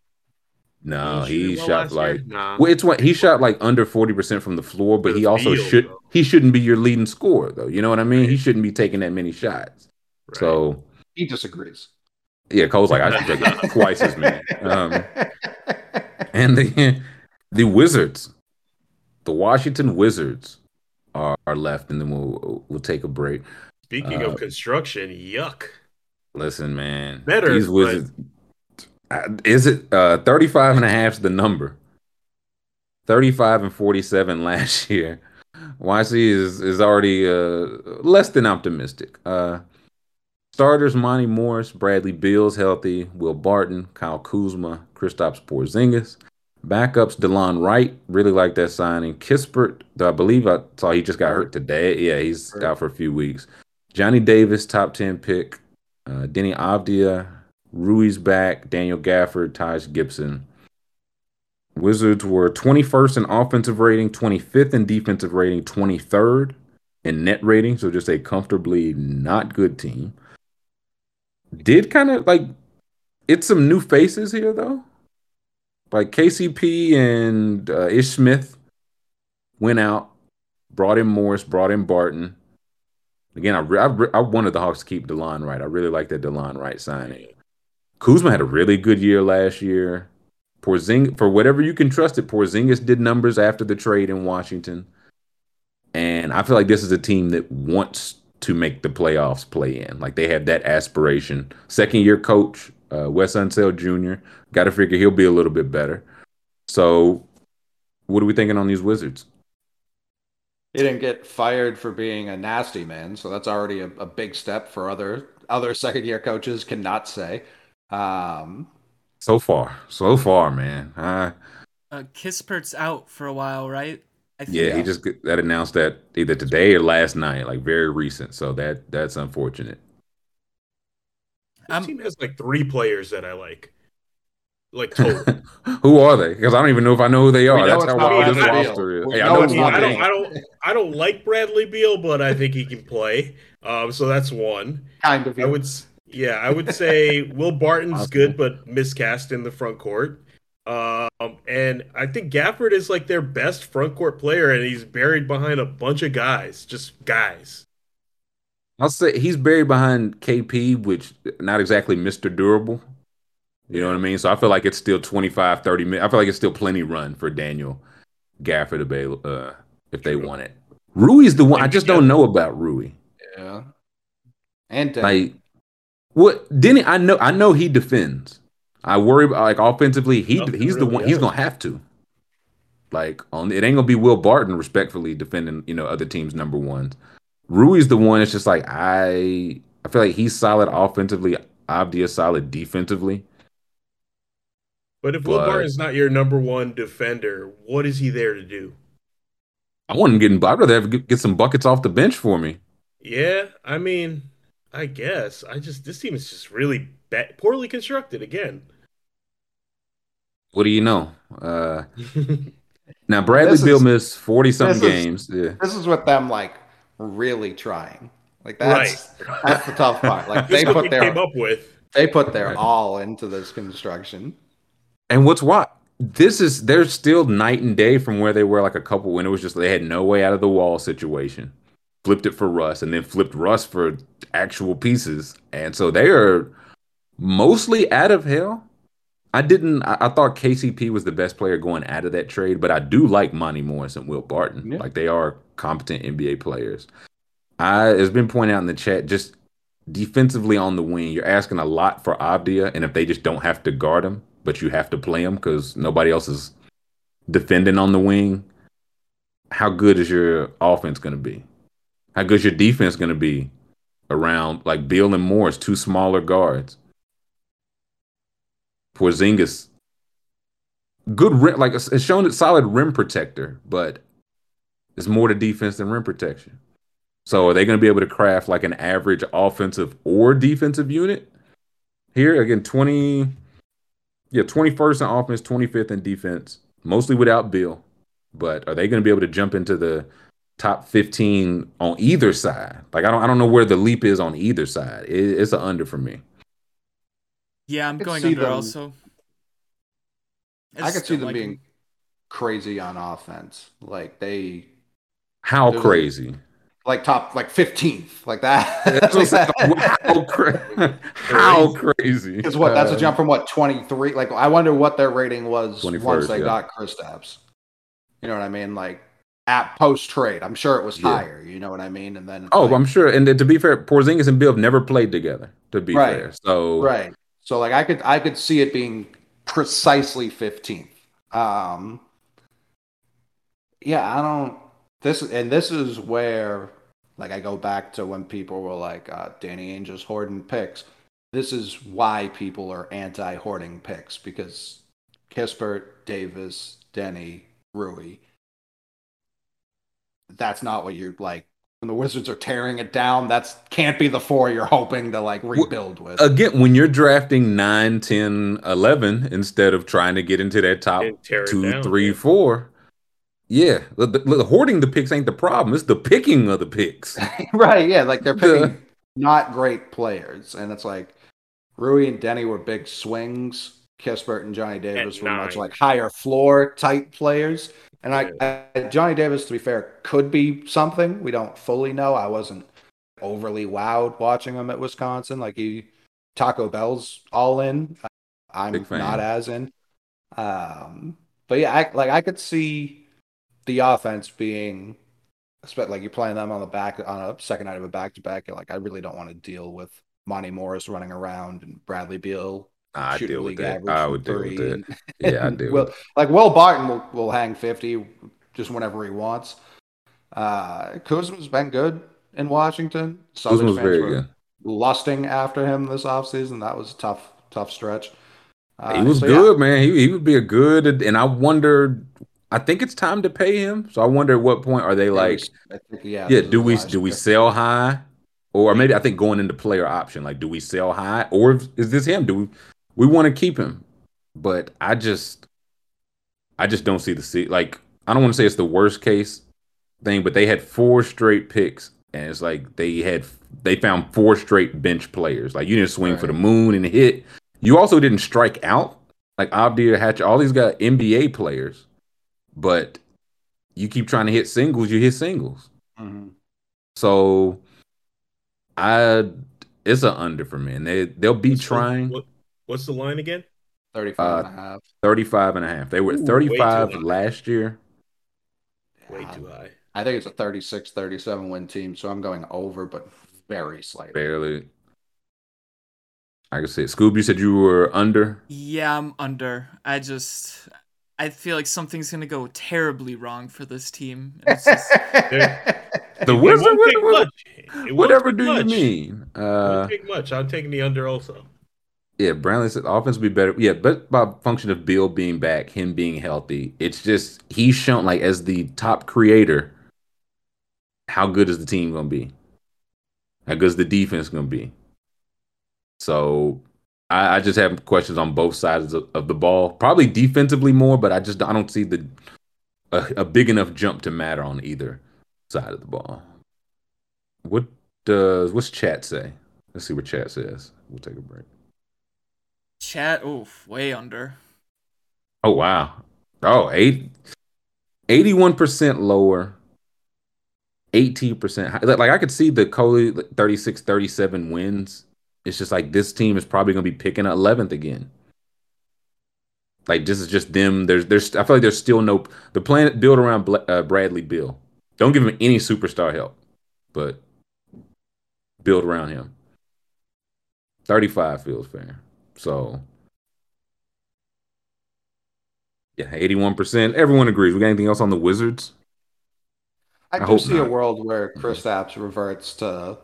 No, Didn't he well shot like Nah. well, it's what he shot like under forty percent from the floor, but he also Beal, should though. he shouldn't be your leading scorer though. You know what I mean? He shouldn't be taking that many shots. Right. So he disagrees. yeah, Cole's like I should take it twice as many. Um, and the the Wizards, the Washington Wizards are, are left, and then we'll we'll take a break. Speaking uh, of construction, yuck. Listen, man, Better, these Wizards. Uh, Is it uh 35 and a half is the number? 35 and 47 last year. YC is is already uh less than optimistic. Uh starters Monty Morris, Bradley Beals healthy, Will Barton, Kyle Kuzma, Kristaps Porzingis. Backups Delon Wright, really like that signing. Kispert, though I believe I saw he just got hurt today. Yeah, he's Hurt. out for a few weeks. Johnny Davis, top 10 pick. Uh, Deni Avdija, Rui's back. Daniel Gafford, Taj Gibson. Wizards were 21st in offensive rating, 25th in defensive rating, 23rd in net rating. So just a comfortably not good team. Did kind of like it's some new faces here though. Like KCP and uh, Ish Smith went out, brought in Morris, brought in Barton. Again, I, I, I wanted the Hawks to keep Delon Wright. I really like that Delon Wright signing. Kuzma had a really good year last year. Porzing for whatever you can trust it, Porzingis did numbers after the trade in Washington. And I feel like this is a team that wants to make the playoffs play in. Like they have that aspiration. Second year coach, uh, Wes Unseld Jr. Got to figure he'll be a little bit better. So, what are we thinking on these Wizards? He didn't get fired for being a nasty man, so that's already a, a big step for other other second year coaches cannot say. Um, So far, so far, man. Uh, Uh, Kispert's out for a while, right? I think yeah, he just got- that announced that either today or last night, like very recent. So that that's unfortunate. This I'm- team has like three players that I like. Like total. who are they? Because I don't even know if I know who they are. That's how wild this roster is. Hey, I know know it's it's I, not not don't, I don't I don't like Bradley Beal, but I think he can play. Um, so that's one. kind of. I would yeah, I would say Will Barton's Awesome. good, but miscast in the front court. Um, and I think Gafford is like their best front court player, and he's buried behind a bunch of guys, just guys. I'll say he's buried behind KP, which not exactly Mr. Durable. You know what I mean? So I feel like it's still 25, 30 minutes. I feel like it's still plenty run for Daniel Gafford available uh, if they True. want it. Rui's the one. I just don't know about Rui. Yeah. And Deni. Like what? Deni, I know. I know he defends. I worry about like offensively. He he's the really one. He's gonna have to. Like on it ain't gonna be Will Barton respectfully defending you know other teams number ones. Rui's the one. It's just like I I feel like he's solid offensively. Avdija's solid defensively. But if Will But- Barton's not your number one defender, what is he there to do? I want him getting. I'd rather have, get, get some buckets off the bench for me. Yeah, I mean, I guess. I just this team is just really ba- poorly constructed again. What do you know? Uh, now Bradley This Beal missed forty something this is- games. Yeah. This is with them like really trying. Like that's right. that's the tough part. Like they put their came up with. they put their Right. all into this construction. And what's what? This is they're still night and day from where they were like a couple when it was just they had no way out of the wall situation. Flipped it for Russ and then flipped Russ for actual pieces. And so they are mostly out of hell. I didn't I, I thought KCP was the best player going out of that trade, but I do like Monty Morris and Will Barton. Yeah. Like they are competent NBA players. I it's been pointed out in the chat just defensively on the wing, you're asking a lot for Avdija, and if they just don't have to guard him, but you have to play him because nobody else is defending on the wing, how good is your offense going to be? How good is your defense going to be around like Beal and Morris, two smaller guards? Porzingis, good rim, like it's shown it's solid rim protector, but it's more to defense than rim protection. So are they going to be able to craft like an average offensive or defensive unit? Here again, 20 yeah, 21st in offense, 25th in defense, mostly without Beal. But are they going to be able to jump into the top 15 on either side? Like I don't I don't know where the leap is on either side. It, it's an under for me. Yeah, I'm going see under them- also. I It's could see them like- being crazy on offense. Like they How There's a- crazy. like top like 15th like that. That's I'm how, cra- how crazy. Because what? That's a Uh, jump from what 23. Like I wonder what their rating was once they yeah. got Kristaps. You know what I mean? Like at post trade, I'm sure it was Yeah. higher. You know what I mean? And then Oh, like, I'm sure. And to be fair, Porzingis and Beal have never played together. To be Right. fair, so right. So like I could I could see it being precisely 15th. Um. Yeah, I don't. This and this is where like I go back to when people were like uh, Danny Ainge is hoarding picks. This is why people are anti hoarding picks because Kispert, Davis, Deni, Rui. That's not what you're like. When the Wizards are tearing it down, that's can't be the four you're hoping to like rebuild with. again, when you're drafting 9, 10, 11 instead of trying to get into that top And tear it two, down, three, yeah. four, yeah, the, the, the hoarding the picks ain't the problem. It's the picking of the picks. right, yeah, like they're picking The- not great players, and it's like Rui and Deni were big swings. Kispert and Johnny Davis At were much like higher floor type players. And I, I, Johnny Davis, to be fair, could be something we don't fully know. I wasn't overly wowed watching him at Wisconsin. Like he, Taco Bell's all in. I'm not as in. Um, but yeah, I, like I could see the offense being, like you're playing them on the back on a second night of a back to back. Like I really don't want to deal with Monty Morris running around and Bradley Beal I deal with league that. average I would deal with that. Yeah, I do. Will, like Will Barton will, will hang 50 just whenever he wants. Uh, Kuzma's been good in Washington. Kuzma's very good. lusting after him this offseason. That was a tough, tough stretch. Uh, he was so, yeah, good, man. He he would be a good, and I wonder. I think it's time to pay him. So I wonder at what point are they like, I think, yeah, yeah, do we do we sell high, or maybe I think going into player option, like do we sell high, or is this him? Do we we want to keep him? But I just, I just don't see the seat. like I don't want to say it's the worst case thing, but they had four straight picks, and it's like they had they found four straight bench players. Like you didn't swing for the moon and hit. You also didn't strike out. Like Abdir Hatcher, all these got NBA players, but you keep trying to hit singles, you hit singles. Mhm. So I it's an under for me. And they they'll be What's the- trying what- what's the line again? 35 Uh, and a half. 35 and a half. They were Ooh, 35 last year. Way Yeah, too high. I think it's a 36 37 win team, so I'm going over, but very slightly. Barely. I can see it. Scoob, you said you were under. Yeah, I'm under. I just I feel like something's gonna go terribly wrong for this team. Just, The It Wizards. won't take what- much. Whatever do much. you mean? It Uh, won't take much. I'm taking the under also. yeah, Brownlee said offense will be better. Yeah, but by function of Beal being back, him being healthy, it's just he's shown like as the top creator. How good is the team gonna be? How good is the defense gonna be? So I, I just have questions on both sides of, of the ball. Probably defensively more, but I just I don't see the a, a big enough jump to matter on either side of the ball. What does what's chat say? Let's see what chat says. We'll take a break. chat, oof, way under. Oh wow. Oh, eight, 81% lower. 18% high. Like I could see the Coley 36 37 wins. It's just like this team is probably going to be picking 11th again. Like this is just them. There's there's I feel like there's still no the plan built around uh, Bradley Beal. Don't give him any superstar help, but build around him. 35 feels fair. So yeah, 81%. Everyone agrees. We got anything else on the Wizards? I, I do see a world where Kristaps reverts to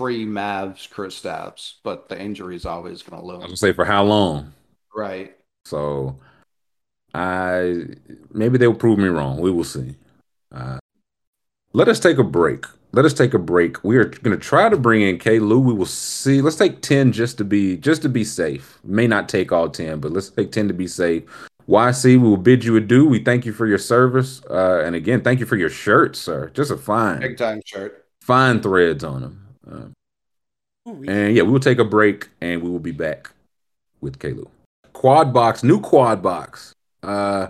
pre Mavs Kristaps, but the injury is always going to loom. I was gonna say for how long? Right. So I maybe they'll prove me wrong. We will see. Uh, let us take a break. Let us take a break. We are going to try to bring in K. Lou. We will see. Let's take ten just to be just to be safe. May not take all ten, but let's take ten to be safe. YC, we will bid you adieu. We thank you for your service, uh, and again, thank you for your shirt, sir. Just a fine, Big time shirt. fine threads on them. Uh, Ooh, we- and yeah, we will take a break and we will be back with Kalu. Quad box, new quad box. Uh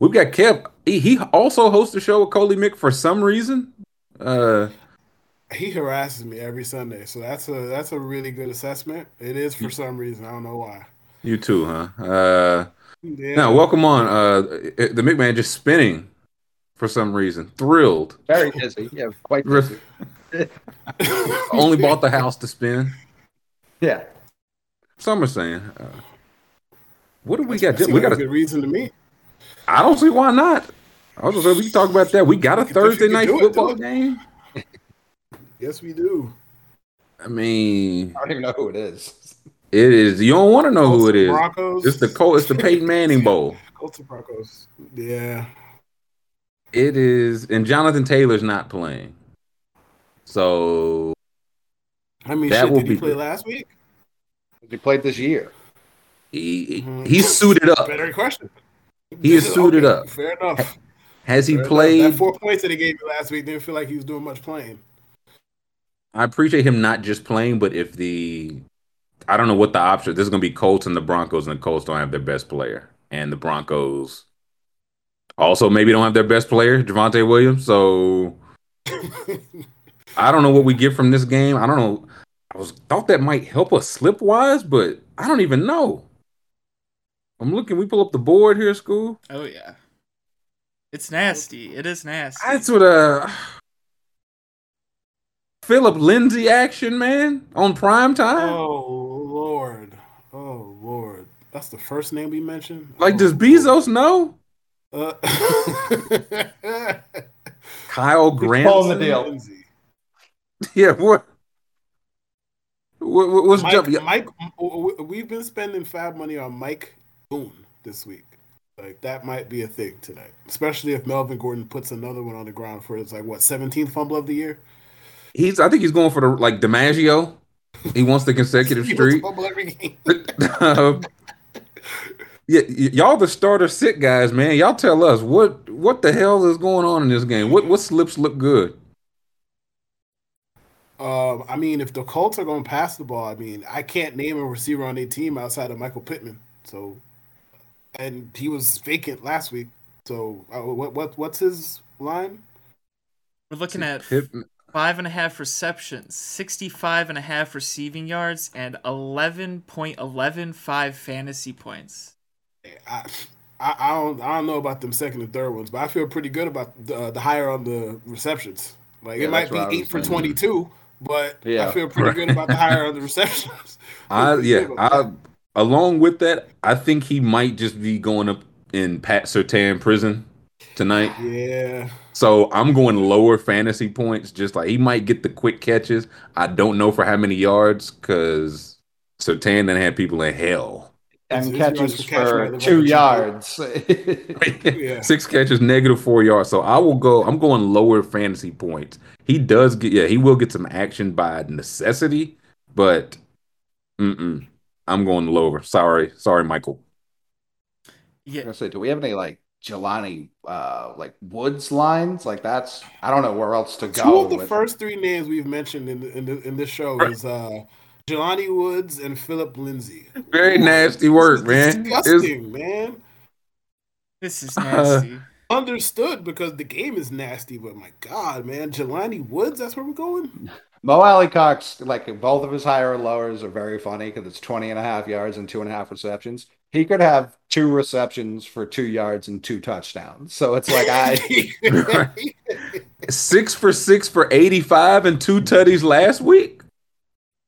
we've got Kev. He, he also hosts a show with Coley Mick for some reason. Uh He harasses me every Sunday, so that's a that's a really good assessment. It is for some reason. I don't know why. you too, huh? Uh Yeah. now welcome on. Uh the McMahon just spinning for some reason. Thrilled. Very busy. Yeah, quite busy. Only bought the house to spin. Yeah. Some are saying. Uh, what do we That got? We got a a good reason to me. I don't see why not. I was gonna say we can talk about that. We got a Thursday night do it, football game. Yes, we do. I mean, I don't even know who it is. it is. You don't want to know who Colts it and is. Broncos. It's the Col- It's the Peyton Manning Bowl. Colts and Broncos. Yeah. It is, and Jonathan Taylor's not playing. So I mean, That shit, will did he be play good. last week? Did He played this year. he Mhm. he's suited up. Better question. He is suited up. Fair enough. Has he Fair enough. played? That four points that he gave me last week didn't feel like he was doing much playing. I appreciate him not just playing, but if the I don't know what the option. This is gonna be Colts and the Broncos, and the Colts don't have their best player, and the Broncos also maybe don't have their best player, Javonte Williams. So I don't know what we get from this game. I don't know. I was thought that might help us slip wise, but I don't even know. I'm looking. We pull up the board here, school. Oh yeah. It's nasty. It is nasty. That's what uh Philip Lindsay action, man, on prime time. oh Lord. Oh Lord. That's the first name we mentioned. like, Oh, does Bezos know? Uh, Kyle Grant. pulling the deal. Lindsay. Yeah. What? What, what- what's Mike, jump? Mike, we've been spending fab money on Mike Boone this week. Like that might be a thing tonight, especially if Melvin Gordon puts another one on the ground for his like what 17th fumble of the year. He's. I think he's going for the like DiMaggio. He wants the consecutive He puts a streak. fumble every game. Yeah, y- y'all the starter sit guys, man. Y'all tell us what what the hell is going on in this game. What what slips look good? Um, I mean, if the Colts are going to pass the ball, I mean, I can't name a receiver on their team outside of Michael Pittman. So, and he was vacant last week. So, uh, what what what's his line? We're looking at Pittman- five and a half receptions, 65 and a half receiving yards, and 11.115 fantasy points. I, I, I don't I don't know about them second and third ones, but I feel pretty good about the the higher on the receptions. Like Yeah, it might be what I was eight for thinking. twenty two, but Yeah. I feel pretty good about the higher of the receptions. I yeah, pretty good about I along with that, I think he might just be going up in Pat Surtain prison tonight. yeah. So I'm going lower fantasy points. Just like he might get the quick catches. I don't know for how many yards because Surtain then had people in hell. And his catches per catch for might two like yards. Yeah. Six catches, negative four yards. So I will go. I'm going lower fantasy points. He does get. Yeah, he will get some action by necessity, but mm-mm, I'm going lower. Sorry, sorry, Michael. Yeah, was gonna say, do we have any like Jelani uh like Woods lines? Like that's I don't know where else to go. Two go. of the with- first three names we've mentioned in in, the, in this show is uh, Jelani Woods and Philip Lindsay. Very nasty work, man. It's- Disgusting, man. this is Uh, nasty. Understood because the game is nasty, but my God, man, Jelani Woods, that's where we're going? Mo Alie-Cox, like both of his higher and lowers are very funny because it's 20 and a half yards and two and a half receptions. He could have two receptions for two yards and two touchdowns. So it's like I six for six for 85 and two tutties last week.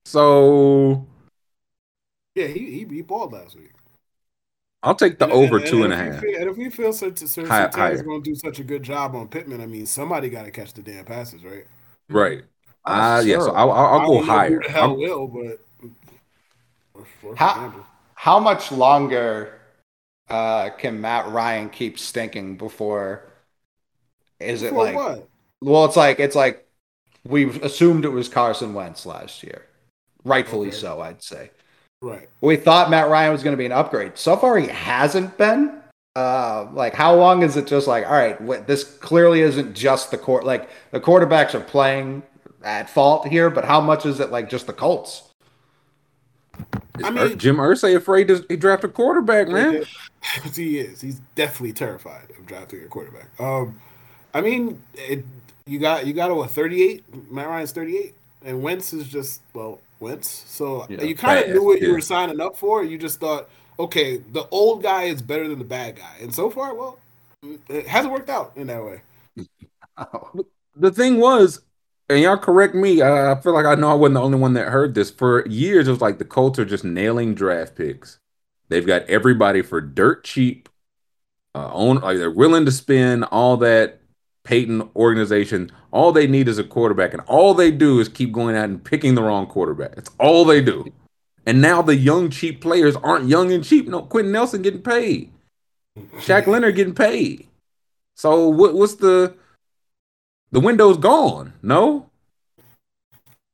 So yeah, he, he, he balled last week. I'll take the And- over and- two and a if we half. feel- and if we feel Sir, Sir, Hi- is higher. going to do such a good job on Pittman, I mean, somebody got to catch the damn passes, right? Right. Uh, yeah, so I'll, I'll, I I'll don't go who higher. the hell I'll- will, but for, for How- how much longer uh can Matt Ryan keep stinking before is it like what? well it's like it's like we assumed it was Carson Wentz last year. Rightfully Okay. so, I'd say. Right. We thought Matt Ryan was going to be an upgrade. So far, he hasn't been. Uh, like, how long is it just like, all right, wh- this clearly isn't just the court. Like, the quarterbacks are playing at fault here, but how much is it like just the Colts? I mean- Jim Irsay afraid to he draft a quarterback, man. he is. He's definitely terrified of drafting a quarterback. Um, I mean, it, you got you got a what, 38? Matt Ryan's 38, and Wentz is just well So Yeah, you kind of knew what you were signing up for. You just thought, okay, the old guy is better than the bad guy, and so far, well, it hasn't worked out in that way. The thing was, and y'all correct me. I, I feel like I know I wasn't the only one that heard this. For years, it was like the Colts are just nailing draft picks. They've got everybody for dirt cheap. Uh, own like they're willing to spend all that. Peyton organization. All they need is a quarterback, and all they do is keep going out and picking the wrong quarterback. That's all they do. And now the young cheap players aren't young and cheap. No, Quenton Nelson getting paid. Shaq Leonard getting paid. So what? What's the the window's gone? No.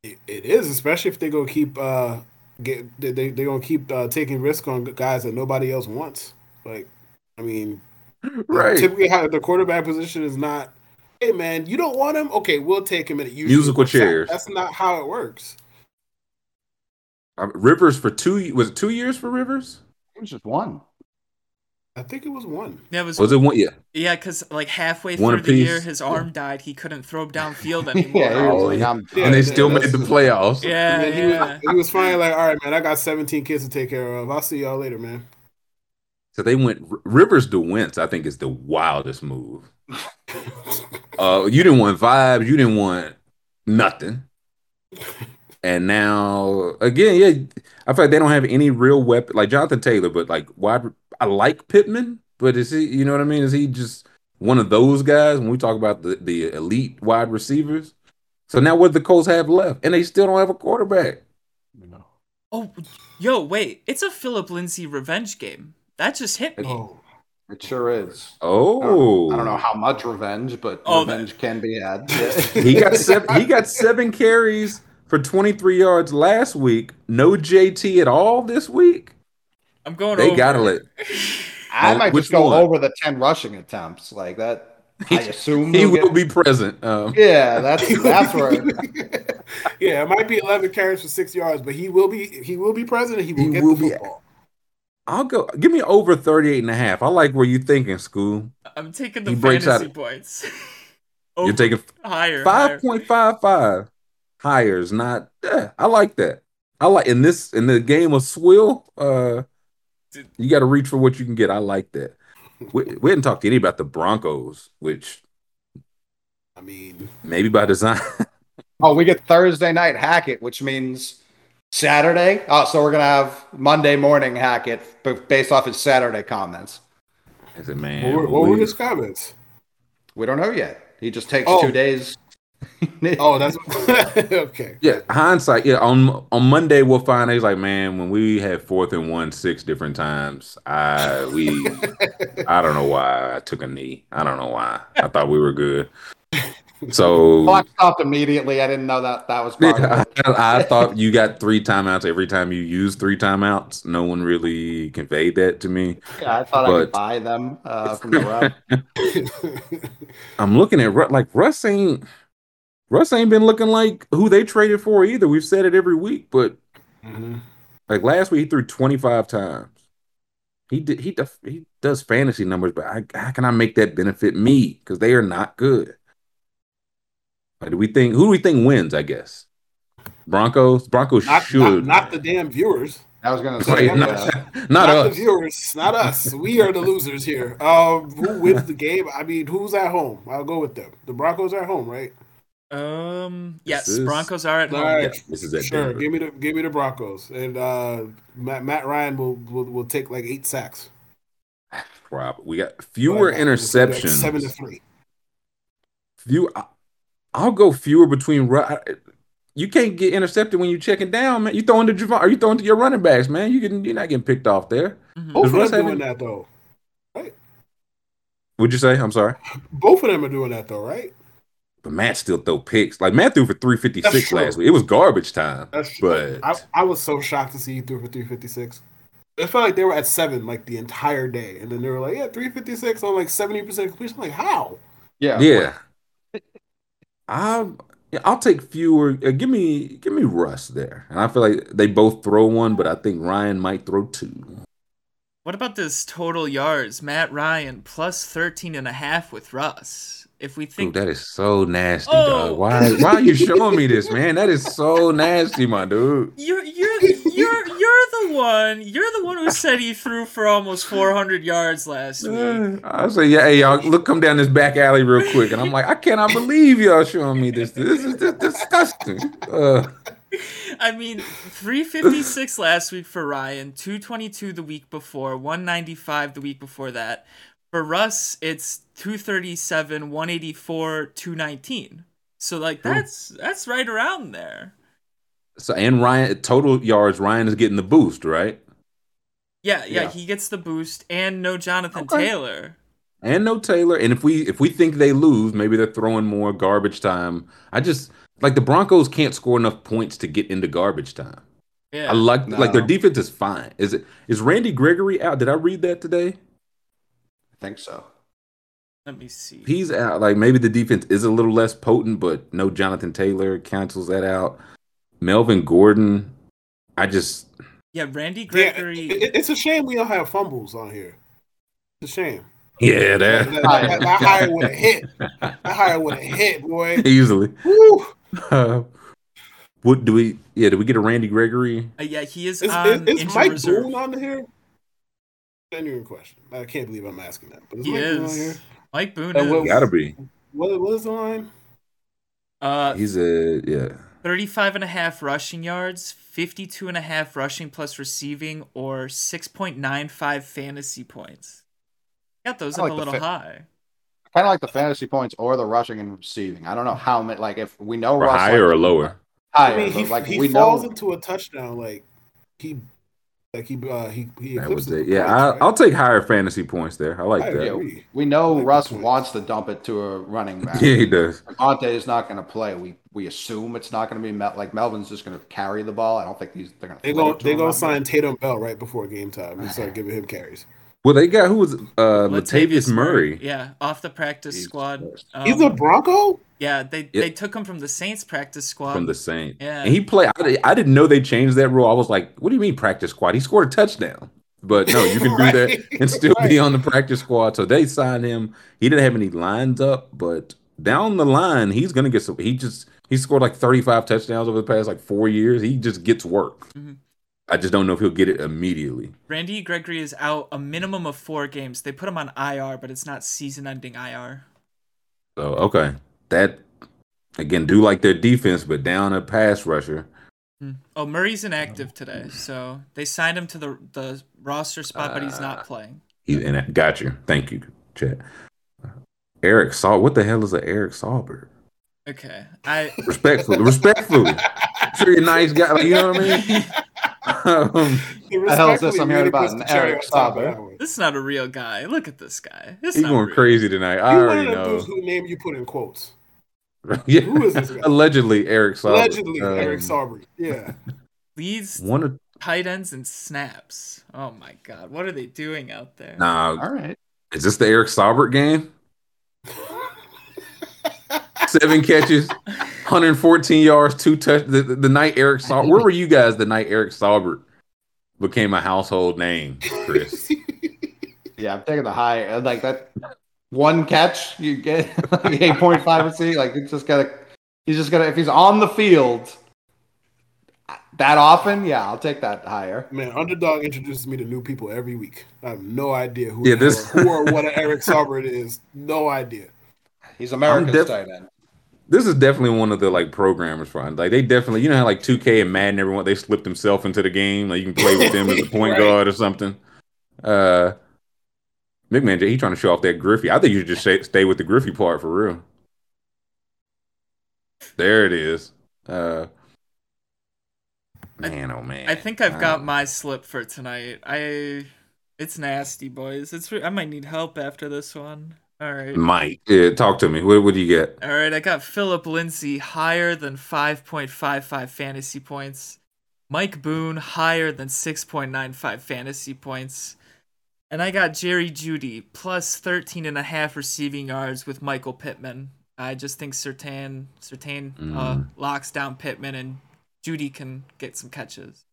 It, it is, especially if they go keep uh get they they they gonna keep uh, taking risk on guys that nobody else wants. Like, I mean, Right. Typically, how the quarterback position is not. Hey man, you don't want him? Okay, we'll take him. in it usually Musical chairs. That's not how it works. Uh, Rivers for two was it two years for Rivers? it was just one. I think it was one. Yeah, it was, Was it one? Yeah. yeah, because like halfway One through the year, his arm died. He couldn't throw downfield anymore. yeah, Oh, yeah. And they yeah, still made the playoffs. yeah, And then he was he was finally like, all right, man, I got 17 kids to take care of. I'll see y'all later, man. So they went R- Rivers to Wentz. I think is the wildest move. Uh, you didn't want vibes. You didn't want nothing. And now again, yeah, I feel like they don't have any real weapon like Jonathan Taylor, but like why I like Pittman, but is he? You know what I mean? Is he just one of those guys when we talk about the the elite wide receivers? So now what the Colts have left, and they still don't have a quarterback. No. Oh, yo, wait! It's a Phillip Lindsay revenge game. That just hit me. Oh, It sure is. Oh, I don't know how much revenge, but Oh, revenge can be had. he got seven. He got seven carries for twenty three yards last week. No JT at all this week. I'm going. They gotta let. I might just go one? over the 10 rushing attempts. Like that, I assume He he'll get- be present. Um, Yeah, that's that's where yeah, it might be 11 carries for six yards, but he will be he will be present. and He will He get will the be- football. I'll go. Give me over 38 and a half. I like where you're thinking, school. I'm taking the He breaks fantasy out- points. You're taking higher. 5.55 higher. point five five. Higher is not. Yeah, I like that. I like in this in the game of swill. Uh, you got to reach for what you can get. I like that. we, we didn't talk to any about the Broncos, which I mean, maybe by design. Oh, we get Thursday night Hackett, which means Saturday. Oh, so we're gonna have Monday morning Hackett, but based off his Saturday comments. I said, man, what, were, what were his comments? We don't know yet. He just takes Oh. two days. Oh, that's okay. Yeah, hindsight. Yeah, on on Monday we'll find. He's like, man, when we had fourth and one six different times, I we, I don't know why I took a knee. I don't know why. I thought we were good. So Clock stopped immediately. I didn't know that that was part yeah, of. I, I thought you got three timeouts every time you use three timeouts. No one really conveyed that to me. Yeah, I thought I could buy them uh, from the rep. I'm looking at Ru- like Russ ain't Russ ain't been looking like who they traded for either. We've said it every week, but Mhm. Like last week, he threw 25 times. He did. He def, he does fantasy numbers, but I, how can I make that benefit me? Because they are not good. Like, do we think who do we think wins? I guess Broncos. Broncos Not, should. not, not the damn viewers. I was gonna Right, say, not, uh, not Not, the us. viewers. Not us. We are the losers here. Um, who wins the game? I mean, who's at home? I'll go with them. The Broncos are at home, right? Um, yes, is- Broncos are at home. right. yeah. This is at Sure. Denver. Give me the give me the Broncos, and uh, Matt, Matt Ryan will, will will take like eight sacks. Rob, we got fewer Like, like Seven to interceptions. three. Few. I- I'll go fewer between. You can't get intercepted when you're checking down, man. You throwing to Javon? Are you throwing to your running backs, man? You can. You're not getting picked off there. Mhm. Both Does of them have doing that though. right? Would you say? I'm sorry. Both of them are doing that though, right? But Matt still throw picks. Like Matt threw for 356 last week. It was garbage time. That's But I, I was so shocked to see he threw for 356. It felt like they were at seven like the entire day, and then they were like, "Yeah, 356 on like 70 percent completion." I'm like, how? yeah, yeah. I'll I'll take fewer. Uh, give me give me Russ there. And I feel like they both throw one, but I think Ryan might throw two. What about this total yards? Matt Ryan plus 13 and a half with Russ. If we Dude, think that is so nasty, Oh. dog. Why why are you showing me this, man? That is so nasty, my dude. you're you're you're you're the one you're the one who said he threw for almost 400 yards last week. I say, yeah, hey, y'all, look, come down this back alley real quick, and I'm like, I cannot believe y'all showing me this. This is just disgusting. Uh, I mean, 356 last week for Ryan, 222 the week before, 195 the week before that. For Russ, it's 237, 184, 219. So like that's that's right around there. so and Ryan total yards, Ryan is getting the boost, right? Yeah, yeah, Yeah. he gets the boost and no Jonathan Okay. Taylor. and no Taylor. And if we if we think they lose, maybe they're throwing more garbage time. I just like the Broncos can't score enough points to get into garbage time. Yeah. I like like their defense is fine. Is it is Randy Gregory out? Did I read that today? I think so. Let me see. He's out. Like maybe the defense is a little less potent, but no Jonathan Taylor cancels that out. Melvin Gordon, I just Yeah, Randy Yeah, Gregory. it- it's a shame we don't have fumbles on here. It's a shame. yeah That, that that, that hire would have hit. That hire would have hit, boy. easily. Woo. Uh, what do we? Yeah, do we get a Randy Gregory? Uh, yeah, he is Is, on is, is Mike reserve. Boone on here? Genuine question. I can't believe I'm asking that. But is He Mike is. here? Mike Boone Uh, what- is. Gotta be. What, what is the line? Uh, He's a yeah. 35 and a half rushing yards, 52 and a half rushing plus receiving, or 6.95 fantasy points. Got those I up like a little fit. high. Kind of like the fantasy points or the rushing and receiving. I don't know how many. Like if we know Or Russ higher or lower? higher, I mean, he, like he we falls know. into a touchdown like he, like he, uh, he, he That was it. Yeah, points, I, right? I'll take higher fantasy points there. I like I that. agree. We know Like Russ wants to dump it to a running back. Yeah, he does. Devontae is not going to play. We we assume it's not going to be Mel- like Melvin's just going to carry the ball. I don't think these they're going to. They go they gonna sign Tatum Bell right before game time and start giving him carries. Well, they got who was uh Latavius Murray. Yeah, off the practice Jesus squad. Christ. Um, He's a Bronco. yeah, they Yeah. they took him from the Saints practice squad. from the Saints. Yeah. And he played. I, I didn't know they changed that rule. I was like, what do you mean practice squad? He scored a touchdown. But no, you can do that and still be on the practice squad. So they signed him. He didn't have any lines up, but down the line, he's gonna get some. He just he scored like 35 touchdowns over the past like four years. He just gets work. I just don't know if he'll get it immediately. Randy Gregory is out a minimum of four games. They put him on IR, but it's not season-ending IR. So okay, that again do like their defense, but down a pass rusher. Hmm. Oh, Murray's inactive today, so they signed him to the the roster spot, but he's Uh, not playing. He in. got you. Thank you, Chet. Eric Saul. What the hell is a Eric Saulberg? Okay, I Respectfully, respectfully. I'm sure you're a nice guy. Like, you know what I mean? Um, The hell is this I'm hearing about an Eric on top of Sauber? that one. this is not a real guy. Look at this guy. This he's going real. crazy tonight. I You already of dudes know. who name you put in quotes. yeah. Who is this guy? Allegedly, Eric Saulberg. Allegedly, Um, Eric Sauber. Yeah. Leads One of tight ends and snaps. Oh my god, what are they doing out there? nah. All right. Is this the Eric Saubert game? Seven catches, 114 yards, two touch. The, the, the night Eric Saubert. Where were you guys the night Eric Saubert became a household name, Chris? Yeah, I'm taking the high. uh, Like that one catch, you get like eight point five and see. Like it's just gotta. He's just gonna if he's on the field that often. Yeah, I'll take that higher. Man, Underdog introduces me to new people every week. I have no idea who, Yeah, this- hell- who or what an Eric Sauber is. No idea. He's America's def- tight end. This is definitely one of the like programmers front. Like they definitely, you know how like 2K and Madden, everyone they slipped themselves into the game. Like you can play with them as a point Right. guard or something. Uh, McMahon, he trying to show off that Griffey. I think you should just stay, stay with the Griffey part for real. There it is. Uh, man, oh man. I think I've got Uh, my slip for tonight. I it's nasty, boys. It's I might need help after this one. All right. Mike. Yeah, talk to me. What, what do you get? All right, I got Phillip Lindsay higher than 5.55 fantasy points. Mike Boone higher than 6.95 fantasy points. And I got Jerry Jeudy plus 13 and a half receiving yards with Michael Pittman. I just think Surtain Surtain uh, Mm. locks down Pittman and Jeudy can get some catches.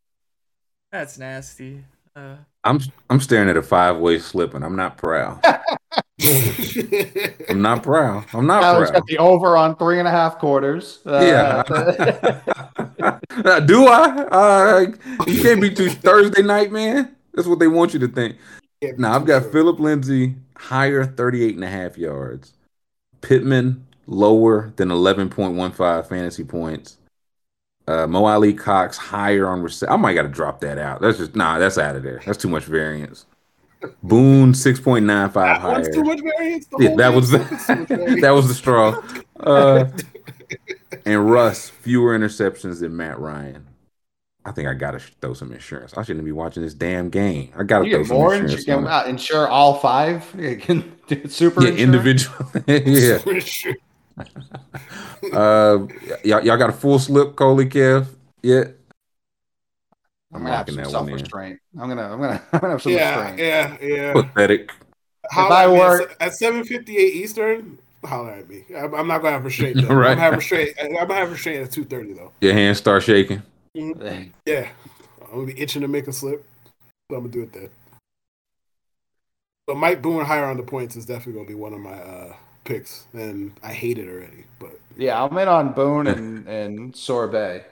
That's nasty. Uh, I'm I'm staring at a five way slip and I'm not proud. I'm not proud. I'm not Tyler's proud. got the over on three and a half quarters. Uh, Yeah. Do I? Uh, you can't be too Thursday night, man. That's what they want you to think. Now I've got Phillip Lindsay higher 38 and a half yards. Pittman lower than 11.15 fantasy points. Uh, Mo Alie-Cox higher on rece- I might got to drop that out. That's just nah. That's out of there. That's too much variance. Boone 6.95 That higher. one's too much variance. Yeah, that was is too much variance. that was the straw. Uh, and Russ fewer interceptions than Matt Ryan. I think I gotta throw some insurance. I shouldn't be watching this damn game. I gotta You throw some more insurance. You can insure all five. Can do super yeah, individual. yeah. Uh, y'all, y'all got a full slip, Coley Kev? Yeah. I'm I'm gonna have some that self restraint. I'm gonna, I'm gonna, I'm gonna have some yeah, restraint. yeah, yeah. Pathetic. Holler I at me were- at seven fifty eight Eastern, holler at me. I'm I'm not gonna have restraint. Though. Right. I'm gonna have restraint. I'm gonna have restraint at two thirty though. Your hands start shaking. Yeah, I'm gonna be itching to make a slip, so I'm gonna do it then. But Mike Boone higher on the points is definitely gonna be one of my uh, picks, and I hate it already. But Yeah, I'm in on Boone and and Sorbet.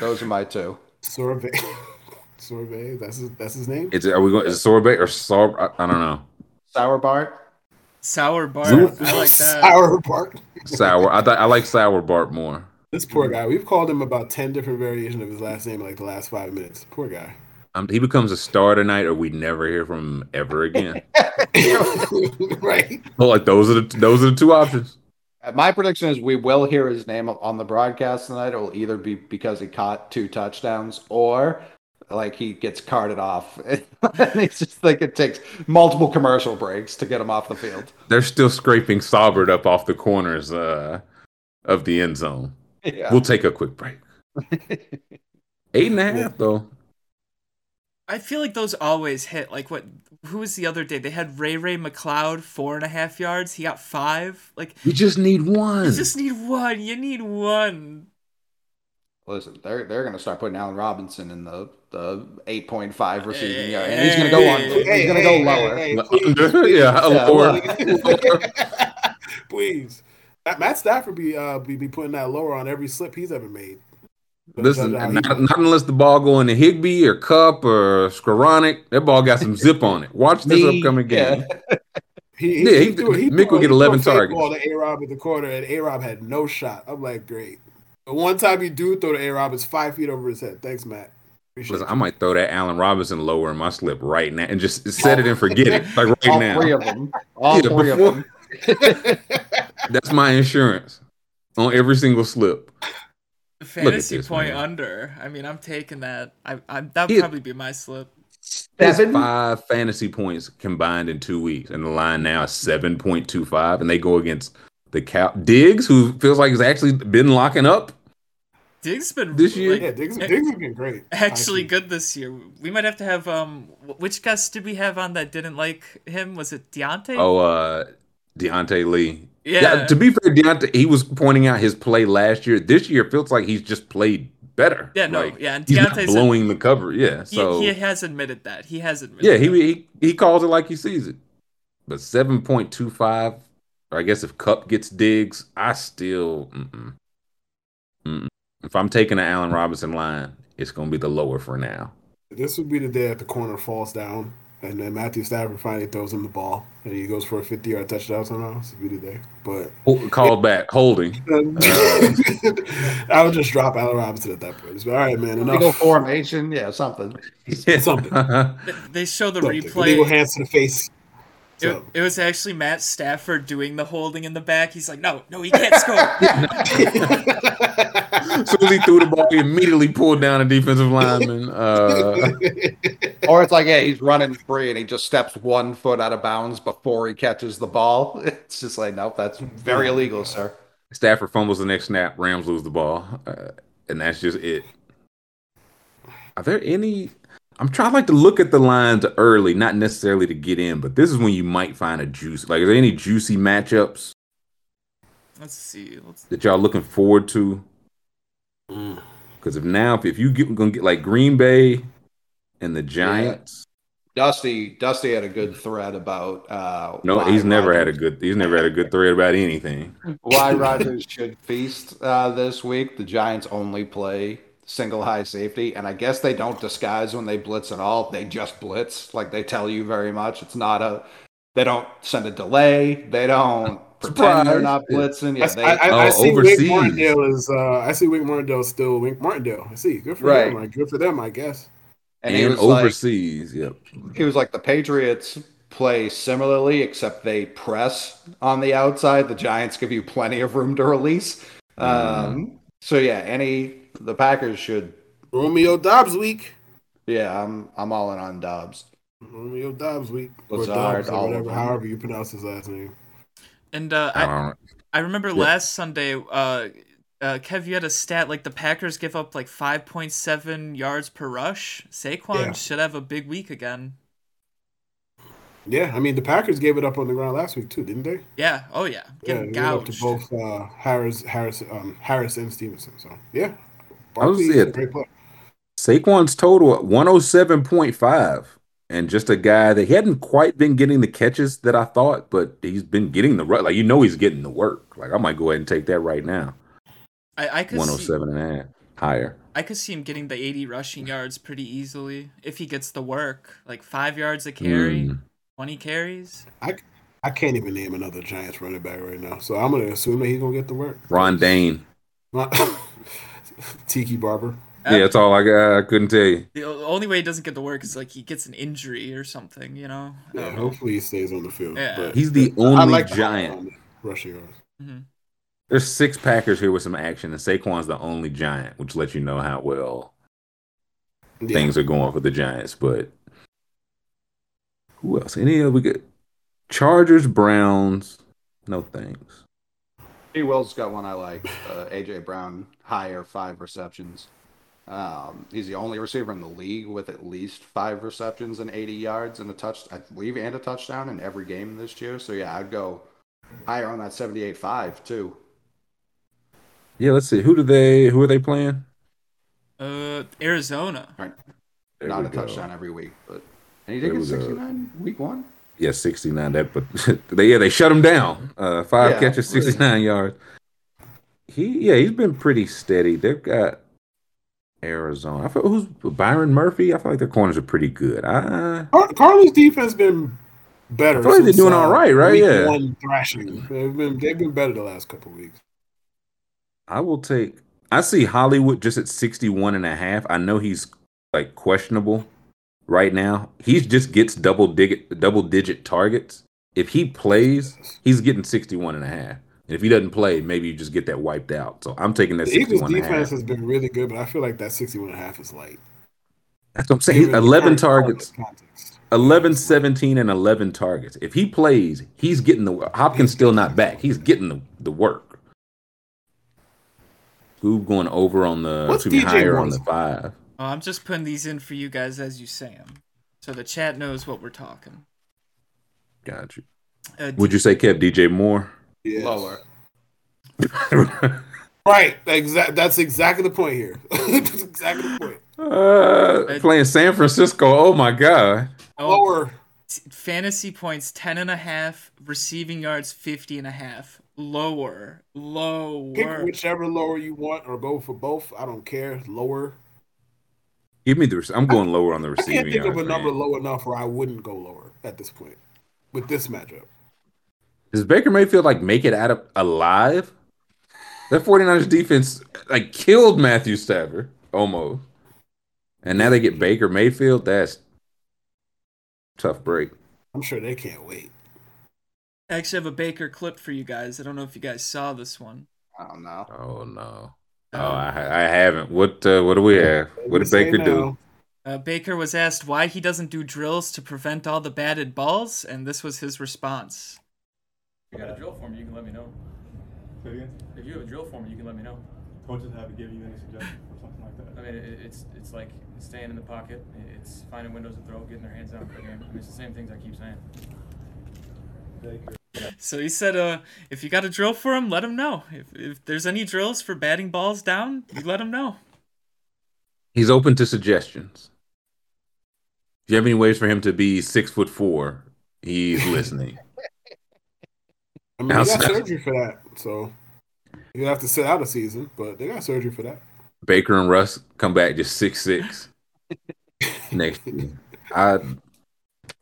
Those are my two. Sorbet, Sorbet, that's his, that's his name. Is it, are we going? Is it sorbet or sour? I, I don't know. Sour Bart. sour bar. I like that. Sour Bart. Sour. I thought I like sour Bart more. This poor guy. We've called him about ten different variations of his last name in like the last five minutes. Poor guy. Um, he becomes a star tonight, or we never hear from him ever again. right. well, like those are the those are the two options. Uh, My prediction is we will hear his name on the broadcast tonight. It will either be because he caught two touchdowns or like he gets carted off. and it's just like it takes multiple commercial breaks to get him off the field. They're still scraping Saubert up off the corners uh, of the end zone. Yeah. We'll take a quick break. Eight and a half though. I feel like those always hit. Like what? Who was the other day? They had Ray Ray McCloud four and a half yards. He got five. Like You just need one. you just need one. You need one. Listen, they're they're gonna start putting Allen Robinson in the the eight point five receiving yard, and he's gonna go on. Hey, He's gonna go lower. yeah, Yeah, or Please. Matt- Matt Stafford be uh be, be putting that lower on every slip he's ever made. Listen, Judge not, not unless the ball going to Higbee or Kupp or Skowronek. That ball got some zip on it. Watch this Me, upcoming game. yeah. He, Yeah, he- threw- Mick threw- would get he threw a 11 targets. Ball to A Rob in the corner, and A Rob had no shot. I'm like, great. But one time you do throw to A Rob, it's five feet over his head. Thanks, Matt. Appreciate Listen, you. I might throw that Allen Robinson lower in my slip right now and just set it and forget it. Like right All now. three of them. All Yeah, three of them. That's my insurance on every single slip. The fantasy this, point man. under. I mean, I'm taking that. I, I that would probably be my slip. That's Seven? five fantasy points combined in two weeks, and the line now is seven point two five, and they go against the Cow Diggs, who feels like he's actually been locking up. Diggs been This year? like, yeah, Diggs, Diggs has been great. actually Honestly. good this year. We might have to have um. Which guest did we have on that didn't like him? Was it Deontay? Oh, uh, Deontay Lee. yeah. To be fair, Deontay, he was pointing out his play last year. This year, feels like he's just played better. Yeah, no, Like, yeah, and he's not Deontay's- blowing the cover. Yeah, he, so he has admitted that. He has admitted. yeah, he, he he calls it like he sees it. But seven point two five, or I guess if Kupp gets Diggs, I still. Mm-mm. Mm-mm. If I'm taking an Allen Robinson line, it's gonna be the lower for now. This would be the day that the corner falls down, and then Matthew Stafford finally throws him the ball, and he goes for a 50 yard touchdown somehow. This would be the day. But Ho- Called back, holding. I would just drop Allen Robinson at that point. Just be, All right, man, Legal formation. Yeah, something. Something. They- They show the Something. replay. Illegal hands to the face. It, So, it was actually Matt Stafford doing the holding in the back. He's like, no, no, he can't score. so as he threw the ball, he immediately pulled down a defensive lineman. Uh, Or it's like, yeah, he's running free and he just steps one foot out of bounds before he catches the ball. It's just like, nope, that's very illegal, sir. Stafford fumbles the next snap. Rams lose the ball, uh, and that's just it. Are there any? I'm trying like to look at the lines early, not necessarily to get in, but this is when you might find a juice. Like, are there any juicy matchups Let's see. Let's, that y'all looking forward to? Because if now, if, if you get gonna get like Green Bay and the Giants, Dusty, Dusty had a good thread about uh, no, why he's never had a Rodgers- good. He's never had a good thread about anything. why Rodgers should feast uh, this week. The Giants only play single high safety, and I guess they don't disguise when they blitz at all. They just blitz, like they tell you very much. It's not a. They don't send a delay. They don't pretend they're not blitzing. Yeah, I, they, I, I, I Oh, see overseas. Wink Martindale is. Uh, I see Wink Martindale still Wink Martindale. I see. Good for Right. them. Like, good for them, I guess. and And, he was like, overseas, yep. he was like the Patriots play similarly, except they press on the outside. The Giants give you plenty of room to release. Um, so yeah, any the Packers should. Romeo Doubs week. Yeah, I'm I'm all in on Doubs. Romeo Doubs week. Or Doubs, or whatever, however you pronounce his last name. and uh, I I, remember Yeah. last Sunday, uh, uh, Kev, you had a stat like the Packers give up like 5.7 yards per rush. Saquon Yeah. should have a big week again. Yeah, I mean the Packers gave it up on the ground last week too, didn't they? Yeah. Oh yeah. Yeah, Getting they gave it up to both uh, Harris, Harris, um, Harris and Stevenson. So yeah, I was Barkley is it. a great player. Saquon's total 107.5. And just a guy that he hadn't quite been getting the catches that I thought, but he's been getting the work. Like, you know, he's getting the work. Like, I might go ahead and take that right now. I, I could see, and a half. Higher. I could see him getting the 80 rushing yards pretty easily if he gets the work. Like five yards a carry, Mm. 20 carries. I can't even name another Giants running back right now, so I'm gonna assume that he's gonna get the work. Ron Dayne. Tiki Barber. Yeah, that's all I got. I couldn't tell you. The only way he doesn't get to work is like he gets an injury or something, you know? Yeah, don't hopefully he stays on the field. Yeah. but He's the I only like giant. on rushing yards. Mhm. There's six Packers here with some action, and Saquon's the only giant, which lets you know how well Yeah. things are going for the Giants. But who else? Any other? We get Chargers, Browns. No thanks. P. Will's got one I like. Uh, AJ Brown, higher five receptions. Um, he's the only receiver in the league with at least five receptions and 80 yards and a touch, I believe, and a touchdown in every game this year. So yeah, I'd go higher on that 78-5 too. Yeah, let's see. Who do they? Who are they playing? Uh, Arizona. There Not a go. touchdown every week, but and he There did we get go. 69 week one. Yeah, 69. That, but they yeah they shut him down. Uh, five Yeah, catches, really. 69 yards. He yeah he's been pretty steady. They've got Arizona. I feel who's Byron Murphy. I feel like their corners are pretty good. I Car- Cardinals defense been better. I feel like they're doing all right, right? Yeah. One thrashing. They've been they've been better the last couple weeks. I will take. I see Hollywood just at 61 and a half. I know he's like questionable right now. He just gets double digit double digit targets. If he plays, he's getting 61 and a half. And if he doesn't play, maybe you just get that wiped out. So I'm taking that The Eagles 61 and a defense half. has been really good, but I feel like that 61 and a half is light. That's what I'm saying. He's 11 targets. context. 11, 17, and 11 targets. If he plays, he's getting the Hopkins still not back. He's getting the, the work. Scoob going over on the What's me, DJ higher on the five. Oh, I'm just putting these in for you guys as you say them, so the chat knows what we're talking. Got you. Uh, Would you say kept DJ Moore? Yes. Lower. Right. Exact. That's exactly the point here. that's exactly the point. uh, playing San Francisco. Oh my god. oh, Lower. fantasy points 10 and a half, receiving yards 50 and a half. Lower, Pick whichever lower you want, or go for both. I don't care. Lower. Give me the. rec- I'm going lower on the receiving. I receiving can't think of yards, a number man. low enough where I wouldn't go lower at this point with this matchup. Does Baker Mayfield like make it out of alive? That 49ers defense like killed Matthew Stafford almost. And now they get Baker Mayfield. That's tough break. I'm sure they can't wait. I actually have a Baker clip for you guys. I don't know if you guys saw this one. I don't know. Oh no. Oh, I, I haven't. What uh, what do we have? What did Say Baker do? Uh, Baker was asked why he doesn't do drills to prevent all the batted balls, and this was his response. If you got a drill for me, you can let me know. Say it again? If you have a drill for me, you can let me know. Coaches haven't given you any suggestions or something like that. I mean, it, it's it's like staying in the pocket. It's finding windows to throw, getting their hands down for the game. I mean, it's the same things I keep saying. Baker. So he said, uh, if you got a drill for him, let him know. If, if there's any drills for batting balls down, you let him know. He's open to suggestions. If you have any ways for him to be six foot four, he's listening. I mean, they got surgery for that, so you have to sit out a season, but they got surgery for that. Baker and Russ come back just six six next year. I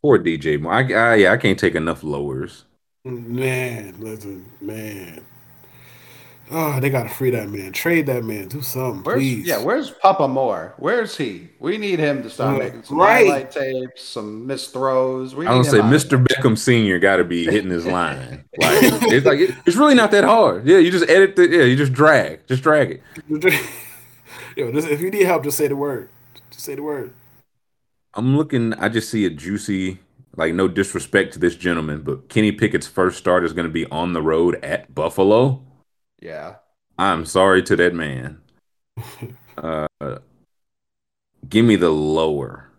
poor DJ I, I yeah, I can't take enough lowers. Man, listen, man. Oh, they gotta free that man. Trade that man. Do something, Where's please. yeah? Where's Papa Moore? Where's he? We need him to start Uh, making some right. highlight tapes, some missed throws. We I don't say Mr. Beckham Senior got to be hitting his line. Like it's like it- it's really not that hard. Yeah, you just edit the yeah, you just drag, just drag it. Yo, this, if you need help, just say the word. Just say the word. I'm looking. I just see a juicy. Like no disrespect to this gentleman, but Kenny Pickett's first start is going to be on the road at Buffalo. Yeah. I'm sorry to that man. Uh, give me the lower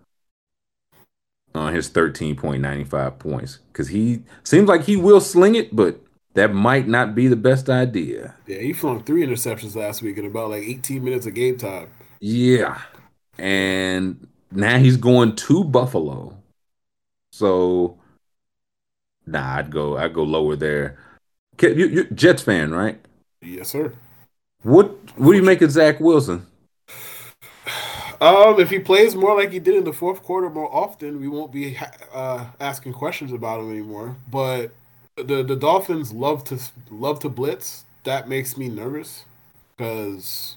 on his 13.95 points because he seems like he will sling it, but that might not be the best idea. Yeah, he flung three interceptions last week in about like 18 minutes of game time. Yeah, and now he's going to Buffalo, so nah, I'd go. I'd go lower there. You, you Jets fan, right? Yes, sir. What What do you make of Zach Wilson? Um, if he plays more like he did in the fourth quarter more often, we won't be uh, asking questions about him anymore. But the the Dolphins love to love to blitz. That makes me nervous because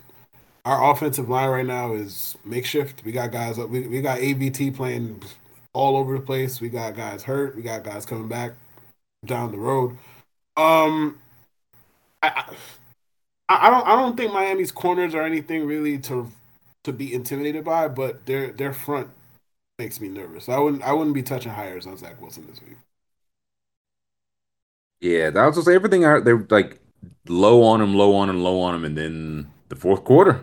our offensive line right now is makeshift. We got guys. We, we got AVT playing all over the place. We got guys hurt. We got guys coming back down the road. Um, I, I I don't I don't think Miami's corners are anything really to to be intimidated by, but their their front makes me nervous. I wouldn't I wouldn't be touching hires on Zach Wilson this week. Yeah, that was just everything. I they're like low on him, low on him, low on him, and then the fourth quarter.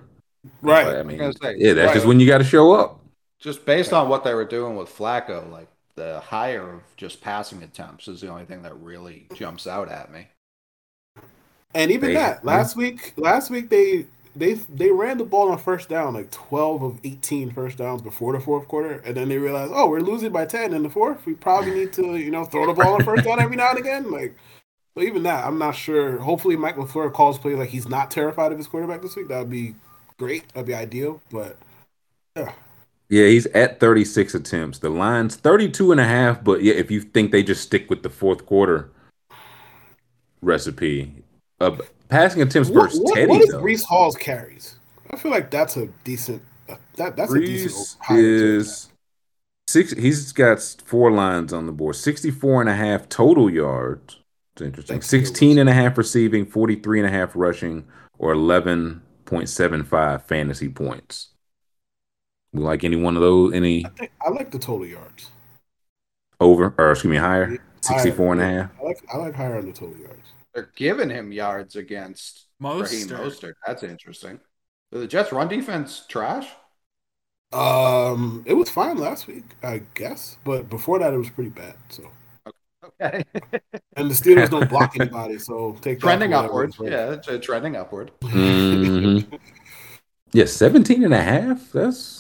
Right. I mean, gonna say, yeah, that's just when you got to show up. Just based on what they were doing with Flacco, like the higher of just passing attempts is the only thing that really jumps out at me. And even They- that last week, last week they they they ran the ball on first down like 12 of 18 first downs before the fourth quarter, and then they realized, oh, we're losing by 10 in the fourth. We probably need to you know throw the ball on first down every now and again. Like, so even that, I'm not sure. Hopefully, Mike LaFleur calls play like he's not terrified of his quarterback this week. That would be great. That'd be ideal. But yeah, Yeah, he's at 36 attempts. The line's 32 and a half, but yeah, if you think they just stick with the fourth quarter recipe, uh, passing attempts what, versus what, Teddy what is. Breece Hall's carries? I feel like that's a decent. uh, That that's a decent. Breece higher to it. is six. He's got four lines on the board. 64 and a half total yards. It's interesting. Thanks, 16 and a half receiving, 43 and a half rushing, or 11.75 fantasy points. We like any one of those? Any I think I like the total yards. over or excuse me, higher? Higher, 64 and a half. I like I like higher on the total yards. They're giving him yards against Raheem Mostert. Mostert. That's interesting. The Jets' run defense trash. Um, it was fine last week, I guess, but before that, it was pretty bad. So, Okay, and the Steelers don't block anybody, so take that trending whatever upward. Yeah, it's, uh, trending upward. Mhm. Yeah, 17 and a half. That's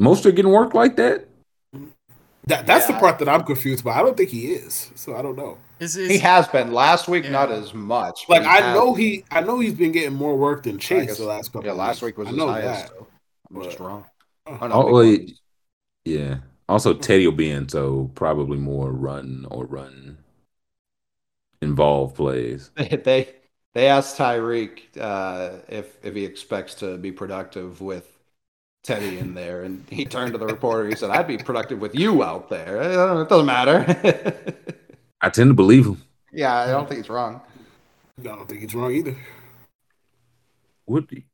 Mostert getting work like that. That that's the part that I'm confused by. I don't think he is, so I don't know. Is, is He has been last week, Yeah. not as much. Like I has- know he, I know he's been getting more work than Chase guess- the last couple. Yeah, of last week was I his know highest. that. so I'm just wrong. Oh. No, big wait. ones. Yeah. Also, Teddy will be in, so probably more run or run involved plays. They they, they asked Tyreek uh, if if he expects to be productive with Teddy in there, and he turned to the reporter. He said, "I'd be productive with you out there. It doesn't matter." I tend to believe him. yeah, I don't think he's wrong. I don't think he's wrong either. Would be.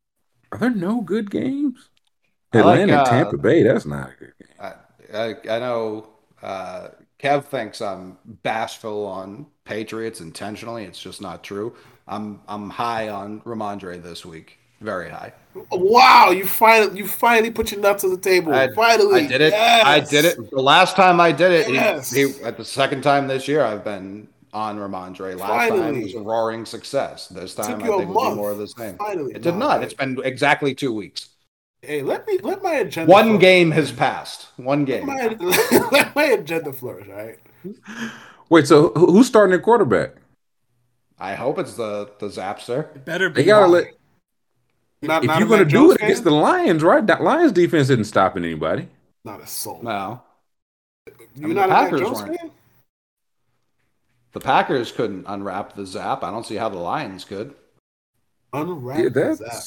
are there no good games? I like, Atlanta uh, Tampa Bay. That's not a good game. I I, I know uh, Kev thinks I'm bashful on Patriots intentionally. It's just not true. I'm I'm high on Rhamondre this week. Very high. Wow, you finally you finally put your nuts on the table. I, finally, I did it. I did it. The last time I did it, Yes. he, at the second time this year, I've been on Rhamondre. Last time Finally. was a roaring success. This time I you a think will be more of the same. Finally, It did Nah, not. man. It's been exactly two weeks. Hey, let me let my agenda. One flourish. game has passed. One game. Let my, let my agenda flourish. All right. Wait, so who's starting at quarterback? I hope it's the the Zapster. it better be. They gotta let. Not, If not you're gonna do Jones it against the Lions, right? That Lions defense isn't stopping anybody. not a soul. No, You're mean, not the a Packers Jones weren't. fan. the Packers couldn't unwrap the Zap. I don't see how the Lions could. Unwrap Yeah, the. Zap.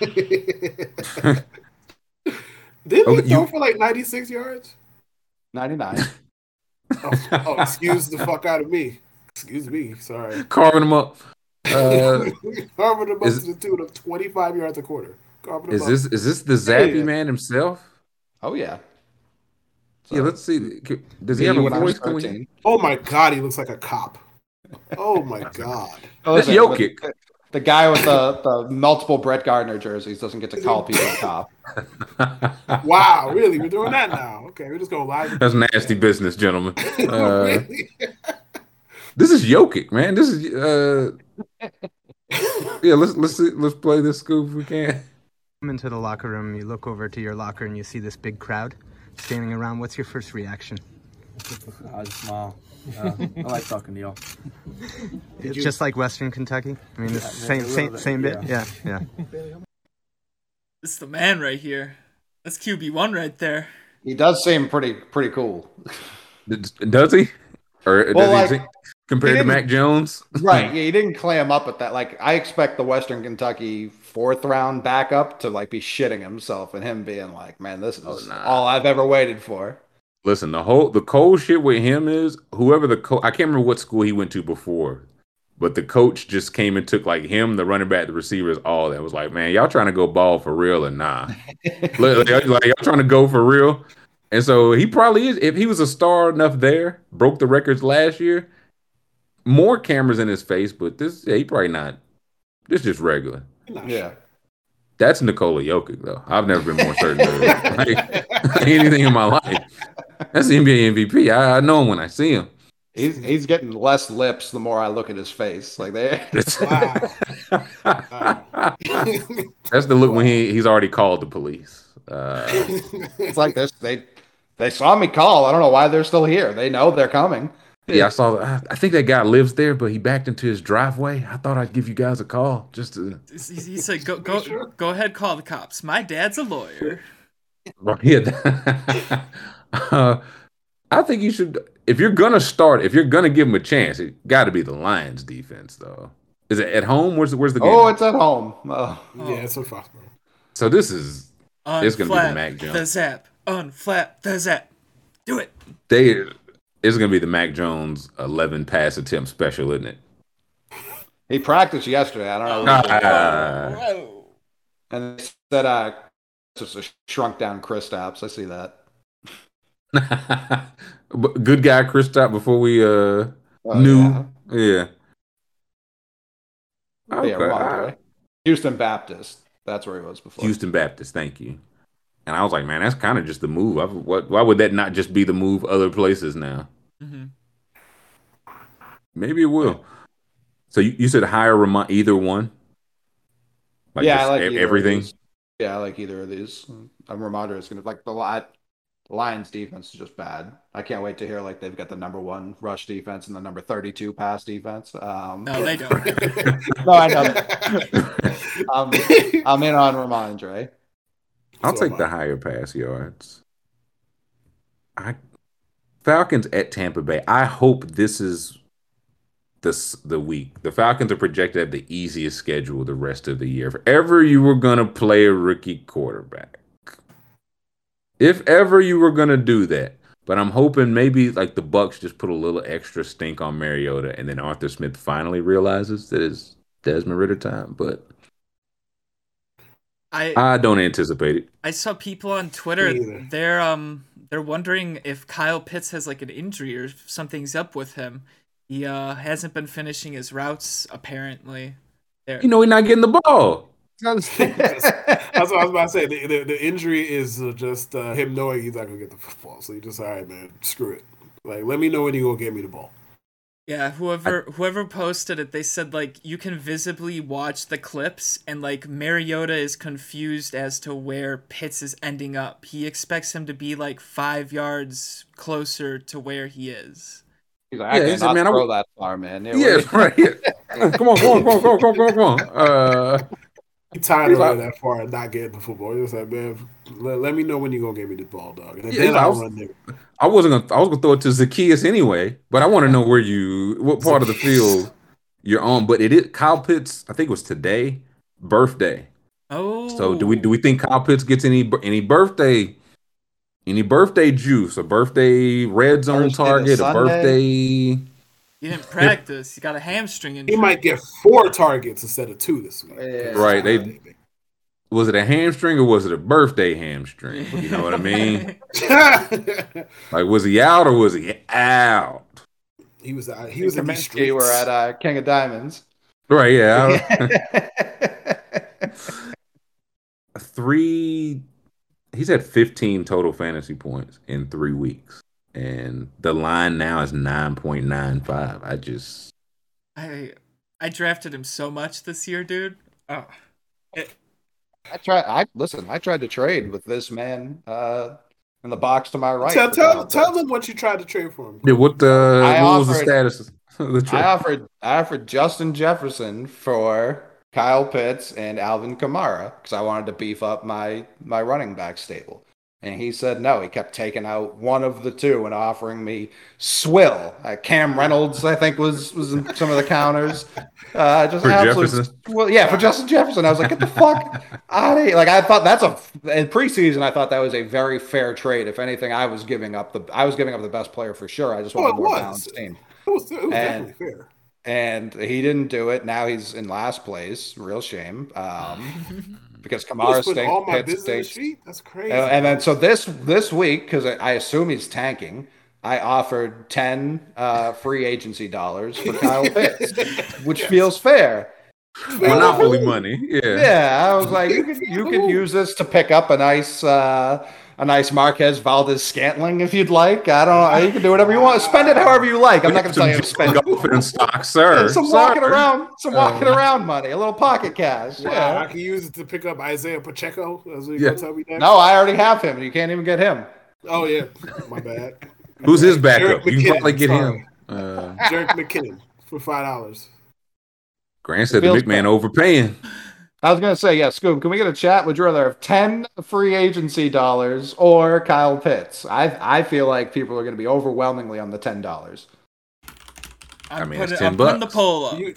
Didn't Okay, he throw you- for like 96 yards? Ninety nine. Oh, oh, excuse the fuck out of me. Excuse me. Sorry. carving them up. Uh, Carving them up is- to the tune of 25 yards a quarter. Carving is this is this the Zappy Yeah. man himself? oh yeah. Yeah, let's see. Does he have a when I was voice? Can we- 13. Oh my god, he looks like a cop. Oh my god. Oh, That's listen, Jokic. The, the guy with the, the multiple Brett Gardner jerseys doesn't get to call people a cop. Wow, really? We're doing that now. Okay, we're just going live. That's nasty business, gentlemen. Uh, Really? this is Jokic, man. This is uh, yeah. Let's let's see, let's play this scoop if we can. come into the locker room, you look over to your locker and you see this big crowd standing around. What's your first reaction? I just smile. Uh, I like talking to y'all. It's just like Western Kentucky. I mean, it's Yeah, same same bit, same bit. yeah. Yeah, yeah. This is the man right here. That's QB one right there. He does seem pretty pretty cool. Does he? Or does Well, he like, think- compared to Mac Jones? Right. Yeah, he didn't clam up at that. Like I expect the Western Kentucky fourth round backup to like be shitting himself and him being like, Man, this oh, is Oh, nah. all I've ever waited for. Listen, the whole the cold shit with him is whoever the coach. I can't remember what school he went to before, but the coach just came and took like him, the running back, the receivers, all that was like, man, y'all trying to go ball for real or nah? like, like, y'all trying to go for real? And so he probably is. If he was a star enough there, broke the records last year, more cameras in his face. But this, yeah, he probably not. This just regular. Yeah. That's Nikola Jokic, though. I've never been more certain of like, anything in my life. That's the NBA MVP. I, I know him when I see him. He's he's getting less lips the more I look at his face. Like they That's the look when he, he's already called the police. Uh, it's like this they they saw me call. I don't know why they're still here. They know they're coming. Yeah, I saw. I I think that guy lives there, but he backed into his driveway. I thought I'd give you guys a call just to. He's, he's like, go go go ahead, call the cops. My dad's a lawyer. Right. Yeah. uh, I think you should. If you're gonna start, if you're gonna give him a chance, it got to be the Lions' defense, though. Is it at home? Where's the Where's the game? Oh, it's at home. Oh. Yeah, it's in Foxborough. so this is it's gonna be the Unflap Mac the Jones. zap. Unflap the zap. Do it. They it's gonna be the Mac Jones 11 pass attempt special, isn't it? He practiced yesterday. I don't know. Ah. And they said uh, it's just a shrunk down Chris Stapps. I see that. Good guy, Chris Stop. Before we uh Oh, knew, yeah. Yeah, Okay. Rhamondre. Houston Baptist. That's where he was before. Houston Baptist, thank you. And I was like, man, that's kind of just the move. I, what, why would that not just be the move other places now? hmm Maybe it will. So you, you said hire Ramon either one? Like yeah, I like e- either of everything. these. Yeah, I like either of these. I'm Rhamondre is gonna like the lot. Lions defense is just bad. I can't wait to hear like they've got the number one rush defense and the number 32 pass defense. Um, No, they don't. no, I know. I'm, I'm in on Rhamondre. I'll take the higher pass yards. I Falcons at Tampa Bay. I hope this is this the week. The Falcons are projected have the easiest schedule the rest of the year. If ever you were gonna play a rookie quarterback, if ever you were gonna do that, but I'm hoping maybe like the Bucs just put a little extra stink on Mariota, and then Arthur Smith finally realizes that it's Desmond Ridder time. But I I don't anticipate it. I saw people on Twitter. Me. They're um they're wondering if Kyle Pitts has like an injury or if something's up with him. He uh hasn't been finishing his routes apparently. There. You know, he's not getting the ball. That's what I was about to say. The, the, the injury is uh, just uh, him knowing he's not gonna get the football. So he just all right, man. Screw it. Like, let me know when you gonna get me the ball. Yeah, whoever whoever posted it, they said like you can visibly watch the clips and like Mariota is confused as to where Pitts is ending up. He expects him to be like five yards closer to where he is. He's like, I Yeah, he cannot said, man, I throw w- that far, man. Yeah, Yeah, what- right. Yeah. Come on, come on, come on, come on, come on, come on. Uh, I'm tired of running like- that far and not getting the football. He's like, man, let, let me know when you gonna get me the ball, dog. And Yeah, then I was- run there. I wasn't gonna. I was gonna throw it to Zaccheaus anyway, but I want to know where you, what part of the field you're on. But it is Kyle Pitts. I think it was today, birthday. Oh. So do we do we think Kyle Pitts gets any any birthday, any birthday juice, a birthday red zone Thursday target, a birthday? You didn't practice. You got a hamstring He might get four targets instead of two this week. Yeah. Right, they- Was it a hamstring or was it a birthday hamstring? You know what I mean? Like, was he out or was he out? he was uh, he He was was in these Kaminsky streets. were at uh, King of Diamonds. Right, yeah. three he's had 15 total fantasy points in three weeks and the line now is 9.95 i just I I drafted him so much this year, dude. Oh. I tried. I listen. I tried to trade with this man uh, in the box to my right. tell tell, tell them what you tried to trade for him. yeah, what the I what was the offered- status of the I offered. I offered Justin Jefferson for Kyle Pitts and Alvin Kamara because I wanted to beef up my my running back stable. And he said no. He kept taking out one of the two and offering me Swill. Uh, Cam Reynolds, I think, was was in some of the counters. Uh, just For absolute- Jefferson? Well, yeah, for Justin Jefferson. I was like, get the fuck out of here. Like I thought that's a in preseason. I thought that was a very fair trade. If anything, I was giving up the I was giving up the best player for sure. I just wanted it a more was. balanced team. It was, it was And- definitely fair. And he didn't do it. Now he's in last place. Real shame. Um, because Kamara just put all my Pitts business stinks. street. That's crazy. Uh, and then so this this week, because I, I assume he's tanking, I offered ten uh, free agency dollars for Kyle Pitts, which feels fair. monopoly money yeah Yeah, I was like, you could you could use this to pick up a nice uh, a nice Marquez Valdes Scantling if you'd like. I don't know. You can do whatever you want. Spend it however you like. I'm not going to tell you to spend it. Golf in stock sir some sir. walking around, some walking Uh, around money, a little pocket cash. Wow, I can use it to pick up Isaiah Pacheco. That's what Yeah. tell me next? No, I already have him. You can't even get him. Oh yeah, my bad. who's his backup you can McKinnon, probably get sorry. him Uh, Jerick McKinnon for five dollars. Grant said the Feels big man bad. overpaying. I was gonna say, yeah, Scoop. Can we get a chat? Would you rather have ten free agency dollars or Kyle Pitts? I I feel like people are gonna be overwhelmingly on the ten dollars. I mean, Put it's it- 10 I'm putting the poll up. You,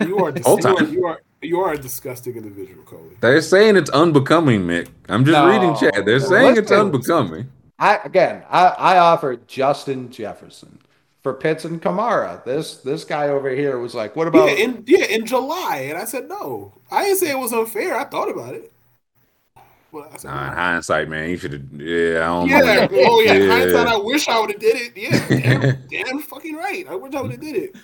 you are dis- you, are, time. you are you are a disgusting individual, Coley. They're saying it's unbecoming, Mick. I'm just No. reading chat. They're saying it's unbecoming. I again, I I offered Justin Jefferson for Pitts and Kamara. This this guy over here was like, what about? yeah, in yeah, in July, and I said no. I didn't say it was unfair. I thought about it. But I said, Nah, in hindsight, man, you should have. Yeah, I don't yeah, know. oh yeah, Yeah. hindsight. I wish I would have did it. Yeah, damn, damn fucking right. I wish I would have did it.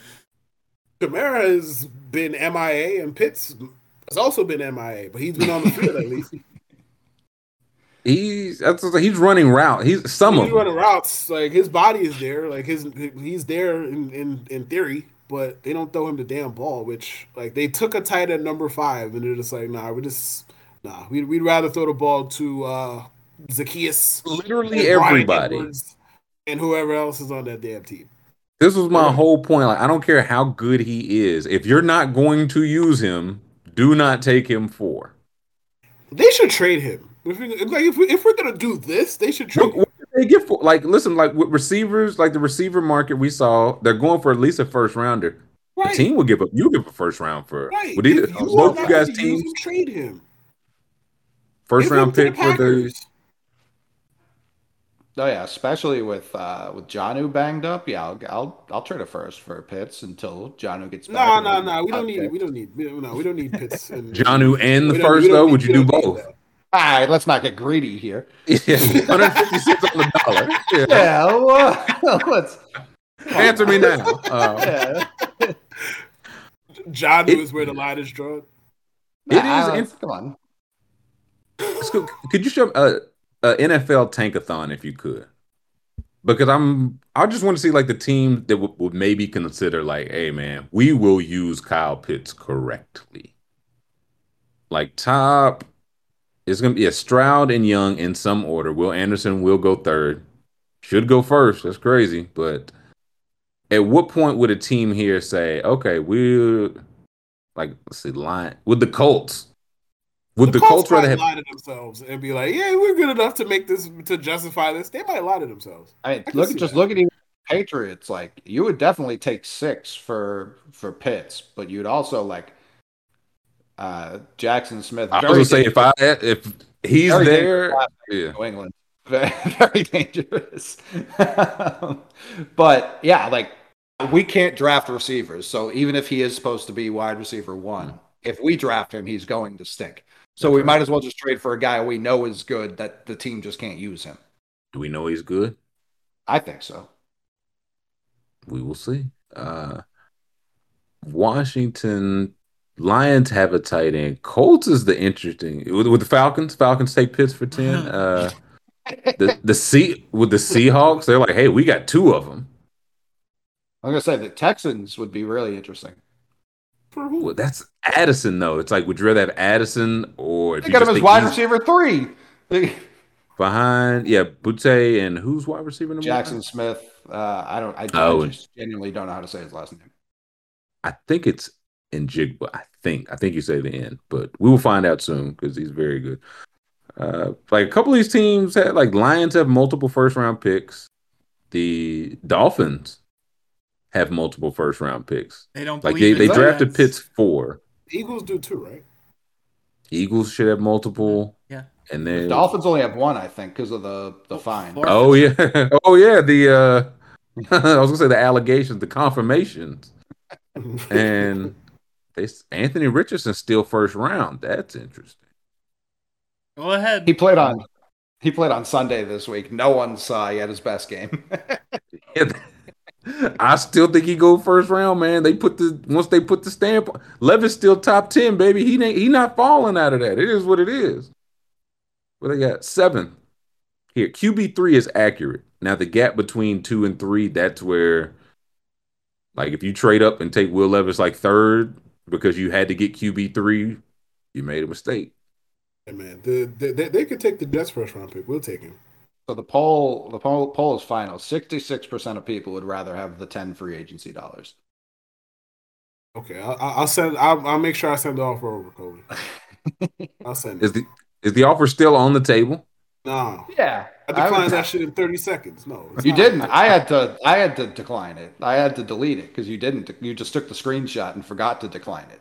Kamara has been MIA, and Pitts has also been MIA, but he's been on the field at least. He's that's he's running route. He's some of he's them. running routes. Like his body is there. Like his he's there in, in in theory, but they don't throw him the damn ball. Which like they took a tight end number five, and they're just like, nah, we just nah. We'd, we'd rather throw the ball to uh Zaccheaus, Literally everybody. Edwards, and whoever else is on that damn team. This was my whole point. Like, I don't care how good he is. If you're not going to use him, do not take him for. They should trade him. If we, like if, we, if we're gonna do this, they should trade. What, what they get for? Like, listen, like with receivers, like the receiver market we saw, they're going for at least a first rounder. Right. The team will give up. You give a first round for. Right. Would either you both are you guys gonna teams him, trade him. first Give round to the pick for the? Oh yeah, especially with uh with Janu banged up. Yeah, I'll I'll, I'll trade a first for Pitts until Janu gets back. No, no, no. We don't need it. We don't need. We no, we don't need Pitts. And, Janu and the first though. need- Would you do don't both? That. All right, let's not get greedy here. Yeah, 156 on the dollar. Yeah. Yeah, well, let's Answer me now. Uh, yeah. John It- is where the line is drawn. It Nah, is in- come on. Scoop, could you show a, a NFL tankathon if you could? Because I'm, I just want to see like the team that would, would maybe consider like, hey man, we will use Kyle Pitts correctly. Like top, it's gonna be a Stroud and Young in some order. Will Anderson will go third, should go first. That's crazy, but at what point would a team here say, okay, we're like, let's see, line with the Colts? Would the, Colts, rather might have lie to themselves and be like, "Yeah, we're good enough to make this to justify this." They might lie to themselves. I mean, I look see just that. look at even Patriots. Like you would definitely take six for for Pitts, but you'd also like uh Jaxon Smith. I was gonna say if I if he's very there, yeah. New England, very, very dangerous. but yeah, like we can't draft receivers, so even if he is supposed to be wide receiver one, if we draft him, he's going to stink. So we might as well just trade for a guy we know is good that the team just can't use him. Do we know he's good? I think so. We will see. Uh Washington Lions have a tight end. Colts is the interesting with, with the Falcons. Falcons take Pitts for ten. Uh, the the sea with the Seahawks, they're like, hey, we got two of them. I'm gonna say the Texans would be really interesting. For who? That's Addison though. It's like, would you rather have Addison or They you got him as wide receiver three. Behind? Yeah, Butte and who's wide receiver number? one? Jaxon Smith. Uh, I don't. I, Oh, I just genuinely don't know how to say his last name. I think it's Njigba. I think. I think you say the end, but we will find out soon because he's very good. Uh, like a couple of these teams had like Lions have multiple first round picks. The Dolphins have multiple first round picks. They don't Like they, they drafted defense. Pitts four. Eagles do too, right? Eagles should have multiple. Yeah. And then The Dolphins only have one, I think, because of the the fine. Oh yeah. Oh yeah. The uh I was gonna say the allegations, the confirmations. And they Anthony Richardson still first round. That's interesting. Go ahead. He played on. He played on Sunday this week. No one saw he had his best game. I still think he go first round, man. They put the once they put the stamp. Levis still top ten, baby. He ain't he not falling out of that. It is what it is. What they got seven here. QB three is accurate. Now the gap between two and three, that's where, like, if you trade up and take Will Levis like third because you had to get QB three, you made a mistake. Yeah, man, the, the, they, they could take the Jets first round pick. We'll take him. So the poll, the poll, poll is final. Sixty-six percent of people would rather have the ten free agency dollars. Okay, I'll, I'll send. I'll, I'll make sure I send the offer over, Kobe. I'll send Is it. the is the offer still on the table? No, Yeah, I I declined would- that shit in thirty seconds. No, You not. didn't. I had to. I had to decline it. I had to delete it because you didn't. You just took the screenshot and forgot to decline it.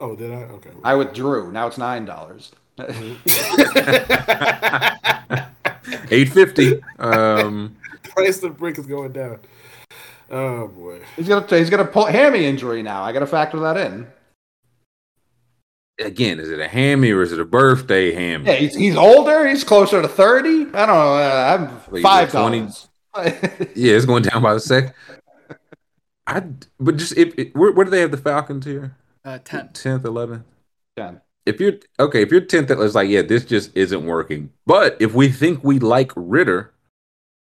Oh, did I? Okay. I withdrew. Now it's nine dollars. Eight fifty. Um, Price of brick is going down. Oh boy. he's gonna. He's gonna pull hammy injury now. I got to factor that in. Again, is it a hammy or is it a birthday hammy? Yeah, he's, he's older. He's closer to thirty. I don't know. Uh, I'm Wait, five 20? dollars. Yeah, it's going down by the sec. I but just if it, where, where do they have the Falcons here? Uh, ten. Tenth, eleventh. Ten. If you're okay, if you're tenth, it's like yeah, this just isn't working. But if we think we like Ridder,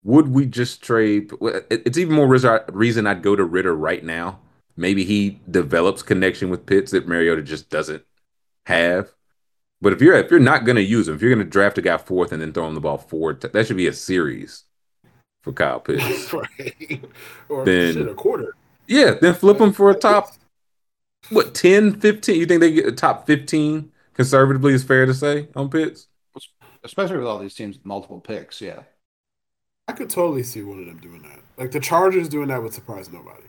would we just trade? It's even more reason reason I'd go to Ridder right now. Maybe he develops connection with Pitts that Mariota just doesn't have. But if you're if you're not going to use him, if you're going to draft a guy fourth and then throw him the ball forward, that should be a series for Kyle Pitts. right. Or Then- shit, a quarter. Yeah, then flip them for a top what 10, 15? You think they get a top 15 conservatively is fair to say on Pitts? Especially with all these teams multiple picks. Yeah. I could totally see one of them doing that. Like the Chargers doing that would surprise nobody.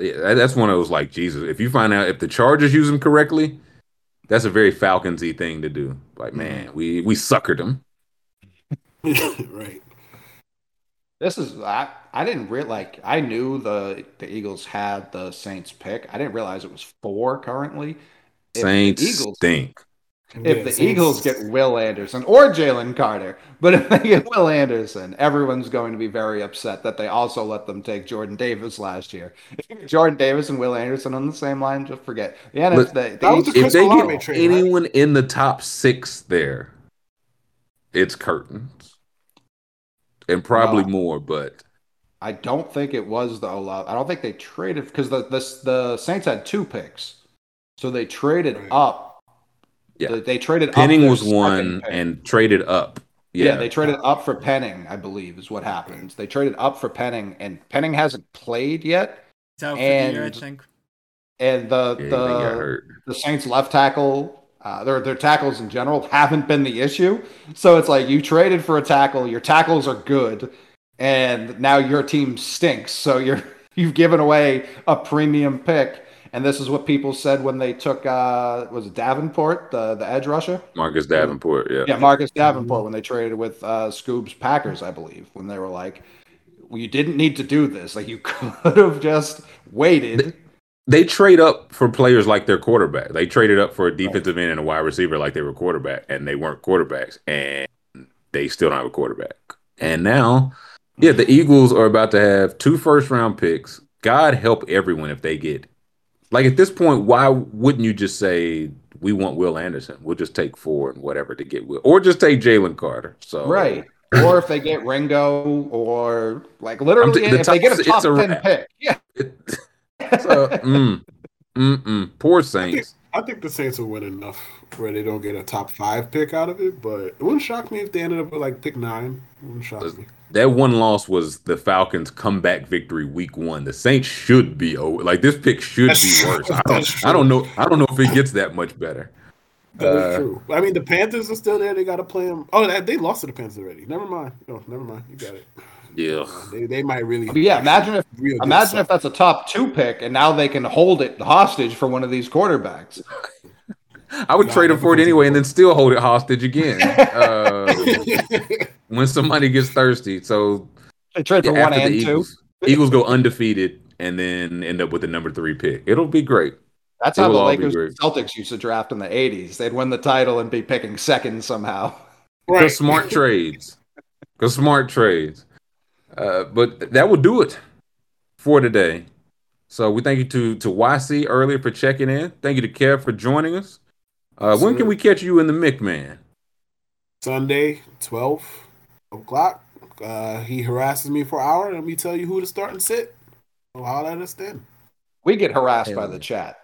Yeah, that's one of those like Jesus. If you find out if the Chargers use him correctly, that's a very Falconsy thing to do. Like, mm-hmm. man, we we suckered them. right. This is I, I didn't real like I knew the the Eagles had the Saints pick. I didn't realize it was four currently. If Saints Eagles stink. If the Saints- Eagles get Will Anderson or Jalen Carter, but if they get Will Anderson, everyone's going to be very upset that they also let them take Jordan Davis last year. If Jordan Davis and Will Anderson on the same line, just forget. Yeah, Look, the, the Eagles- If they Olave get trade, right? anyone in the top six there, it's curtains. And probably No. more, but I don't think it was the Olave. I don't think they traded because the, the the Saints had two picks, so they traded Right. up. Yeah. they, they traded. up Penning their was one pick. and traded up. Yeah. Yeah, they traded up for Penning, I believe, is what happened. They traded up for Penning, and Penning hasn't played yet. He's out for the year, I think. And the Yeah, the the Saints left tackle, uh, their their tackles in general haven't been the issue. So it's like you traded for a tackle, your tackles are good, and now your team stinks. So you're you've given away a premium pick. And this is what people said when they took uh was it Davenport, the the edge rusher? Marcus Davenport. Yeah. Yeah, Marcus Davenport when they traded with uh Scoob's Packers, I believe, when they were like, well, you didn't need to do this. Like you could have just waited. They trade up for players like their quarterback. They traded up for a defensive end and a wide receiver like they were quarterback, and they weren't quarterbacks, and they still don't have a quarterback. And now, yeah, the Eagles are about to have two first round picks. God help everyone if they get like at this point, why wouldn't you just say we want Will Anderson? We'll just take four and whatever to get Will, or just take Jalen Carter. So Right. Or if they get Ringo, or like literally, t- the if they get a top- top it's a 10 wrap. pick. Yeah. It- so, mm, mm, mm, poor Saints. I think the Saints will win enough where they don't get a top five pick out of it, but it wouldn't shock me if they ended up with like pick nine. It wouldn't shock me. That one loss was the Falcons' comeback victory week one. The Saints should be over. Like this pick should That's be true. worse. I don't, I don't know. I don't know if it gets that much better. That is Uh, true. I mean, the Panthers are still there. They got to play them. Oh, they- they lost to the Panthers already. Never mind. No, never mind. You got it. Yeah. They, they might really. But yeah, imagine if real imagine if that's a top two pick, and now they can hold it hostage for one of these quarterbacks. I would trade him for it anyway, and then still hold it hostage again uh, when somebody gets thirsty. So They trade for yeah, one and the two. Eagles, Eagles go undefeated and then end up with the number three pick. It'll be great. That's It how the Lakers and Celtics used to draft in the '80s. They'd win the title and be picking second somehow. Because right. smart trades. Because smart trades. Uh, but that will do it for today. So we thank you to to YC earlier for checking in. Thank you to Kev for joining us. Uh, when can we catch you in the Mick Man? Sunday, 12 o'clock. Uh, he harasses me for an hour, and let me tell you who to start and sit. So holler at us then. We get harassed by the yeah. chat.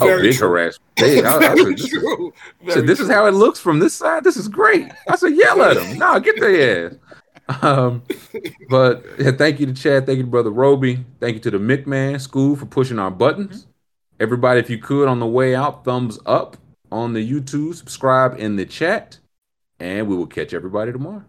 Oh, big true. harassment. Hey, I, I said, this, true. I said, Very this is how it looks from this side. This is great. I said, yell at them. No, get their ass. Um, but yeah, thank you to Chad. Thank you to Brother Roby. Thank you to the McMahon School for pushing our buttons. Everybody, if you could, on the way out, thumbs up on the YouTube, subscribe in the chat, and we will catch everybody tomorrow.